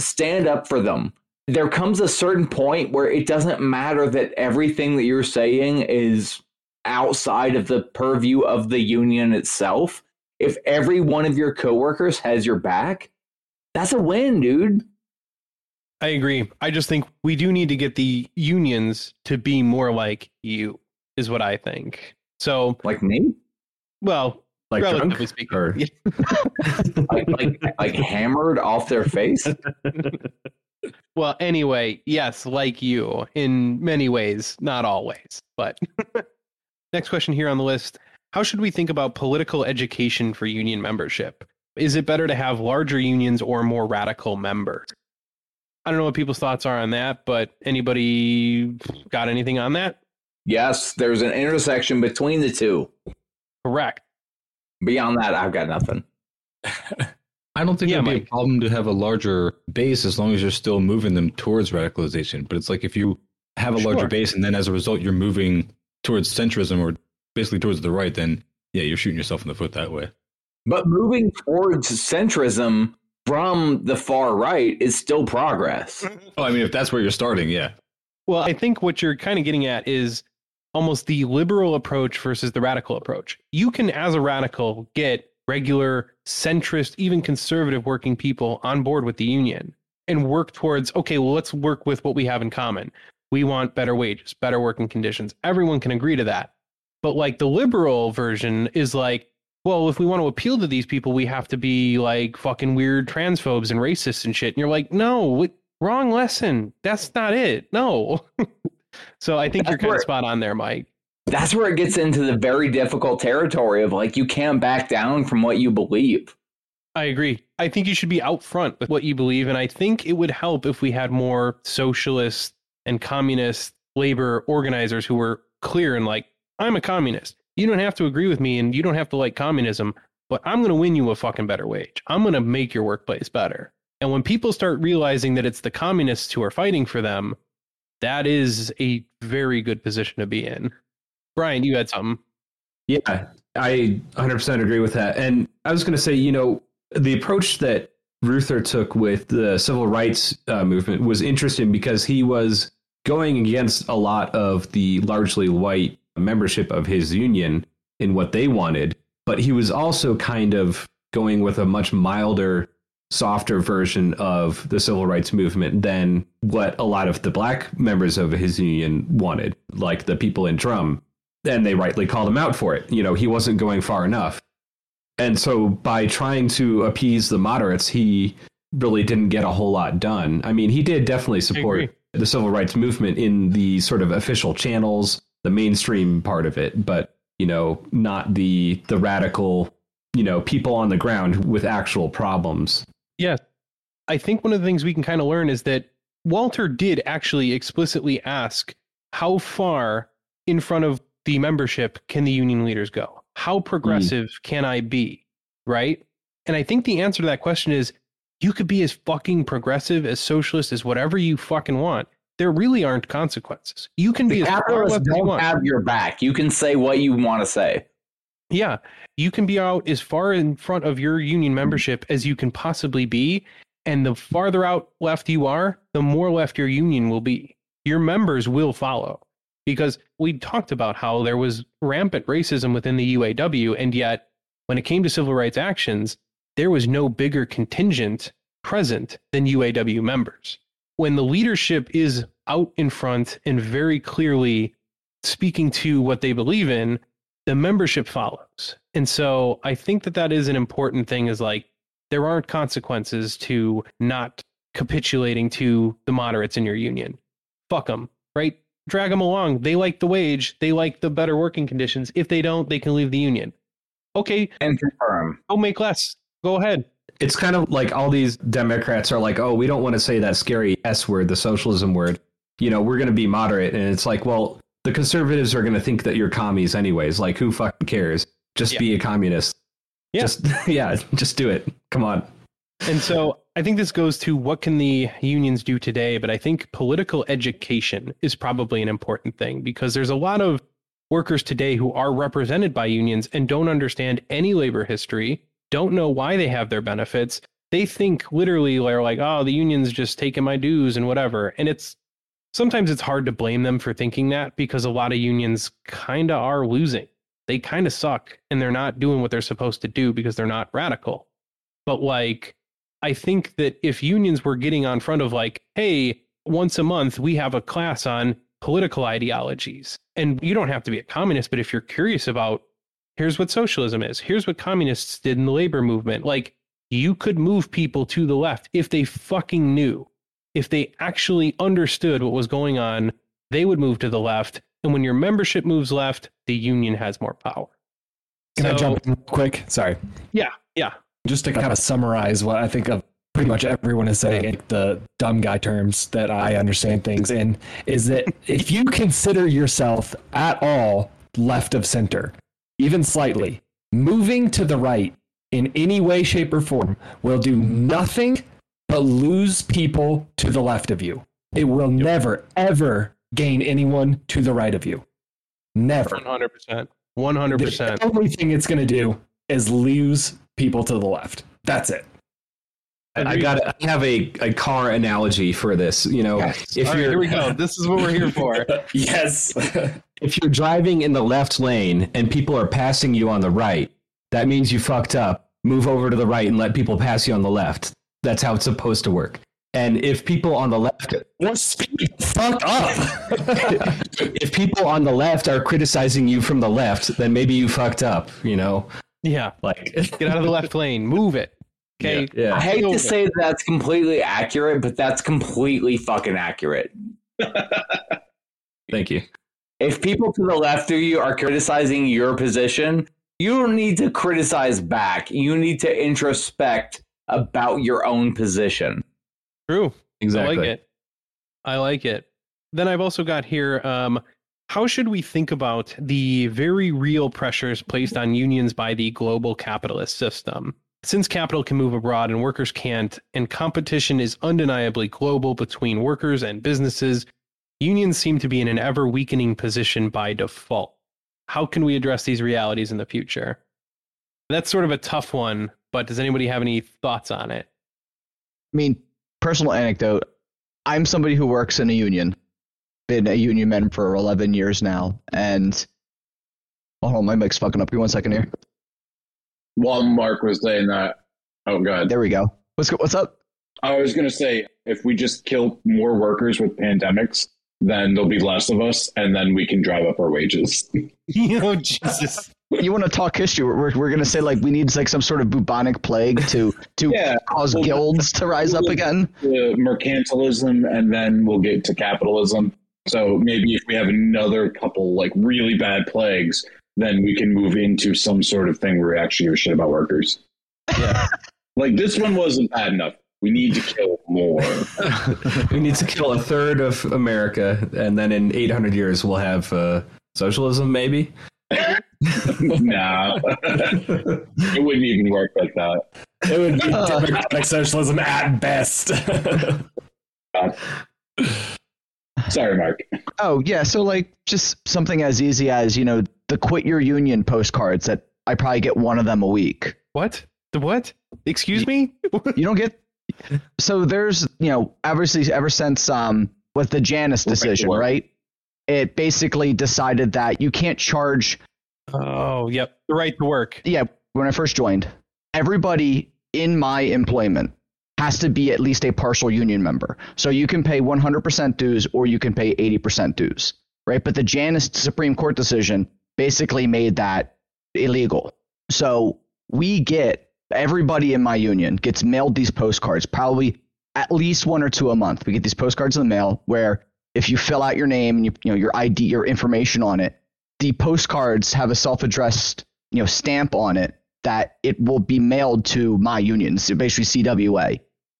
stand up for them. There comes a certain point where it doesn't matter that everything that you're saying is outside of the purview of the union itself. If every one of your coworkers has your back, that's a win, dude. I agree. I just think we do need to get the unions to be more like you, is what I think. So, Like me? well, Like relatively drunk? speaking, Or- Like like like hammered off their face? Well, anyway, yes, like you in many ways, not always. But next question here on the list How should we think about political education for union membership? Is it better to have larger unions or more radical members? I don't know what people's thoughts are on that, but anybody got anything on that? Yes, there's an intersection between the two. Correct. Beyond that, I've got nothing. I don't think Yeah, it'd be a problem to have a larger base as long as you're still moving them towards radicalization. But it's like if you have a larger base and then as a result you're moving towards centrism or basically towards the right, then yeah, you're shooting yourself in the foot that way. But moving towards centrism from the far right is still progress. Oh, I mean, if that's where you're starting, yeah. Well, I think what you're kind of getting at is almost the liberal approach versus the radical approach. You can, as a radical, get regular, centrist, even conservative working people on board with the union and work towards, okay, well, let's work with what we have in common. We want better wages, better working conditions. Everyone can agree to that. But like the liberal version is like, well, if we want to appeal to these people, we have to be like fucking weird transphobes and racists and shit. And you're like, no, wrong lesson. That's not it. No. so I think That's you're kind where- of spot on there, Mike. That's where it gets into the very difficult territory of like you can't back down from what you believe. I agree. I think you should be out front with what you believe. And I think it would help if we had more socialist and communist labor organizers who were clear and like, I'm a communist. You don't have to agree with me and you don't have to like communism, but I'm going to win you a fucking better wage. I'm going to make your workplace better. And when people start realizing that it's the communists who are fighting for them, that is a very good position to be in. Brian, you had something. Yeah, I 100% agree with that. And I was going to say, you know, the approach that Reuther took with the civil rights uh, movement was interesting because he was going against a lot of the largely white membership of his union in what they wanted, but he was also kind of going with a much milder, softer version of the civil rights movement than what a lot of the black members of his union wanted, like the people in Drum and they rightly called him out for it. You know, he wasn't going far enough. And so by trying to appease the moderates, he really didn't get a whole lot done. I mean, he did definitely support the civil rights movement in the sort of official channels, the mainstream part of it, but you know, not the the radical, you know, people on the ground with actual problems. Yes. I think one of the things we can kind of learn is that Walter did actually explicitly ask how far in front of the membership can the union leaders go? How hmm. progressive can I be? Right? And I think the answer to that question is you could be as fucking progressive, as socialist, as whatever you fucking want. There really aren't consequences. You can be The as far capitalists as you don't want. have your back. You can say what you want to say. Yeah, you can be out as far in front of your union membership as you can possibly be. And the farther out left you are, the more left your union will be. Your members will follow. Because we talked about how there was rampant racism within the UAW, and yet when it came to civil rights actions, there was no bigger contingent present than UAW members. When the leadership is out in front and very clearly speaking to what they believe in, the membership follows. And so I think that that is an important thing is like there aren't consequences to not capitulating to the moderates in your union. Fuck them, right? Drag them along. They like the wage, they like the better working conditions. If they don't, they can leave the union. Okay, and confirm. go make less. Go ahead. It's kind of like all these Democrats are like, oh, we don't want to say that scary S word, the socialism word. You know, we're going to be moderate. And it's like, well, the conservatives are going to think that you're commies anyways. Like, who fucking cares? Just Yeah. be a communist. Yeah. Just, yeah, just do it. Come on. And so I think this goes to what can the unions do today, but I think political education is probably an important thing because there's a lot of workers today who are represented by unions and don't understand any labor history, don't know why they have their benefits. They think literally they're like, oh, the union's just taking my dues and whatever. And it's sometimes it's hard to blame them for thinking that because a lot of unions kind of are losing. They kind of suck and they're not doing what they're supposed to do because they're not radical. But like, I think that if unions were getting on front of like, hey, once a month we have a class on political ideologies, and you don't have to be a communist, but if you're curious about, here's what socialism is, here's what communists did in the labor movement, like you could move people to the left if they fucking knew, if they actually understood what was going on, they would move to the left. And when your membership moves left, the union has more power. Can I jump in real quick? Sorry. Yeah, yeah. Just to kind of summarize what I think of pretty much everyone is saying in the dumb guy terms that I understand things in is that if you consider yourself at all left of center, even slightly, moving to the right in any way, shape, or form will do nothing but lose people to the left of you. It will never, ever gain anyone to the right of you. Never. 100%. 100%. The only thing it's going to do is lose people to the left. That's it. I, I got I have a, a car analogy for this. You know, if All right, you're here we go. This is what we're here for. yes. if you're driving in the left lane and people are passing you on the right, that means you fucked up. Move over to the right and let people pass you on the left. That's how it's supposed to work. And if people on the left, What speed? Fuck up. if people on the left are criticizing you from the left, then maybe you fucked up. You know, Yeah. like Get out of the left lane. Move it. Okay. I yeah. hate to say that's completely accurate, but that's completely fucking accurate. Thank you. If people to the left of you are criticizing your position, you don't need to criticize back. You need to introspect about your own position. True. Exactly. I like it. I like it. Then I've also got here um, how should we think about the very real pressures placed on unions by the global capitalist system? Since capital can move abroad and workers can't, and competition is undeniably global between workers and businesses, unions seem to be in an ever weakening position by default. How can we address these realities in the future? That's sort of a tough one, but does anybody have any thoughts on it? I mean, personal anecdote. I'm somebody who works in a union. Been a union man for 11 years now, and oh, hold on, my mic's fucking up. Give me one second here. While Mark was saying that, oh god, There we go. What's what's up? I was gonna say if we just kill more workers with pandemics, then there'll be less of us, and then we can drive up our wages. oh, Jesus. You want to talk history? We're, we're, we're gonna say like we need like some sort of bubonic plague to to Yeah. cause Well, guilds to rise up again. the mercantilism and then we'll get to capitalism. So maybe if we have another couple like really bad plagues, then we can move into some sort of thing where we actually give a shit about workers. Yeah. Like this one wasn't bad enough. We need to kill more. we need to kill a third of America, and then in 800 years we'll have uh, socialism, maybe. nah, it wouldn't even work like that. It would be Uh. democratic socialism at best. Sorry, Mark. Oh yeah, so like just something as easy as you know the quit your union postcards that I probably get one of them a week. What? The what? Excuse me? You don't get. So there's you know obviously ever since um with the Janus decision, work. right? It basically decided that you can't charge Oh, yep. The right to work. yeah, when I first joined, everybody in my employment has to be at least a partial union member. So you can pay 100% dues or you can pay 80% dues, right? But the Janus Supreme Court decision basically made that illegal. So we get everybody in my union gets mailed these postcards, probably at least one or two a month. We get these postcards in the mail where if you fill out your name and you, you know your ID, your information on it, the postcards have a self-addressed you know stamp on it that it will be mailed to my union, so basically CWA.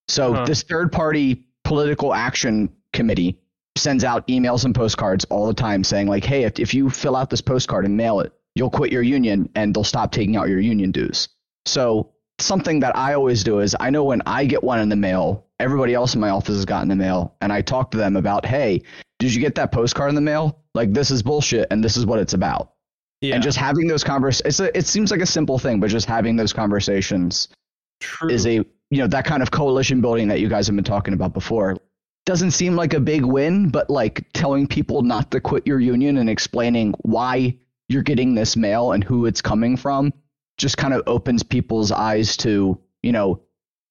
So Uh-huh. this third party political action committee sends out emails and postcards all the time saying like, hey, if, if you fill out this postcard and mail it, you'll quit your union and they'll stop taking out your union dues. So something that I always do is I know when I get one in the mail, everybody else in my office has gotten the mail, and I talk to them about, hey, did you get that postcard in the mail? Like this is bullshit, and this is what it's about. Yeah, And just having those conversations, it seems like a simple thing, but just having those conversations true. is a you know that kind of coalition building that you guys have been talking about before. Doesn't seem like a big win, but like telling people not to quit your union and explaining why you're getting this mail and who it's coming from just kind of opens people's eyes to, you know,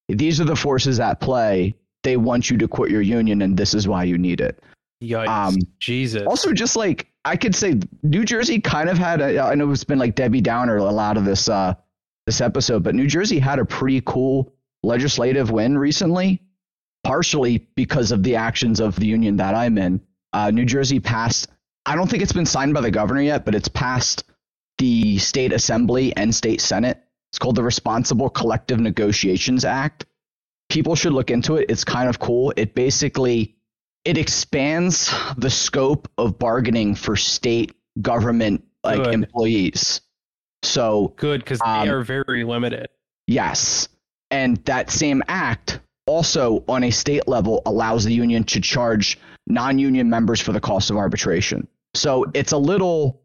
these are the forces at play. They want you to quit your union and this is why you need it. Yikes. um, Jesus. Also, just like I could say, New Jersey kind of had. A, I know it's been like Debbie Downer a lot of this uh, this episode, but New Jersey had a pretty cool legislative win recently, partially because of the actions of the union that I'm in. Uh, New Jersey passed. I don't think it's been signed by the governor yet, but it's passed the state assembly and state senate. It's called the Responsible Collective Negotiations Act. People should look into it. It's kind of cool. It basically it expands the scope of bargaining for state government like Good. employees. So Good, because um, they are very limited. yes, and that same act also on a state level allows the union to charge non-union members for the cost of arbitration. So it's a little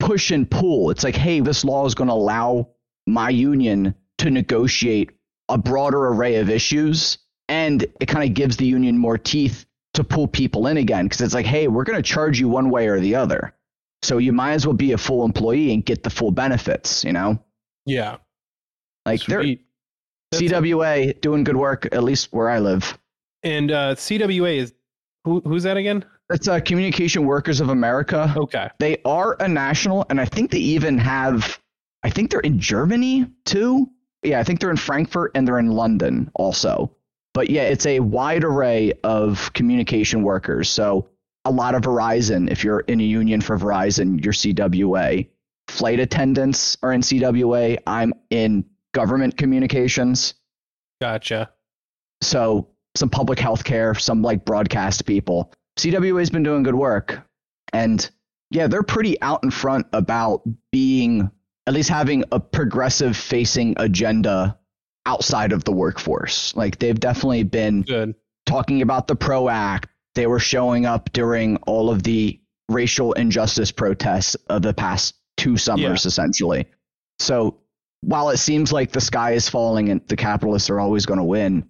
push and pull. It's like, hey, this law is going to allow my union to negotiate a broader array of issues, and it kind of gives the union more teeth to pull people in again because it's like, hey, we're going to charge you one way or the other. So you might as well be a full employee and get the full benefits, you know? Yeah. Like they're That's- CWA doing good work, at least where I live. And uh, CWA is who? Who's that again? It's uh, Communication Workers of America. Okay. They are a national, and I think they even have, I think they're in Germany too. Yeah, I think they're in Frankfurt and they're in London also. But yeah, it's a wide array of communication workers. So a lot of Verizon, if you're in a union for Verizon, you're CWA. Flight attendants are in CWA. I'm in government communications. Gotcha. So some public health care, some like broadcast people. CWA has been doing good work. And yeah, they're pretty out in front about being at least having a progressive facing agenda outside of the workforce. Like they've definitely been Good. talking about the PRO Act. They were showing up during all of the racial injustice protests of the past two summers, essentially. So while it seems like the sky is falling and the capitalists are always going to win,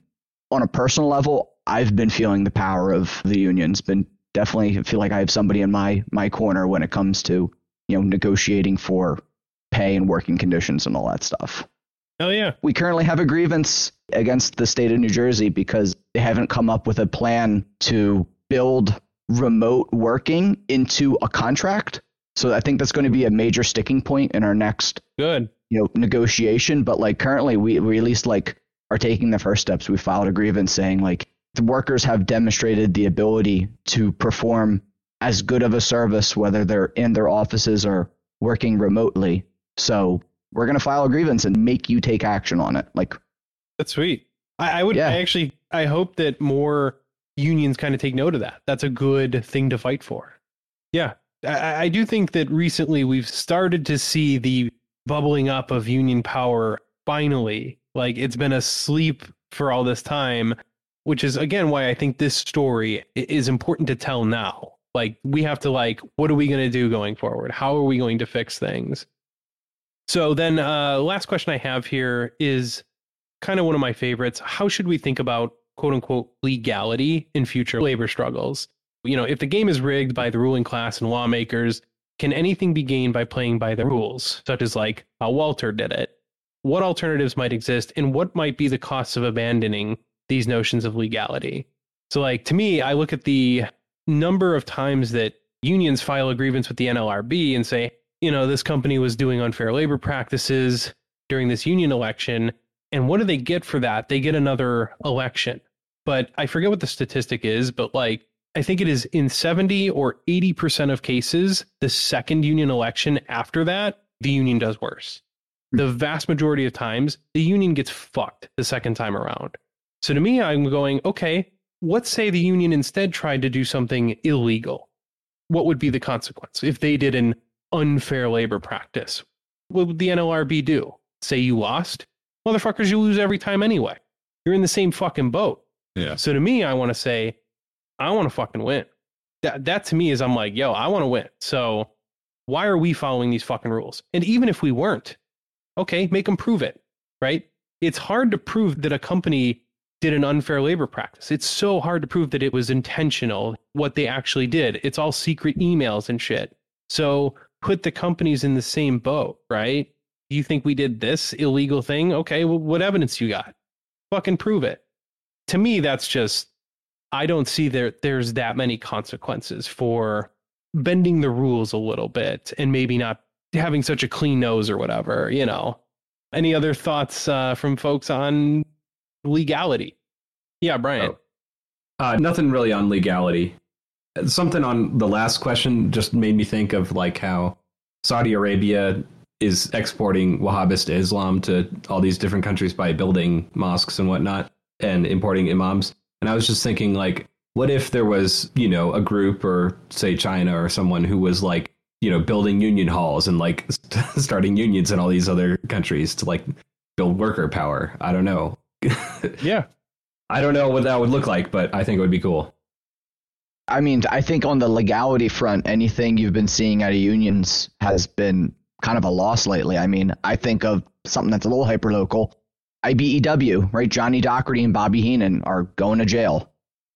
on a personal level, I've been feeling the power of the unions. Been definitely feel like I have somebody in my my corner when it comes to you know negotiating for pay and working conditions and all that stuff Hell yeah. we currently have a grievance against the state of New Jersey because they haven't come up with a plan to build remote working into a contract. So I think that's going to be a major sticking point in our next, Good. you know, negotiation. But like currently, we, we at least like are taking the first steps. We filed a grievance saying like the workers have demonstrated the ability to perform as good of a service whether they're in their offices or working remotely. So we're going to file a grievance and make you take action on it. Like That's sweet. I, I would. Yeah. I actually. I hope that more unions kind of take note of that. That's a good thing to fight for. Yeah, I, I do think that recently we've started to see the bubbling up of union power. Finally, like it's been asleep for all this time, which is again why I think this story is important to tell now. Like we have to like, what are we going to do going forward? How are we going to fix things? So then, uh, last question I have here is kind of one of my favorites. How should we think about quote unquote legality in future labor struggles? You know, if the game is rigged by the ruling class and lawmakers, can anything be gained by playing by the rules, such as like how Walter did it? What alternatives might exist, and what might be the costs of abandoning these notions of legality? So, like, to me, I look at the number of times that unions file a grievance with the NLRB and say, you know, this company was doing unfair labor practices during this union election. And what do they get for that? They get another election. But I forget what the statistic is, but like, I think it is in 70 or 80% of cases, the second union election after that, the union does worse. Hmm. the vast majority of times, the union gets fucked the second time around. So to me, I'm going, okay, let's say the union instead tried to do something illegal. What would be the consequence if they did an unfair labor practice? What would the NLRB do? Say you lost? Motherfuckers, you lose every time anyway. You're in the same fucking boat. Yeah. So to me, I want to say, I want to fucking win. That that to me is I'm like, yo, I want to win. So why are we following these fucking rules? And even if we weren't, okay, make them prove it, right? It's hard to prove that a company did an unfair labor practice. It's so hard to prove that it was intentional, what they actually did. It's all secret emails and shit. So put the companies in the same boat, right? You think we did this illegal thing? Okay, well, what evidence you got? Fucking prove it. To me, that's just I don't see there there's that many consequences for bending the rules a little bit and maybe not having such a clean nose or whatever, you know. Any other thoughts uh, from folks on legality? Yeah, Brian. Oh. Uh, nothing really on legality. Something on the last question just made me think of like how Saudi Arabia is exporting Wahhabist Islam to all these different countries by building mosques and whatnot and importing imams. And I was just thinking, like, what if there was, you know, a group or say China or someone who was like, you know, building union halls and like starting unions in all these other countries to like build worker power? I don't know. yeah. I don't know what that would look like, but I think it would be cool. I mean, I think on the legality front, anything you've been seeing out of unions has been kind of a loss lately. I mean, I think of something that's a little hyper local. IBEW, right? Johnny Dougherty and Bobby Henon are going to jail.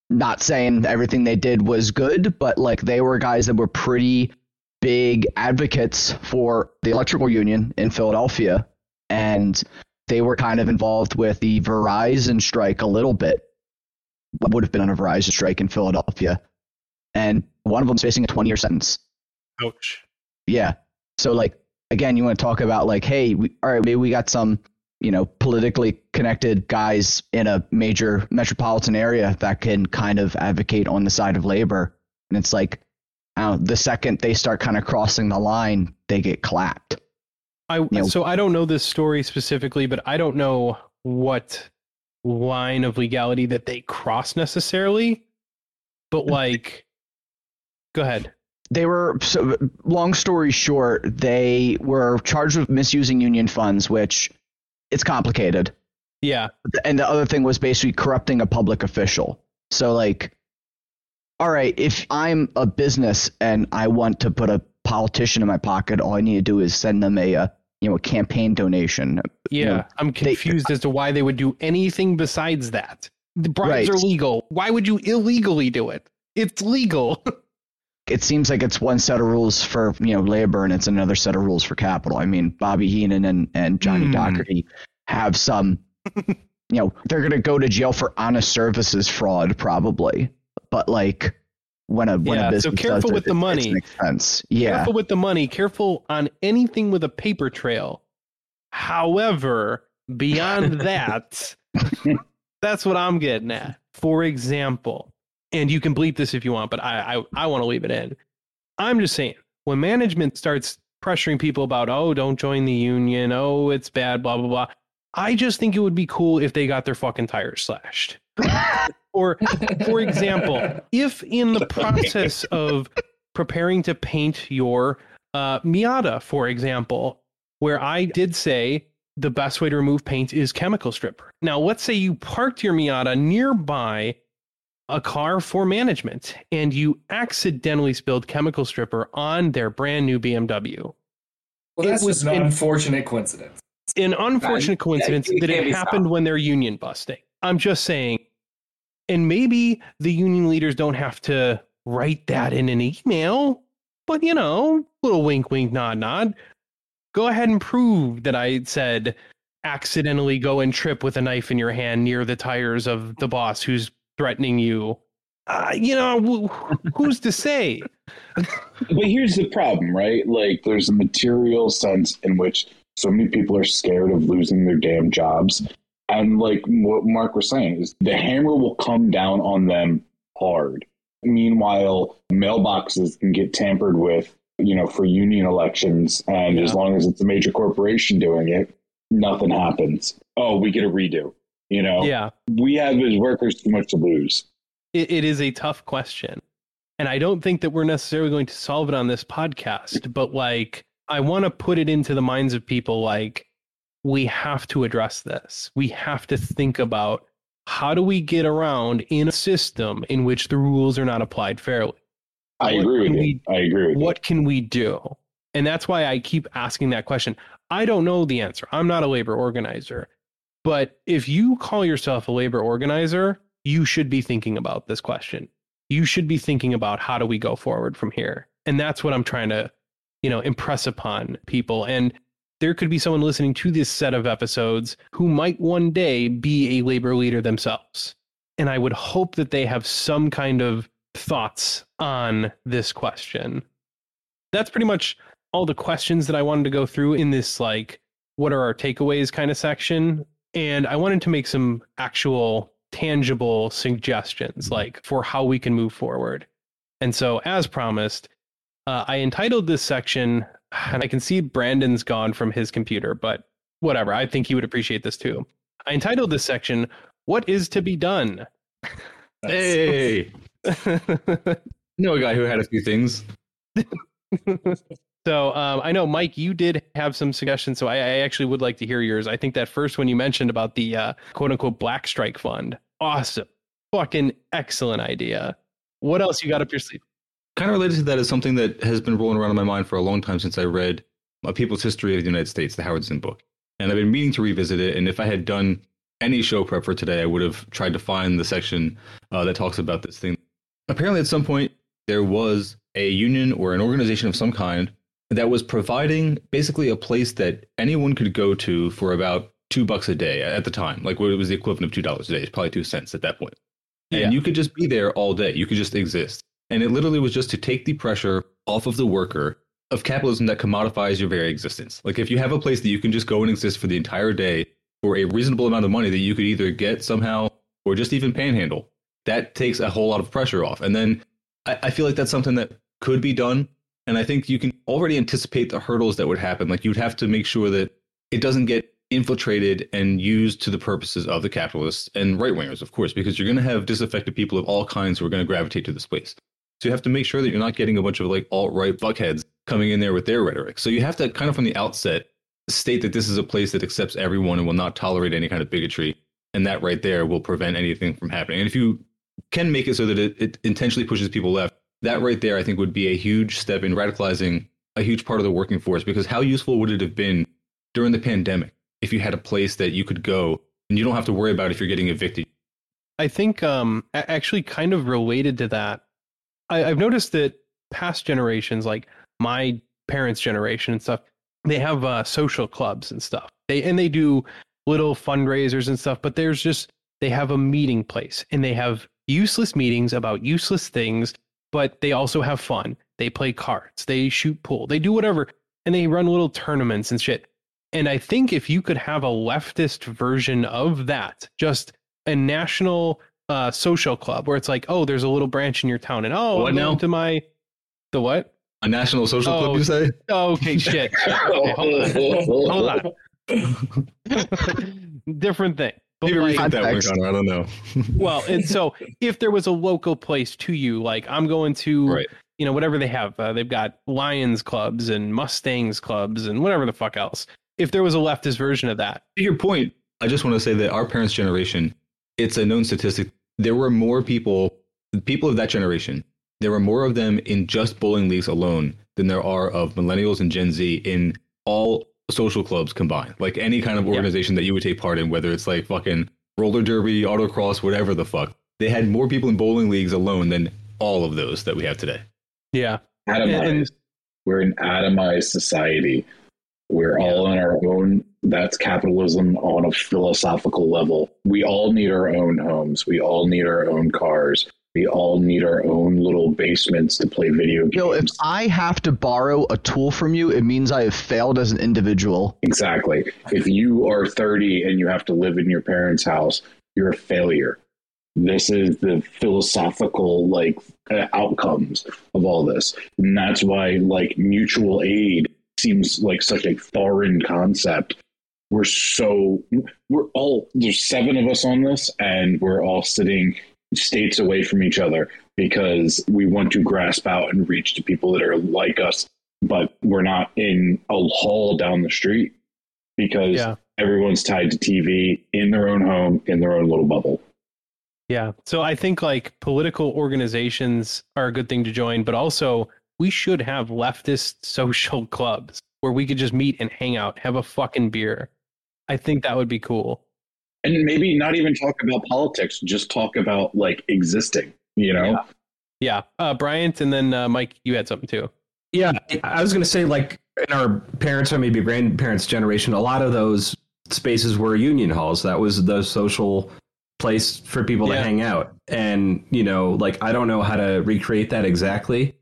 Not saying everything they did was good, but like they were guys that were pretty big advocates for the electrical union in Philadelphia. And they were kind of involved with the Verizon strike a little bit. What would have been on a Verizon strike in Philadelphia. And one of them's facing a 20 year sentence. Ouch. Yeah. So, like, again, you want to talk about, like, hey, we, all right, maybe we got some you know, politically connected guys in a major metropolitan area that can kind of advocate on the side of labor. And it's like, know, the second they start kind of crossing the line, they get clapped. I you know, so I don't know this story specifically, but I don't know what line of legality that they cross necessarily. But mm. like, go ahead. They were so long story short, they were charged with misusing union funds, which it's complicated. Yeah. And the other thing was basically corrupting a public official. So like all right, if I'm a business and I want to put a politician in my pocket, all I need to do is send them a, a uh, you know a campaign donation. Yeah, you know, I'm confused they, as to why they would do anything besides that. The bribes right. are legal. Why would you illegally do it? It's legal. it seems like it's one set of rules for you know labor and it's another set of rules for capital. I mean, Bobby Henon and and Johnny mm. Dougherty have some. you know, they're gonna go to jail for honest services fraud probably but like when a when yeah, a business so careful does with it, the money. Makes sense. Yeah, careful with the money. Careful on anything with a paper trail. However, beyond that, that's what I'm getting at. For example, and you can bleep this if you want, but I I, I want to leave it in. I'm just saying when management starts pressuring people about oh don't join the union oh it's bad blah blah blah I just think it would be cool if they got their fucking tires slashed. or, for example, if in the process of preparing to paint your uh, Miata, for example, where I did say the best way to remove paint is chemical stripper. Now, let's say you parked your Miata nearby a car for management and you accidentally spilled chemical stripper on their brand new BMW. Well, that's it was an unfortunate coincidence an unfortunate coincidence that it happened when they're union busting. I'm just saying, and maybe the union leaders don't have to write that in an email, but you know, little wink, wink, nod, nod. Go ahead and prove that I said accidentally go and trip with a knife in your hand near the tires of the boss who's threatening you. Uh, you know, who's to say? but here's the problem, right? Like, there's a material sense in which so many people are scared of losing their damn jobs. And like what Mark was saying is the hammer will come down on them hard. Meanwhile, mailboxes can get tampered with you know, for union elections. And as long as it's a major corporation doing it, nothing happens. Oh, we get a redo. You know, Yeah. we have as workers too much to lose. it, it is a tough question. And i don't think that we're necessarily going to solve it on this podcast but like i want to put it into the minds of people like we have to address this. We have to think about how do we get around in a system in which the rules are not applied fairly? I What agree with you. we- I agree with what can we do? And that's why i keep asking that question. I don't know the answer. I'm not a labor organizer but if you call yourself a labor organizer you should be thinking about this question. You should be thinking about how do we go forward from here? And that's what i'm trying to you know impress upon people. And there could be someone listening to this set of episodes who might one day be a labor leader themselves. And i would hope that they have some kind of thoughts on this question. That's pretty much all the questions that I wanted to go through in this like what are our takeaways kind of section and I wanted to make some actual tangible suggestions like for how we can move forward. And so as promised, uh, I entitled this section and I can see Brandon's gone from his computer, but whatever. I think he would appreciate this too. I entitled this section what is to be done? Hey, know a guy who had a few things. so um, I know, Mike, you did have some suggestions. So I, I actually would like to hear yours. I think that first one you mentioned about the uh, quote unquote Black Strike Fund. Awesome. Fucking excellent idea. What else you got up your sleeve? Kind of related to that is something that has been rolling around in my mind for a long time since I read A People's History of the United States, the Howard Zinn book. And I've been meaning to revisit it. And if I had done any show prep for today, I would have tried to find the section uh, that talks about this thing. Apparently, at some point, there was a union or an organization of some kind that was providing basically a place that anyone could go to for about two bucks a day at the time. Like what it was the equivalent of two dollars a day. It's probably two cents at that point. And Yeah. you could just be there all day. You could just exist. And it literally was just to take the pressure off of the worker of capitalism that commodifies your very existence. Like if you have a place that you can just go and exist for the entire day for a reasonable amount of money that you could either get somehow or just even panhandle, that takes a whole lot of pressure off. And then I, I feel like that's something that could be done. And I think you can already anticipate the hurdles that would happen. Like you'd have to make sure that it doesn't get infiltrated and used to the purposes of the capitalists and right wingers, of course, because you're going to have disaffected people of all kinds who are going to gravitate to this place. So you have to make sure that you're not getting a bunch of like alt right buckheads coming in there with their rhetoric. So you have to kind of from the outset state that this is a place that accepts everyone and will not tolerate any kind of bigotry. And that right there will prevent anything from happening. And if you can make it so that it, it intentionally pushes people left, that right there, I think, would be a huge step in radicalizing a huge part of the working force. Because how useful would it have been during the pandemic if you had a place that you could go and you don't have to worry about if you're getting evicted? I think um, actually kind of related to that. I, I've noticed that past generations, like my parents' generation and stuff, they have uh, social clubs and stuff. They and they do little fundraisers and stuff. But there's just they have a meeting place and they have useless meetings about useless things. But they also have fun. They play cards. They shoot pool. They do whatever, and they run little tournaments and shit. And I think if you could have a leftist version of that, just a national uh, social club where it's like, oh, there's a little branch in your town, and oh, What now? to my the what? A national social Oh, club, you say? Oh, okay, shit. Okay, hold on. Hold on. Different thing. But Maybe like, that. Connor. I don't know. well, and so if there was a local place to you, like I'm going to, Right. You know, whatever they have, uh, they've got Lions clubs and Mustangs clubs and whatever the fuck else. If there was a leftist version of that, To your point, I just want to say that our parents' generation, it's a known statistic. There were more people, people of that generation, there were more of them in just bowling leagues alone than there are of millennials and Gen Z in all social clubs combined. Like any kind of Yeah. organization that you would take part in, whether it's like fucking roller derby, autocross, whatever the fuck. They had more people in bowling leagues alone than all of those that we have today. Yeah, atomized. And- We're an atomized society. We're all on our own. That's capitalism on a philosophical level. We all need our own homes. We all need our own cars. We all need our own little basements to play video games. Yo, if I have to borrow a tool from you, it means I have failed as an individual. exactly. If you are 30 and you have to live in your parents' house, you're a failure. This is the philosophical like uh, outcomes of all this, and that's why like mutual aid seems like such a foreign concept. We're so we're all there's seven of us on this, and we're all sitting states away from each other because we want to grasp out and reach to people that are like us, but we're not in a hall down the street because Yeah. everyone's tied to TV in their own home in their own little bubble. Yeah. So I think like political organizations are a good thing to join, but also we should have leftist social clubs where we could just meet and hang out, have a fucking beer. I think that would be cool. And maybe not even talk about politics, just talk about like existing, you know? Yeah. Yeah. Uh, Bryant and then uh, Mike, you had something too. Yeah, I was going to say, like in our parents' or maybe grandparents' generation, a lot of those spaces were union halls. That was the social place for people Yeah. to hang out. And, you know, like I don't know how to recreate that exactly.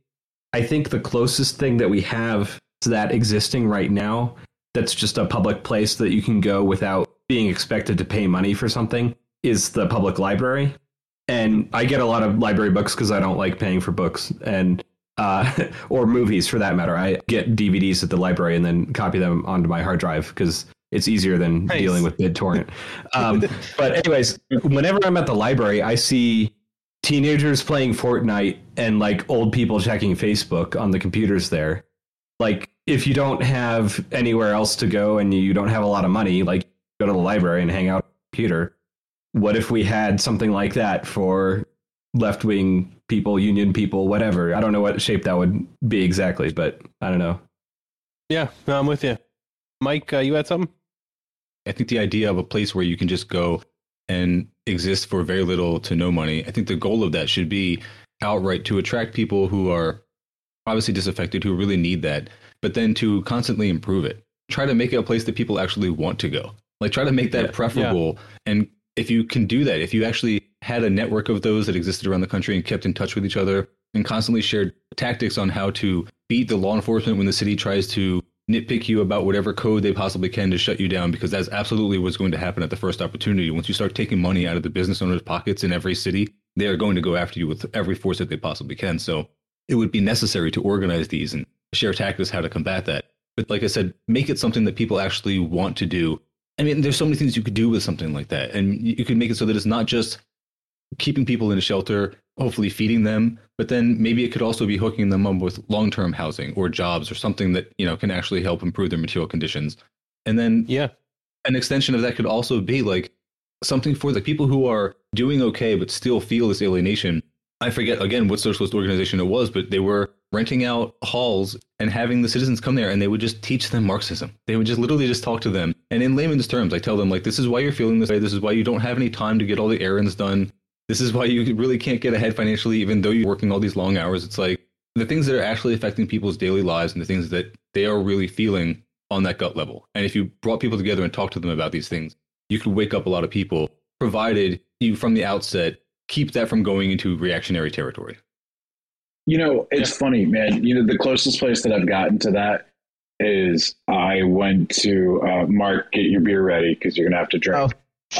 I think the closest thing that we have to that existing right now, that's just a public place that you can go without being expected to pay money for something, is the public library. And I get a lot of library books because I don't like paying for books. And uh, or movies for that matter. I get DVDs at the library and then copy them onto my hard drive because it's easier than Nice. dealing with BitTorrent. Um, but anyways, whenever I'm at the library, I see teenagers playing Fortnite and like old people checking Facebook on the computers there. Like if you don't have anywhere else to go and you don't have a lot of money, like go to the library and hang out on the computer. What if we had something like that for left wing people, union people, whatever? I don't know what shape that would be exactly, but I don't know. Yeah, no, I'm with you. Mike, uh, you had something? I think the idea of a place where you can just go and exist for very little to no money, I think the goal of that should be outright to attract people who are obviously disaffected, who really need that, but then to constantly improve it. Try to make it a place that people actually want to go. Like try to make that Yeah. preferable. And if you can do that, if you actually had a network of those that existed around the country and kept in touch with each other and constantly shared tactics on how to beat the law enforcement when the city tries to nitpick you about whatever code they possibly can to shut you down because that's absolutely what's going to happen at the first opportunity. Once you start taking money out of the business owners' pockets in every city, they are going to go after you with every force that they possibly can. So it would be necessary to organize these and share tactics how to combat that. But like I said, make it something that people actually want to do. I mean, there's so many things you could do with something like that. And you could make it so that it's not just keeping people in a shelter, hopefully feeding them, but then maybe it could also be hooking them up with long-term housing or jobs or something that, you know, can actually help improve their material conditions. And then Yeah. an extension of that could also be like something for the people who are doing okay but still feel this alienation. I forget again what socialist organization it was, but they were renting out halls and having the citizens come there and they would just teach them Marxism. They would just literally just talk to them. And in layman's terms, I tell them like this is why you're feeling this way, this is why you don't have any time to get all the errands done. This is why you really can't get ahead financially even though you're working all these long hours. It's like the things that are actually affecting people's daily lives and the things that they are really feeling on that gut level. And if you brought people together and talked to them about these things, you could wake up a lot of people, provided you from the outset keep that from going into reactionary territory. You know, it's funny, man. You know, the closest place that I've gotten to that is I went to uh, Mark. Get your beer ready because you're gonna have to drink.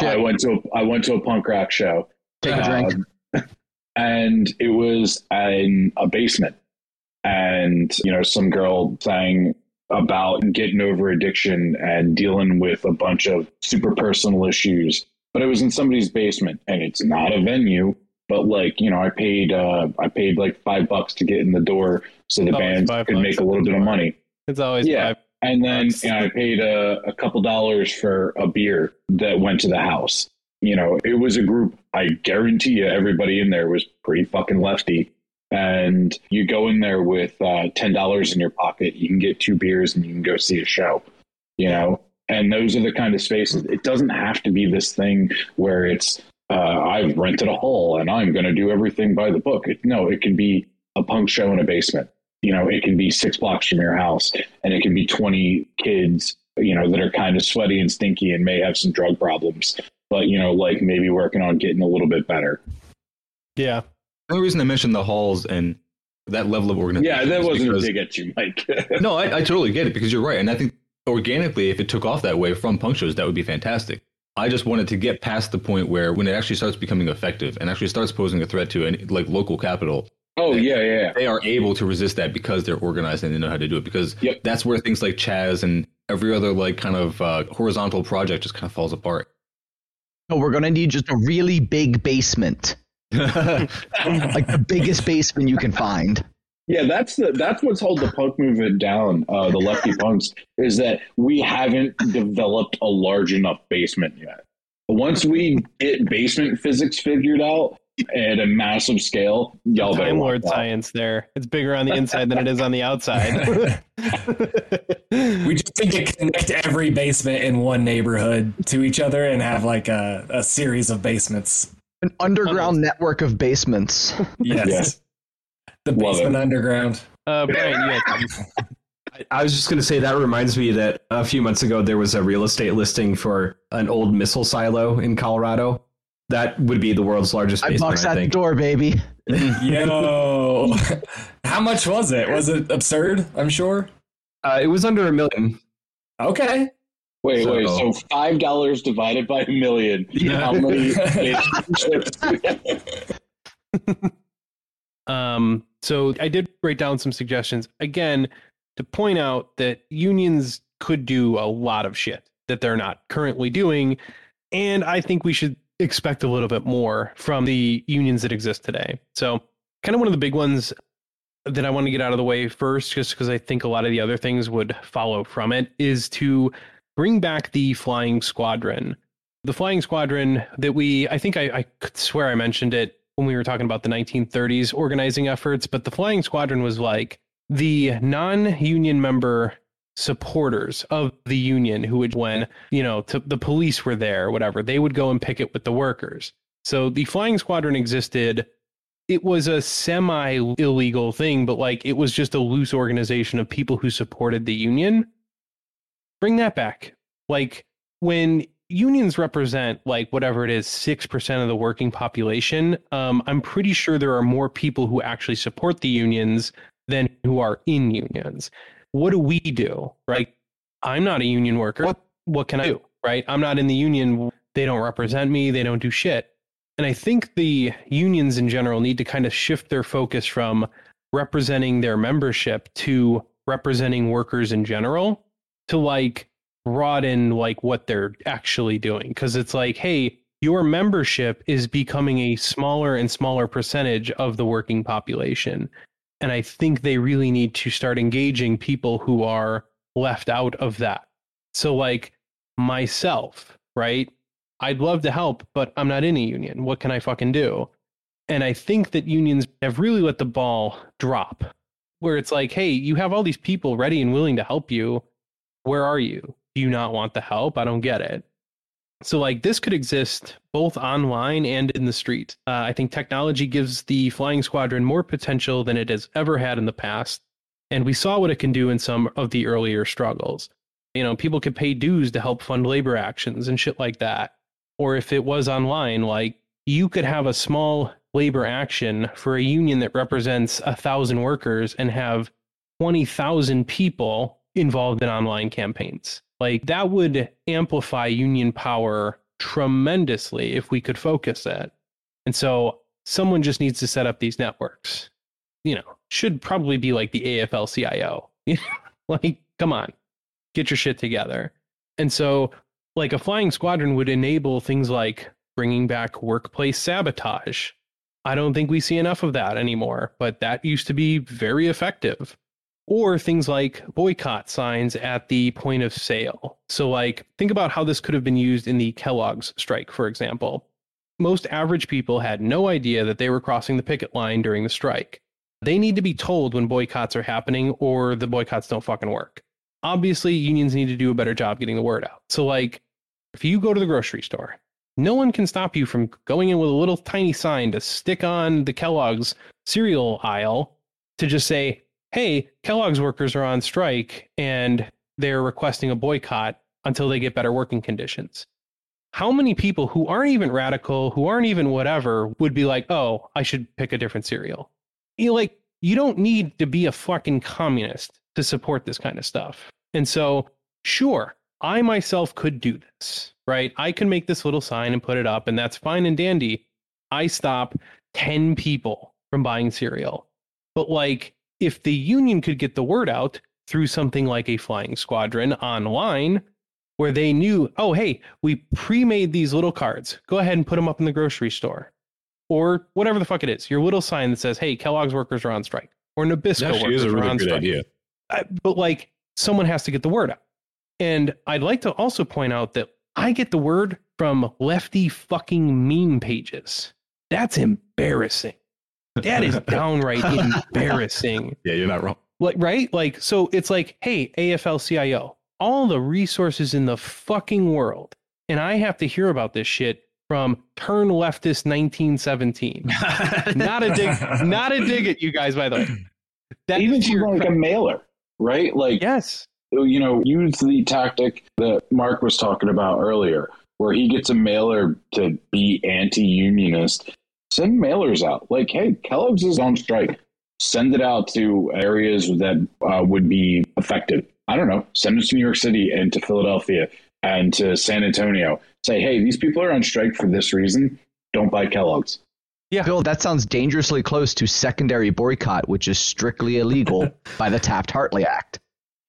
Oh, I went to a, I went to a punk rock show. Take a drink. Um, and it was in a basement, and you know, some girl sang about getting over addiction and dealing with a bunch of super personal issues. But it was in somebody's basement, and it's not a venue. But like you know, I paid uh, I paid like five bucks to get in the door, so the band could make a little bit of money. It's always Yeah. five. And then you know, I paid a, a couple dollars for a beer that went to the house. You know, it was a group. I guarantee you, everybody in there was pretty fucking lefty. And you go in there with uh, ten dollars in your pocket, you can get two beers and you can go see a show. You know, and those are the kind of spaces. It doesn't have to be this thing where it's uh, I've rented a hall and I'm going to do everything by the book. It, no, it can be a punk show in a basement you know, it can be six blocks from your house and it can be 20 kids, you know, that are kind of sweaty and stinky and may have some drug problems, but, you know, like maybe working on getting a little bit better. Yeah. The only reason I mentioned the halls and that level of organization. Yeah, that wasn't a because- dig at you, Mike. no, I, I totally get it because you're right. And I think organically, if it took off that way from punk shows, that would be fantastic. I just wanted to get past the point where when it actually starts becoming effective and actually starts posing a threat to any like local capital, Oh yeah, yeah. yeah. they are able to resist that because they're organized and they know how to do it. Because Yep. that's where things like CHAZ and every other like kind of uh, horizontal project just kind of falls apart. No, we're gonna need just a really big basement, like the biggest basement you can find. Yeah, that's the that's what's held the punk movement down. Uh, the lefty punks is that we haven't developed a large enough basement yet. Once we get basement physics figured out at a massive scale, y'all Time Lord science there. It's bigger on the inside than it is on the outside. We just need to connect every basement in one neighborhood to each other and have like a, a series of basements. An underground network of basements. Yes. The Love basement it. underground. uh, Brian, you I- I was just going to say that reminds me that a few months ago there was a real estate listing for an old missile silo in Colorado. That would be the world's largest I basement, box I at the door, baby. Yo. How much was it? Was it absurd? I'm sure. Uh, it was under a million. Okay. Wait, So- wait. So five dollars divided by a million. How many? Um, so I did write down some suggestions again to point out that unions could do a lot of shit that they're not currently doing. And I think we should expect a little bit more from the unions that exist today. So, kind of one of the big ones that I want to get out of the way first, just because I think a lot of the other things would follow from it, is to bring back the flying squadron. The flying squadron that we, I think I, I could swear I mentioned it when we were talking about the 1930s organizing efforts, but the flying squadron was like the non union member supporters of the union who would, when, you know, to, the police were there, whatever, they would go and picket with the workers. So the flying squadron existed. It was a semi illegal thing, but like it was just a loose organization of people who supported the union. Bring that back. Like when unions represent like whatever it is 6% of the working population um, i'm pretty sure there are more people who actually support the unions than who are in unions what do we do right? I'm not a union worker. What, what can i do right? I'm not in the union. They don't represent me. They don't do shit. And i think the unions in general need to kind of shift their focus from representing their membership to representing workers in general to like broaden like what they're actually doing. Because it's like hey your membership is becoming a smaller and smaller percentage of the working population and i think they really need to start engaging people who are left out of that. So like myself right? I'd love to help but i'm not in a union. What can i fucking do? And i think that unions have really let the ball drop where it's like hey you have all these people ready and willing to help you. Where are you? Do you not want the help? I don't get it so like this could exist both online and in the street uh, i think technology gives the flying squadron more potential than it has ever had in the past and we saw what it can do in some of the earlier struggles you know people could pay dues to help fund labor actions and shit like that or if it was online like you could have a small labor action for a union that represents a thousand workers and have 20,000 people involved in online campaigns. Like that would amplify union power tremendously if we could focus it. And so someone just needs to set up these networks. You know, should probably be like the AFL CIO. like, come on, get your shit together. And so, like, a flying squadron would enable things like bringing back workplace sabotage. I don't think we see enough of that anymore, but that used to be very effective or things like boycott signs at the point of sale. So, like, think about how this could have been used in the Kellogg's strike, for example. Most average people had no idea that they were crossing the picket line during the strike. They need to be told when boycotts are happening, or the boycotts don't fucking work. Obviously, unions need to do a better job getting the word out. So, like, if you go to the grocery store, no one can stop you from going in with a little tiny sign to stick on the Kellogg's cereal aisle to just say, hey, Kellogg's workers are on strike and they're requesting a boycott until they get better working conditions. How many people who aren't even radical, who aren't even whatever, would be like, oh, I should pick a different cereal? You like, you don't need to be a fucking communist to support this kind of stuff. And so, sure, I myself could do this, right? I can make this little sign and put it up, and that's fine and dandy. I stop 10 people from buying cereal. But like, if the union could get the word out through something like a flying squadron online, where they knew, oh, hey, we pre made these little cards, go ahead and put them up in the grocery store. Or whatever the fuck it is, your little sign that says, hey, Kellogg's workers are on strike, or Nabisco Actually, workers is a are really on good strike. idea. I- but like someone has to get the word out. And I'd like to also point out that I get the word from lefty fucking meme pages. That's embarrassing. That is downright embarrassing. Yeah, you're not wrong. Like, right? Like, so it's like, hey, AFL CIO, all the resources in the fucking world. And I have to hear about this shit from turn leftist 1917. not a dig, not a dig at you guys, by the way. That's Even to your something like a credit. mailer, right? Like yes. you know, use the tactic that Mark was talking about earlier, where he gets a mailer to be anti-unionist. Send mailers out. Like, hey, Kellogg's is on strike. Send it out to areas that uh, would be affected. I don't know. Send it to New York City and to Philadelphia and to San Antonio. Say, hey, these people are on strike for this reason. Don't buy Kellogg's. Yeah. Bill, that sounds dangerously close to secondary boycott, which is strictly illegal by the Taft Hartley Act.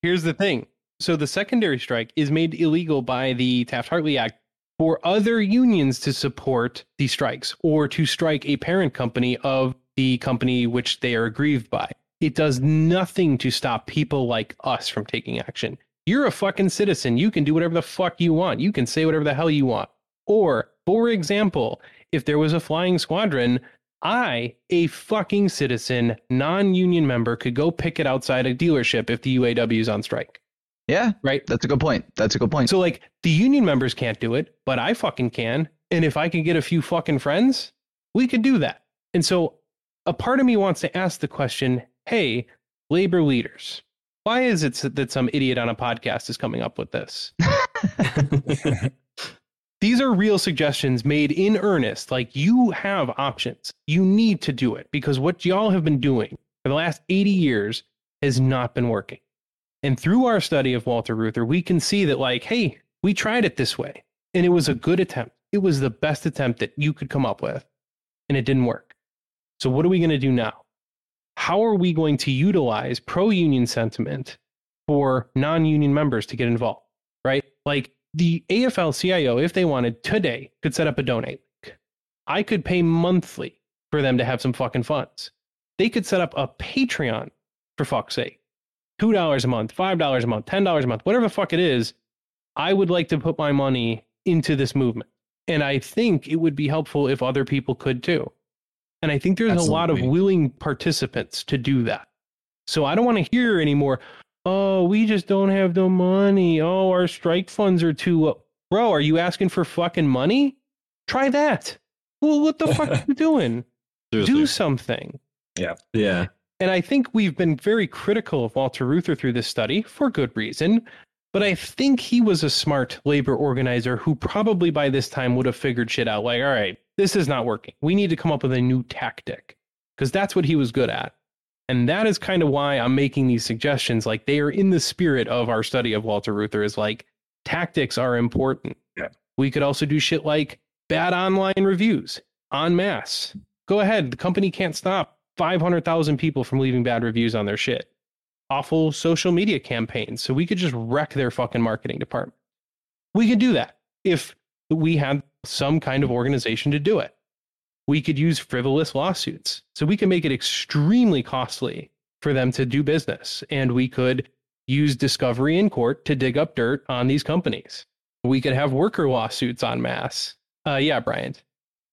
Here's the thing. So the secondary strike is made illegal by the Taft-Hartley Act for other unions to support the strikes or to strike a parent company of the company which they are aggrieved by. It does nothing to stop people like us from taking action. You're a fucking citizen. You can do whatever the fuck you want. You can say whatever the hell you want. Or, for example, if there was a flying squadron, I, a fucking citizen, non union member, could go pick it outside a dealership if the UAW is on strike. Yeah, Right. that's a good point. That's a good point. So, like, the union members can't do it, but I fucking can. And if I can get a few fucking friends, we could do that. And so, a part of me wants to ask the question hey, labor leaders, why is it that some idiot on a podcast is coming up with this? These are real suggestions made in earnest. Like, you have options. You need to do it because what y'all have been doing for the last 80 years has not been working. And through our study of Walter Reuther, we can see that, like, hey, we tried it this way and it was a good attempt. It was the best attempt that you could come up with and it didn't work. So, what are we going to do now? How are we going to utilize pro union sentiment for non union members to get involved? Right? Like the AFL CIO, if they wanted today, could set up a donate link. I could pay monthly for them to have some fucking funds. They could set up a Patreon for fuck's sake. $2 a month, $5 a month, $10 a month, whatever the fuck it is. I would like to put my money into this movement. And I think it would be helpful if other people could too. And I think there's a lot of willing participants to do that. So I don't want to hear anymore. Oh, we just don't have the money. Oh, our strike funds are too low. Bro, are you asking for fucking money? Try that. Well, what the fuck are you doing? Seriously. Do something. Yeah. Yeah. And I think we've been very critical of Walter Reuther through this study for good reason. But I think he was a smart labor organizer who probably by this time would have figured shit out like, all right, this is not working. We need to come up with a new tactic because that's what he was good at. And that is kind of why I'm making these suggestions. Like they are in the spirit of our study of Walter Reuther is like tactics are important. Yeah. We could also do shit like bad online reviews en masse. Go ahead. The company can't stop 500,000 people from leaving bad reviews on their shit. Awful social media campaigns. So we could just wreck their fucking marketing department. We could do that if we had some kind of organization to do it. We could use frivolous lawsuits. So we can make it extremely costly for them to do business. And we could use discovery in court to dig up dirt on these companies. We could have worker lawsuits on mass. Uh, yeah, Brian.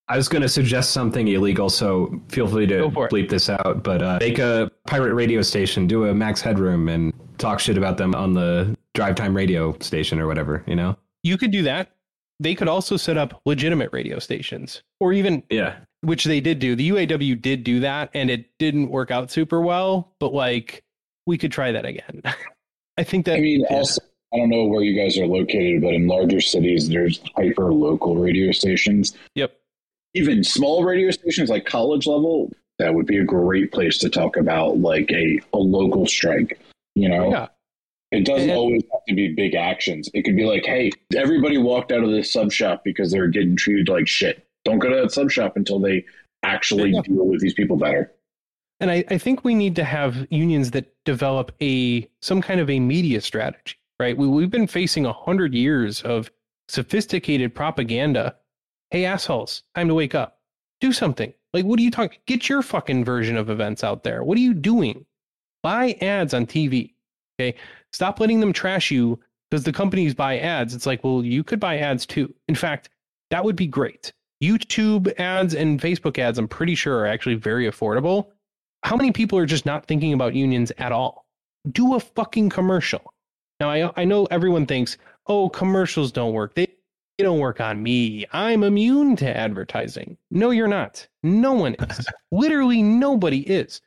I was going to suggest something illegal, so feel free to Go it. bleep this out. But uh, make a pirate radio station, do a Max Headroom, and talk shit about them on the drive time radio station or whatever. You know? You could do that. They could also set up legitimate radio stations or even Yeah. which they did do. The UAW did do that and it didn't work out super well, but like we could try that again. I think that I mean, also, I don't know where you guys are located, but in larger cities, there's hyper local radio stations. Yep. Even small radio stations like college level, that would be a great place to talk about like a, a local strike. You know, yeah. It doesn't And- always have to be big actions. It could be like, hey, everybody walked out of this sub shop because they're getting treated like shit. Don't go to that sub shop until they actually Yeah. deal with these people better. And I, I think we need to have unions that develop a some kind of a media strategy, right? We, we've been facing a hundred years of sophisticated propaganda. Hey, assholes, time to wake up. Do something. Like, what are you talking? Get your fucking version of events out there. What are you doing? Buy ads on TV. Okay. Stop letting them trash you because the companies buy ads. It's like, well, you could buy ads too. In fact, that would be great. YouTube ads and Facebook ads, I'm pretty sure, are actually very affordable how many people are just not thinking about unions at all? Do a fucking commercial. Now I I know everyone thinks, "Oh, commercials don't work. They, they don't work on me. I'm immune to advertising." No, you're not. No one is. Literally nobody is.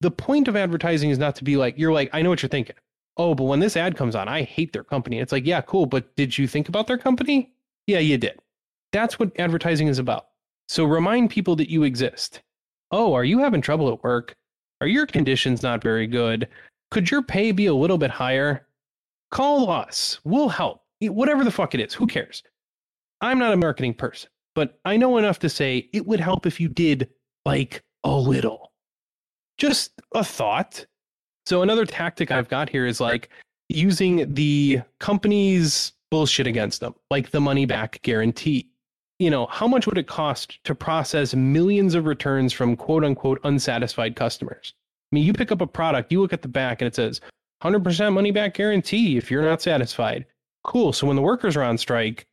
The point of advertising is not to be like you're like, "I know what you're thinking." Oh, but when this ad comes on, I hate their company. It's like, "Yeah, cool, but did you think about their company?" Yeah, you did. That's what advertising is about. So remind people that you exist. Oh, are you having trouble at work? Are your conditions not very good? Could your pay be a little bit higher? Call us. We'll help. Whatever the fuck it is, who cares? I'm not a marketing person, but I know enough to say it would help if you did like a little. Just a thought. So, another tactic I've got here is like using the company's bullshit against them, like the money back guarantee you know, how much would it cost to process millions of returns from quote unquote unsatisfied customers? I mean, you pick up a product, you look at the back and it says 100% money back guarantee if you're not satisfied. Cool. So when the workers are on strike,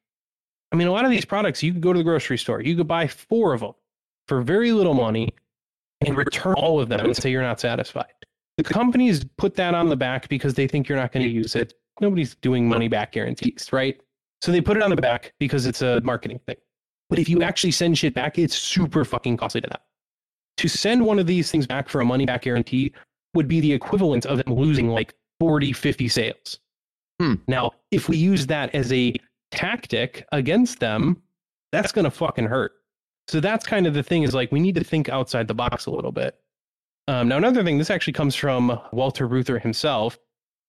I mean, a lot of these products, you could go to the grocery store, you could buy four of them for very little money and return all of them and say you're not satisfied. The companies put that on the back because they think you're not going to use it. Nobody's doing money back guarantees, right? So they put it on the back because it's a marketing thing. But if you actually send shit back, it's super fucking costly to them. To send one of these things back for a money back guarantee would be the equivalent of them losing like 40, 50 sales. Hmm. Now, if we use that as a tactic against them, that's going to fucking hurt. So that's kind of the thing is like we need to think outside the box a little bit. Um, now, another thing, this actually comes from Walter Reuther himself.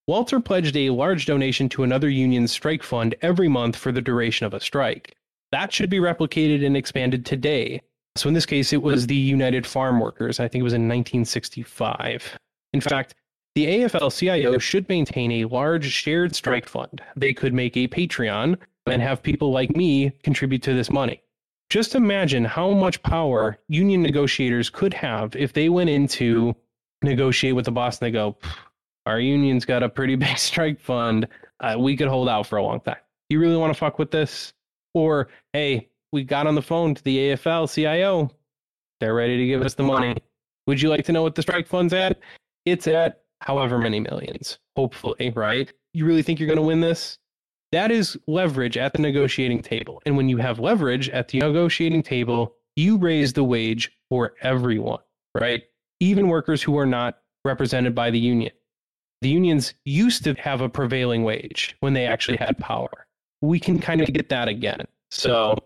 Walter pledged a large donation to another union's strike fund every month for the duration of a strike. That should be replicated and expanded today. So in this case, it was the United Farm Workers. I think it was in 1965. In fact, the AFL CIO should maintain a large shared strike fund. They could make a Patreon and have people like me contribute to this money. Just imagine how much power union negotiators could have if they went into negotiate with the boss and they go, Our union's got a pretty big strike fund. Uh, we could hold out for a long time. You really want to fuck with this? Or, hey, we got on the phone to the AFL CIO. They're ready to give us the money. Would you like to know what the strike fund's at? It's at however many millions, hopefully, right? You really think you're going to win this? That is leverage at the negotiating table. And when you have leverage at the negotiating table, you raise the wage for everyone, right? Even workers who are not represented by the union. The unions used to have a prevailing wage when they actually had power. We can kind of get that again. So,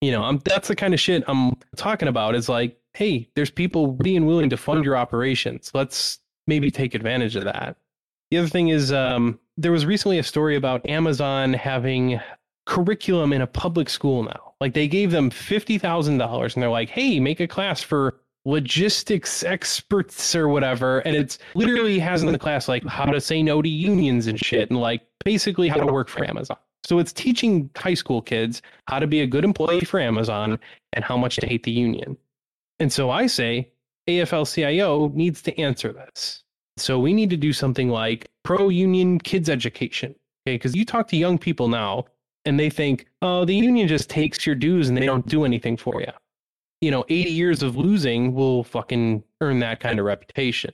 you know, I'm, that's the kind of shit I'm talking about is like, hey, there's people being willing to fund your operations. Let's maybe take advantage of that. The other thing is, um, there was recently a story about Amazon having curriculum in a public school now. Like they gave them $50,000 and they're like, hey, make a class for logistics experts or whatever. And it's literally has in the class like how to say no to unions and shit and like basically how to work for Amazon. So it's teaching high school kids how to be a good employee for Amazon and how much to hate the union. And so I say AFL CIO needs to answer this. So we need to do something like pro union kids education. Okay. Because you talk to young people now and they think, oh, the union just takes your dues and they don't do anything for you. You know, 80 years of losing will fucking earn that kind of reputation.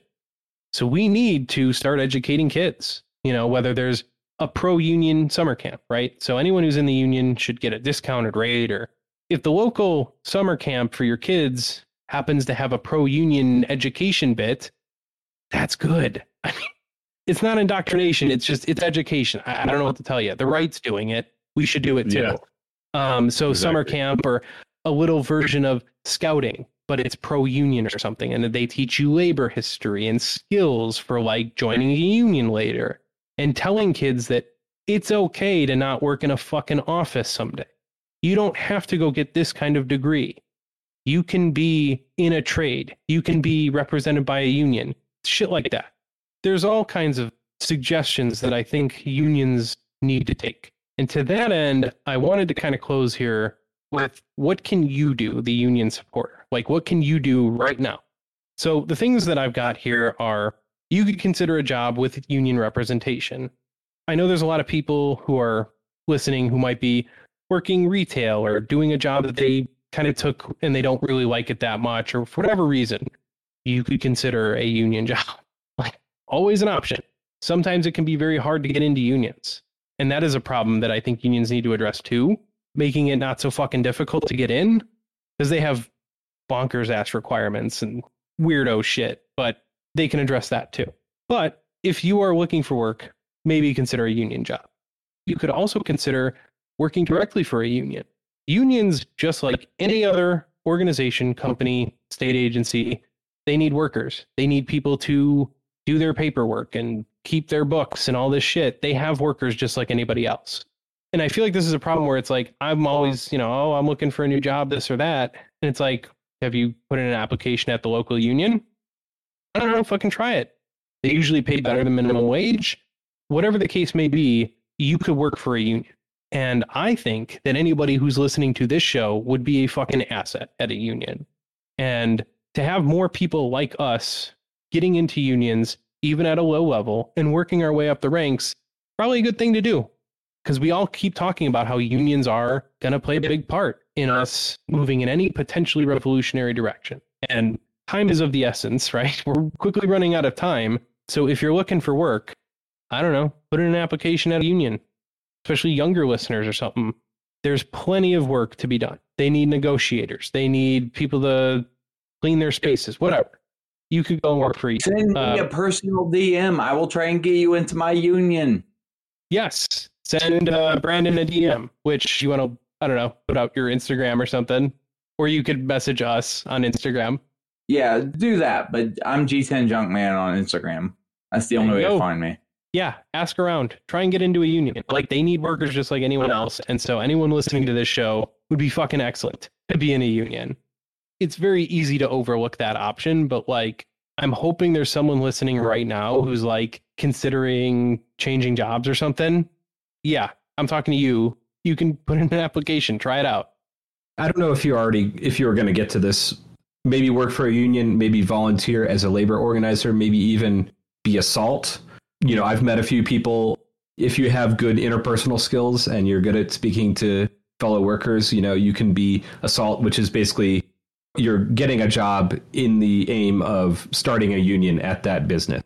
So we need to start educating kids, you know, whether there's a pro union summer camp, right? So anyone who's in the union should get a discounted rate, or if the local summer camp for your kids happens to have a pro union education bit, that's good. I mean, it's not indoctrination, it's just it's education. I, I don't know what to tell you. The right's doing it. We should do it too. Yeah. Um, so summer camp or a little version of scouting, but it's pro union or something, and they teach you labor history and skills for like joining a union later. and telling kids that it's okay to not work in a fucking office someday. You don't have to go get this kind of degree. You can be in a trade. You can be represented by a union. Shit like that. There's all kinds of suggestions that I think unions need to take. And to that end, I wanted to kind of close here with what can you do, the union supporter? Like, what can you do right now? So, the things that I've got here are you could consider a job with union representation. I know there's a lot of people who are listening who might be working retail or doing a job that they kind of took and they don't really like it that much, or for whatever reason, you could consider a union job. Like, always an option. Sometimes it can be very hard to get into unions. And that is a problem that I think unions need to address too, making it not so fucking difficult to get in because they have bonkers ass requirements and weirdo shit, but they can address that too. But if you are looking for work, maybe consider a union job. You could also consider working directly for a union. Unions, just like any other organization, company, state agency, they need workers. They need people to do their paperwork and keep their books and all this shit. They have workers just like anybody else. And I feel like this is a problem where it's like, I'm always, you know, oh, I'm looking for a new job, this or that. And it's like, have you put in an application at the local union? I don't know, fucking try it. They usually pay better than minimum wage. Whatever the case may be, you could work for a union. And I think that anybody who's listening to this show would be a fucking asset at a union. And to have more people like us getting into unions, even at a low level, and working our way up the ranks, probably a good thing to do. Because we all keep talking about how unions are going to play a big part in us moving in any potentially revolutionary direction. And time is of the essence, right? We're quickly running out of time. So if you're looking for work, I don't know, put in an application at a union, especially younger listeners or something. There's plenty of work to be done. They need negotiators. They need people to clean their spaces, whatever. You could go and work for you. Send me uh, a personal DM. I will try and get you into my union. Yes. Send uh, Brandon a DM, which you want to, I don't know, put out your Instagram or something. Or you could message us on Instagram. Yeah, do that. But I'm G10 Junkman on Instagram. That's the only way to find me. Yeah, ask around. Try and get into a union. Like they need workers just like anyone else. And so anyone listening to this show would be fucking excellent to be in a union. It's very easy to overlook that option, but like I'm hoping there's someone listening right now who's like considering changing jobs or something. Yeah, I'm talking to you. You can put in an application, try it out. I don't know if you already if you were going to get to this. Maybe work for a union, maybe volunteer as a labor organizer, maybe even be a salt. You know, I've met a few people. If you have good interpersonal skills and you're good at speaking to fellow workers, you know, you can be a salt, which is basically you're getting a job in the aim of starting a union at that business.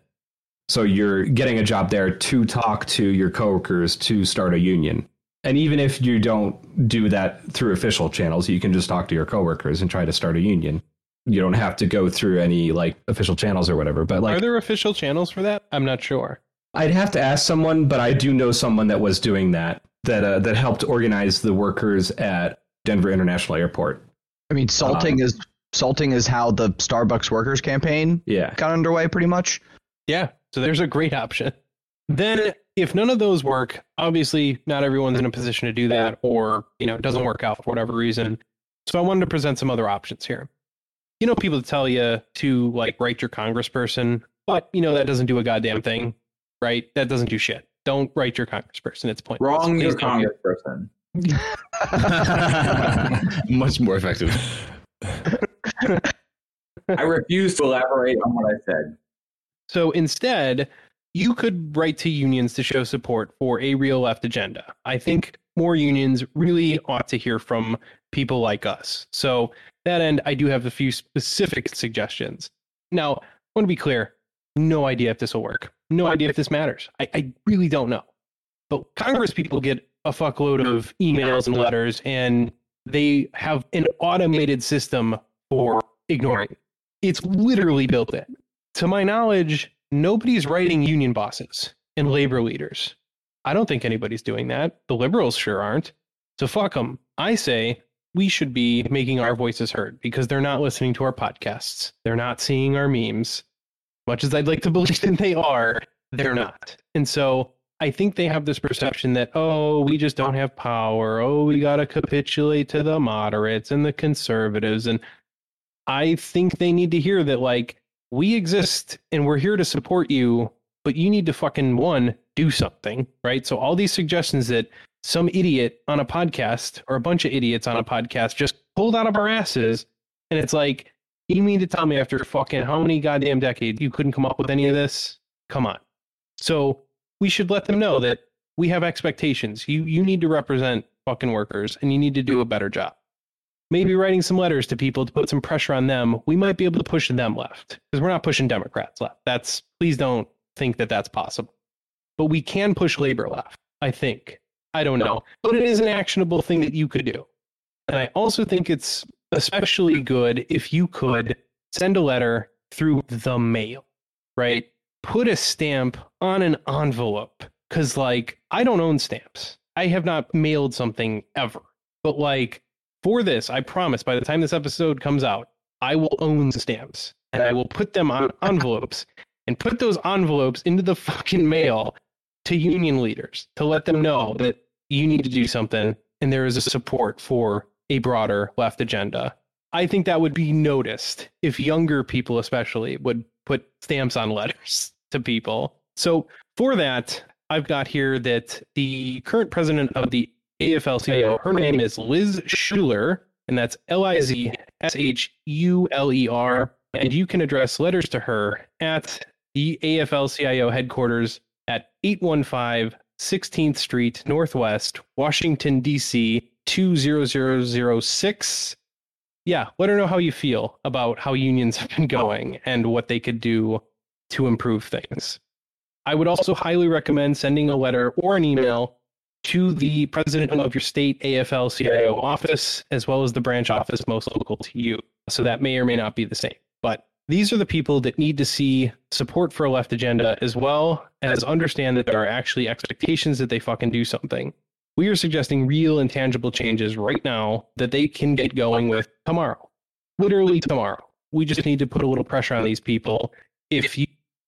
So you're getting a job there to talk to your coworkers to start a union. And even if you don't do that through official channels, you can just talk to your coworkers and try to start a union. You don't have to go through any like official channels or whatever. But like Are there official channels for that? I'm not sure. I'd have to ask someone, but I do know someone that was doing that that uh, that helped organize the workers at Denver International Airport. I mean, salting Um, is salting is how the Starbucks workers campaign Yeah. got underway, pretty much. Yeah, so there's a great option. Then, if none of those work, obviously not everyone's in a position to do that, or you know, it doesn't work out for whatever reason. So I wanted to present some other options here. You know, people tell you to like write your congressperson, but you know that doesn't do a goddamn thing, right? That doesn't do shit. Don't write your congressperson; it's pointless. Wrong, Please your don't do it. congressperson. Much more effective. I refuse to elaborate on what I said. So instead, you could write to unions to show support for a real left agenda. I think more unions really ought to hear from people like us. So that end, I do have a few specific suggestions. Now, I want to be clear, no idea if this will work. No idea if this matters. I, I really don't know. But Congress people get a fuckload of emails and letters, and they have an automated system for ignoring. It's literally built in to my knowledge, nobody's writing union bosses and labor leaders. I don't think anybody's doing that. The liberals sure aren't. So fuck them. I say we should be making our voices heard because they're not listening to our podcasts. They're not seeing our memes. Much as I'd like to believe that they are, they're not. And so I think they have this perception that, oh, we just don't have power. Oh, we got to capitulate to the moderates and the conservatives. And I think they need to hear that, like, we exist and we're here to support you, but you need to fucking, one, do something, right? So, all these suggestions that some idiot on a podcast or a bunch of idiots on a podcast just pulled out of our asses. And it's like, you mean to tell me after fucking how many goddamn decades you couldn't come up with any of this? Come on. So we should let them know that we have expectations. You you need to represent fucking workers and you need to do a better job. Maybe writing some letters to people to put some pressure on them. We might be able to push them left because we're not pushing Democrats left. That's please don't think that that's possible. But we can push labor left, I think. I don't know. But it is an actionable thing that you could do. And I also think it's especially good if you could send a letter through the mail, right? Put a stamp on an envelope. Cause like I don't own stamps. I have not mailed something ever. But like for this, I promise by the time this episode comes out, I will own stamps and I will put them on envelopes and put those envelopes into the fucking mail to union leaders to let them know that you need to do something and there is a support for a broader left agenda. I think that would be noticed if younger people, especially, would put stamps on letters to people. So, for that, I've got here that the current president of the AFL CIO, her name is Liz Shuler, and that's L I Z S H U L E R. And you can address letters to her at the AFL CIO headquarters at 815 16th Street Northwest, Washington, D.C. 20006. Yeah, let her know how you feel about how unions have been going and what they could do to improve things. I would also highly recommend sending a letter or an email to the president of your state AFL CIO office, as well as the branch office most local to you. So that may or may not be the same. But these are the people that need to see support for a left agenda, as well as understand that there are actually expectations that they fucking do something. We are suggesting real and tangible changes right now that they can get going with tomorrow. Literally tomorrow. We just need to put a little pressure on these people. If you,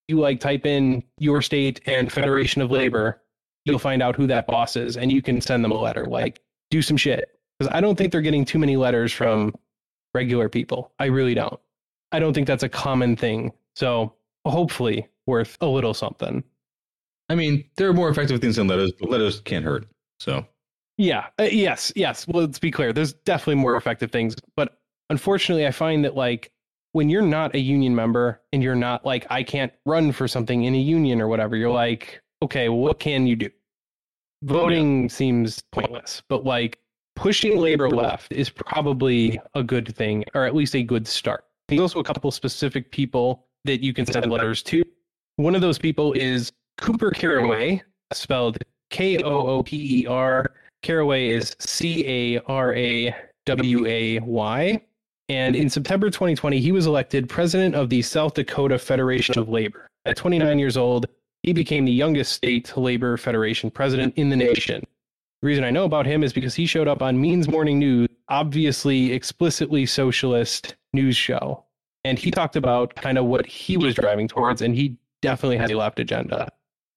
you like type in your state and Federation of Labor, you'll find out who that boss is and you can send them a letter. Like, do some shit. Because I don't think they're getting too many letters from regular people. I really don't. I don't think that's a common thing. So hopefully worth a little something. I mean, there are more effective things than letters, but letters can't hurt. So yeah, uh, yes, yes. Well, let's be clear. There's definitely more effective things, but unfortunately, I find that like when you're not a union member and you're not like I can't run for something in a union or whatever, you're like, okay, what can you do? Voting yeah. seems pointless, but like pushing labor left is probably a good thing, or at least a good start. There's also a couple specific people that you can send letters to. One of those people is Kooper Caraway, spelled K O O P E R. Caraway is C A R A W A Y. And in September 2020, he was elected president of the South Dakota Federation of Labor. At 29 years old, he became the youngest state labor federation president in the nation. The reason I know about him is because he showed up on Means Morning News, obviously explicitly socialist news show. And he talked about kind of what he was driving towards, and he definitely has a left agenda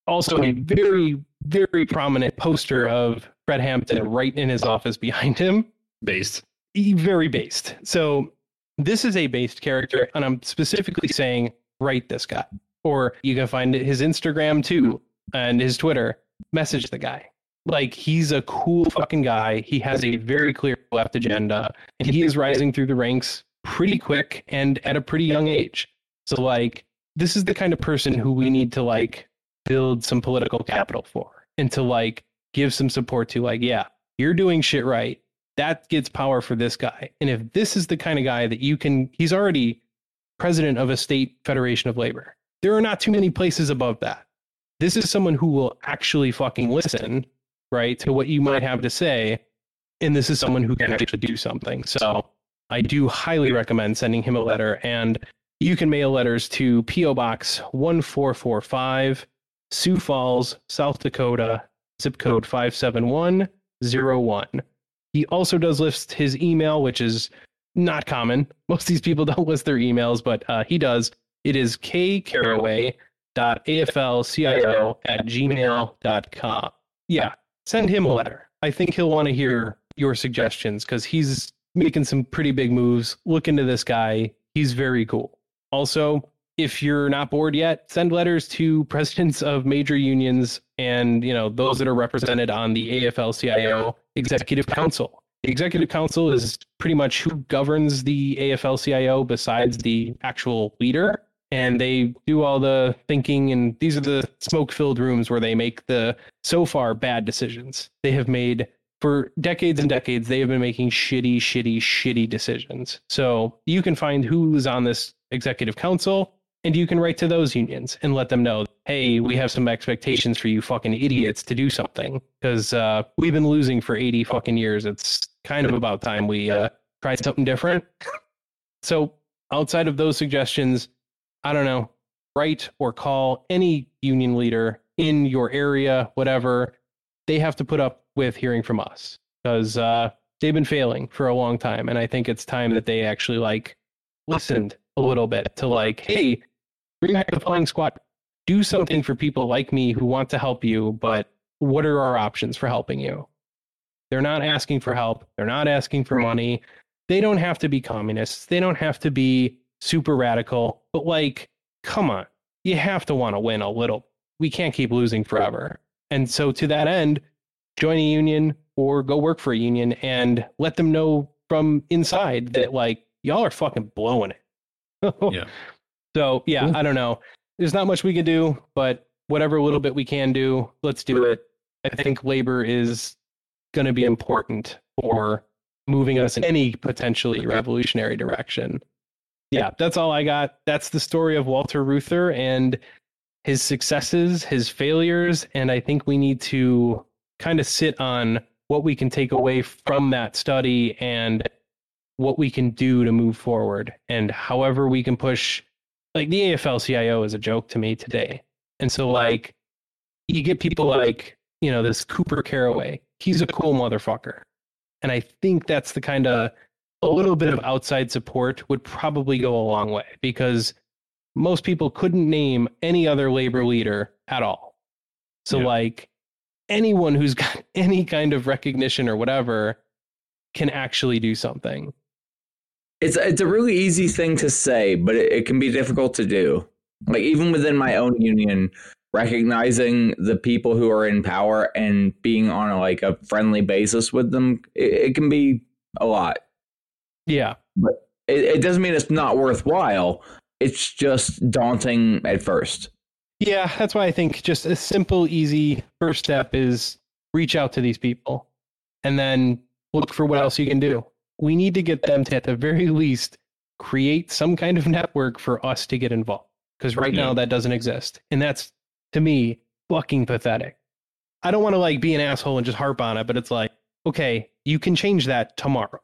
also a very, very prominent poster of Fred Hampton right in his office behind him. Based. Very based. So this is a based character, and I'm specifically saying write this guy. Or you can find his Instagram too and his Twitter. Message the guy. Like he's a cool fucking guy. He has a very clear left agenda, and he is rising through the ranks pretty quick and at a pretty young age. So like this is the kind of person who we need to like build some political capital for and to like give some support to like yeah you're doing shit right. That gets power for this guy. And if this is the kind of guy that you can he's already president of a state federation of labor. There are not too many places above that. This is someone who will actually fucking listen right to what you might have to say. And this is someone who can actually do something. So i do highly recommend sending him a letter and you can mail letters to PO Box 1445, Sioux Falls, South Dakota, zip code 57101. He also does list his email, which is not common. Most of these people don't list their emails, but uh, he does. It is kcaraway.email mark.aflcio at gmail.com. Yeah, send him a letter. I think he'll want to hear your suggestions because he's making some pretty big moves. Look into this guy. He's very cool. Also, if you're not bored yet, send letters to presidents of major unions and you know those that are represented on the AFL-CIO Executive Council. The Executive Council is pretty much who governs the AFL-CIO besides the actual leader, and they do all the thinking. And these are the smoke-filled rooms where they make the so far bad decisions. They have made for decades and decades. They have been making shitty, shitty, shitty decisions. So you can find who's on this Executive Council and you can write to those unions and let them know, hey, we have some expectations for you fucking idiots to do something because uh, we've been losing for 80 fucking years. It's kind of about time we uh, tried something different. so outside of those suggestions, I don't know, write or call any union leader in your area, whatever. They have to put up with hearing from us because uh, they've been failing for a long time. And I think it's time that they actually like listened a little bit to like, hey, bring back the flying squad. Do something for people like me who want to help you, but what are our options for helping you? They're not asking for help. They're not asking for money. They don't have to be communists. They don't have to be super radical. But like, come on, you have to want to win a little. We can't keep losing forever. And so to that end, join a union or go work for a union and let them know from inside that like y'all are fucking blowing it. Yeah. So yeah, I don't know. There's not much we can do, but whatever little bit we can do, let's do it. I think labor is going to be important for moving us in any potentially revolutionary direction. Yeah, that's all I got. That's the story of Walter Reuther and his successes, his failures, and I think we need to kind of sit on what we can take away from that study and what we can do to move forward and however we can push like the AFL CIO is a joke to me today. And so like you get people like, you know, this Kooper Caraway. He's a cool motherfucker. And I think that's the kind of a little bit of outside support would probably go a long way because most people couldn't name any other labor leader at all. So Yeah. like anyone who's got any kind of recognition or whatever can actually do something. It's it's a really easy thing to say, but it, it can be difficult to do. Like even within my own union, recognizing the people who are in power and being on a, like a friendly basis with them, it, it can be a lot. Yeah. It, it doesn't mean it's not worthwhile. It's just daunting at first. Yeah, that's why I think just a simple, easy first step is reach out to these people and then look for what else you can do. We need to get them to, at the very least, create some kind of network for us to get involved. Because right now that doesn't exist. And that's, to me, fucking pathetic. I don't want to like be an asshole and just harp on it, but it's like, okay, you can change that tomorrow.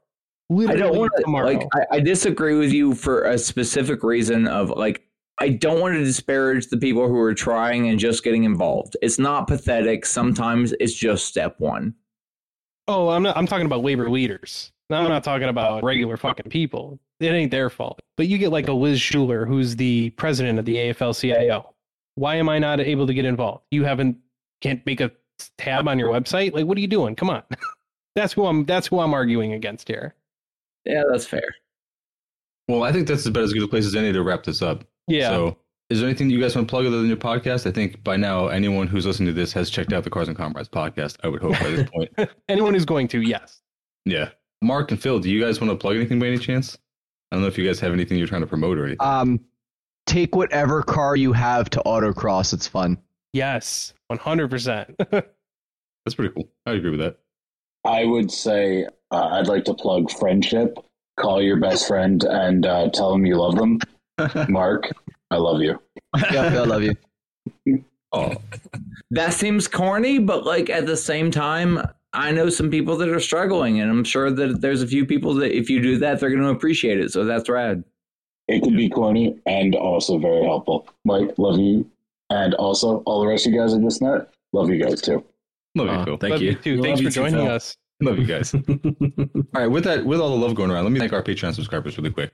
I don't want to like. I, I disagree with you for a specific reason of like. I don't want to disparage the people who are trying and just getting involved. It's not pathetic. Sometimes it's just step one. Oh, I'm not. I'm talking about labor leaders. No, I'm not talking about regular fucking people. It ain't their fault. But you get like a Liz Shuler, who's the president of the AFL-CIO. Why am I not able to get involved? You haven't can't make a tab on your website. Like, what are you doing? Come on. that's who I'm. That's who I'm arguing against here. Yeah, that's fair. Well, I think that's about as good a place as any to wrap this up. Yeah. So, is there anything you guys want to plug other than your podcast? I think by now anyone who's listening to this has checked out the Cars and Comrades podcast. I would hope by this point. Anyone who's going to, yes. Yeah. Mark and Phil, do you guys want to plug anything by any chance? I don't know if you guys have anything you're trying to promote or anything. Um, take whatever car you have to autocross. It's fun. Yes. One hundred percent. That's pretty cool. I agree with that. I would say uh, I'd like to plug friendship. Call your best friend and uh, tell them you love them. Mark, I love you. Yeah, I love you. Oh, That seems corny, but like at the same time, I know some people that are struggling, and I'm sure that there's a few people that if you do that, they're going to appreciate it. So that's rad. It could be corny and also very helpful. Mike, love you. And also, all the rest of you guys in this net, love you guys too. love you, Uh, Phil. thank Love you. too. Love Thanks you for joining Phil. us. Love you guys. All right, with that, with all the love going around, let me thank our Patreon subscribers really quick.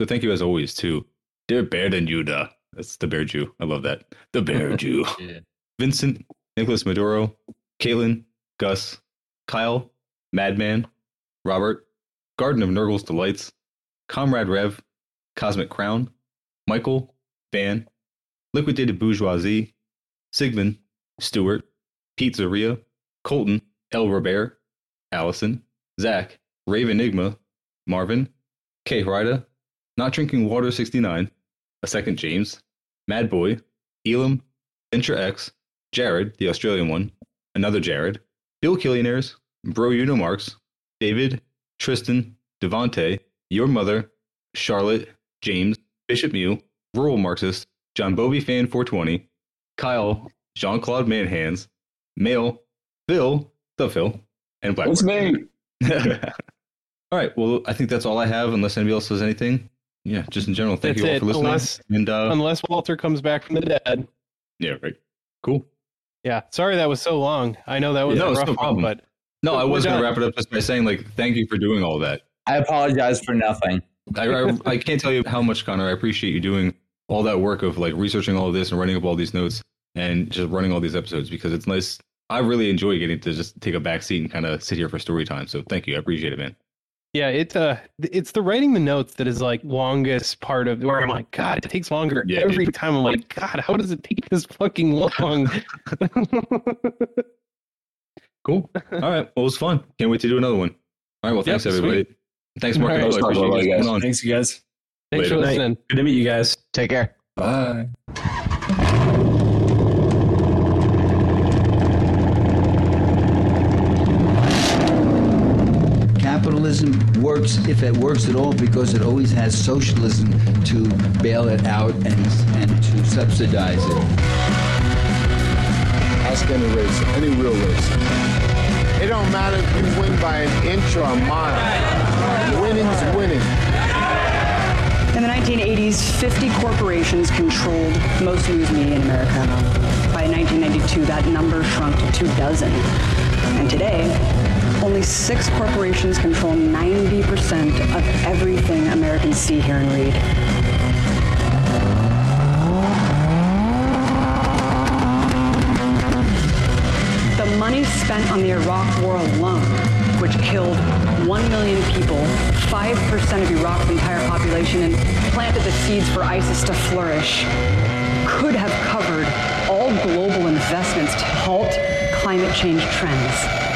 So thank you as always to Dear Bear than Yuda, That's the Bear Jew. I love that. The Bear Jew. Yeah. Vincent, Nicholas Maduro, Caitlin, Gus, Kyle, Madman, Robert, Garden of Nurgle's Delights, Comrade Rev, Cosmic Crown, Michael, Van, Liquidated Bourgeoisie, Sigmund, Stewart, Pete Zaria, Colton, El Robert, Allison, Zach, Rave Enigma, Marvin, K. Rida, Not Drinking Water 69, a second James, Mad Boy, Elam, Venture X, Jared, the Australian one, another Jared, Bill Killionaires, Bro Uno Marks, David, Tristan, Devante, Your Mother, Charlotte, James, Bishop Mew, Rural Marxist, John Bovey Fan 420, Kyle, Jean Claude Manhands, Mail, Phil, the Phil, and Black. What's me? all right. Well, I think that's all I have, unless anybody else has anything. Yeah, just in general. Thank That's you all it, for listening. unless- and uh, Unless Walter comes back from the dead. yeah, right. Cool. Yeah. Sorry that was so long. I know that was No, a rough no one, problem. but No, I We're was going to wrap it up just by saying, like, thank you for doing all that. I apologize for nothing. I, I, I can't tell you how much, Connor. I appreciate you doing all that work of like researching all of this and writing up all these notes and just running all these episodes because it's nice. I really enjoy getting to just take a back seat and kind of sit here for story time. So thank you. I appreciate it, man. yeah, it's uh it's the writing the notes that is like longest part of where I'm like, God, it takes longer Yeah, every time. I'm like, God, how does it take this fucking long? Cool. All right. Well, it was fun. Can't wait to do another one. All right. Well, thanks, Yep, everybody. Thanks, Mark. All right. I appreciate you guys Bye, coming on. Thanks, you guys. Thanks for listening. Good to meet you guys. Take care. Bye. Capitalism works, if it works at all, because it always has socialism to bail it out and, and to subsidize it. Ask any racer, any real racer. It don't matter if you win by an inch or a mile. Winning's winning. In the 1980s, 50 corporations controlled most news media in America. By 1992, that number shrunk to two dozen. And today, only six corporations control 90% of everything Americans see, hear, and read. The money spent on the Iraq War alone, which killed 1 million people, 5% of Iraq's entire population, and planted the seeds for ISIS to flourish, could have covered all global investments to halt climate change trends.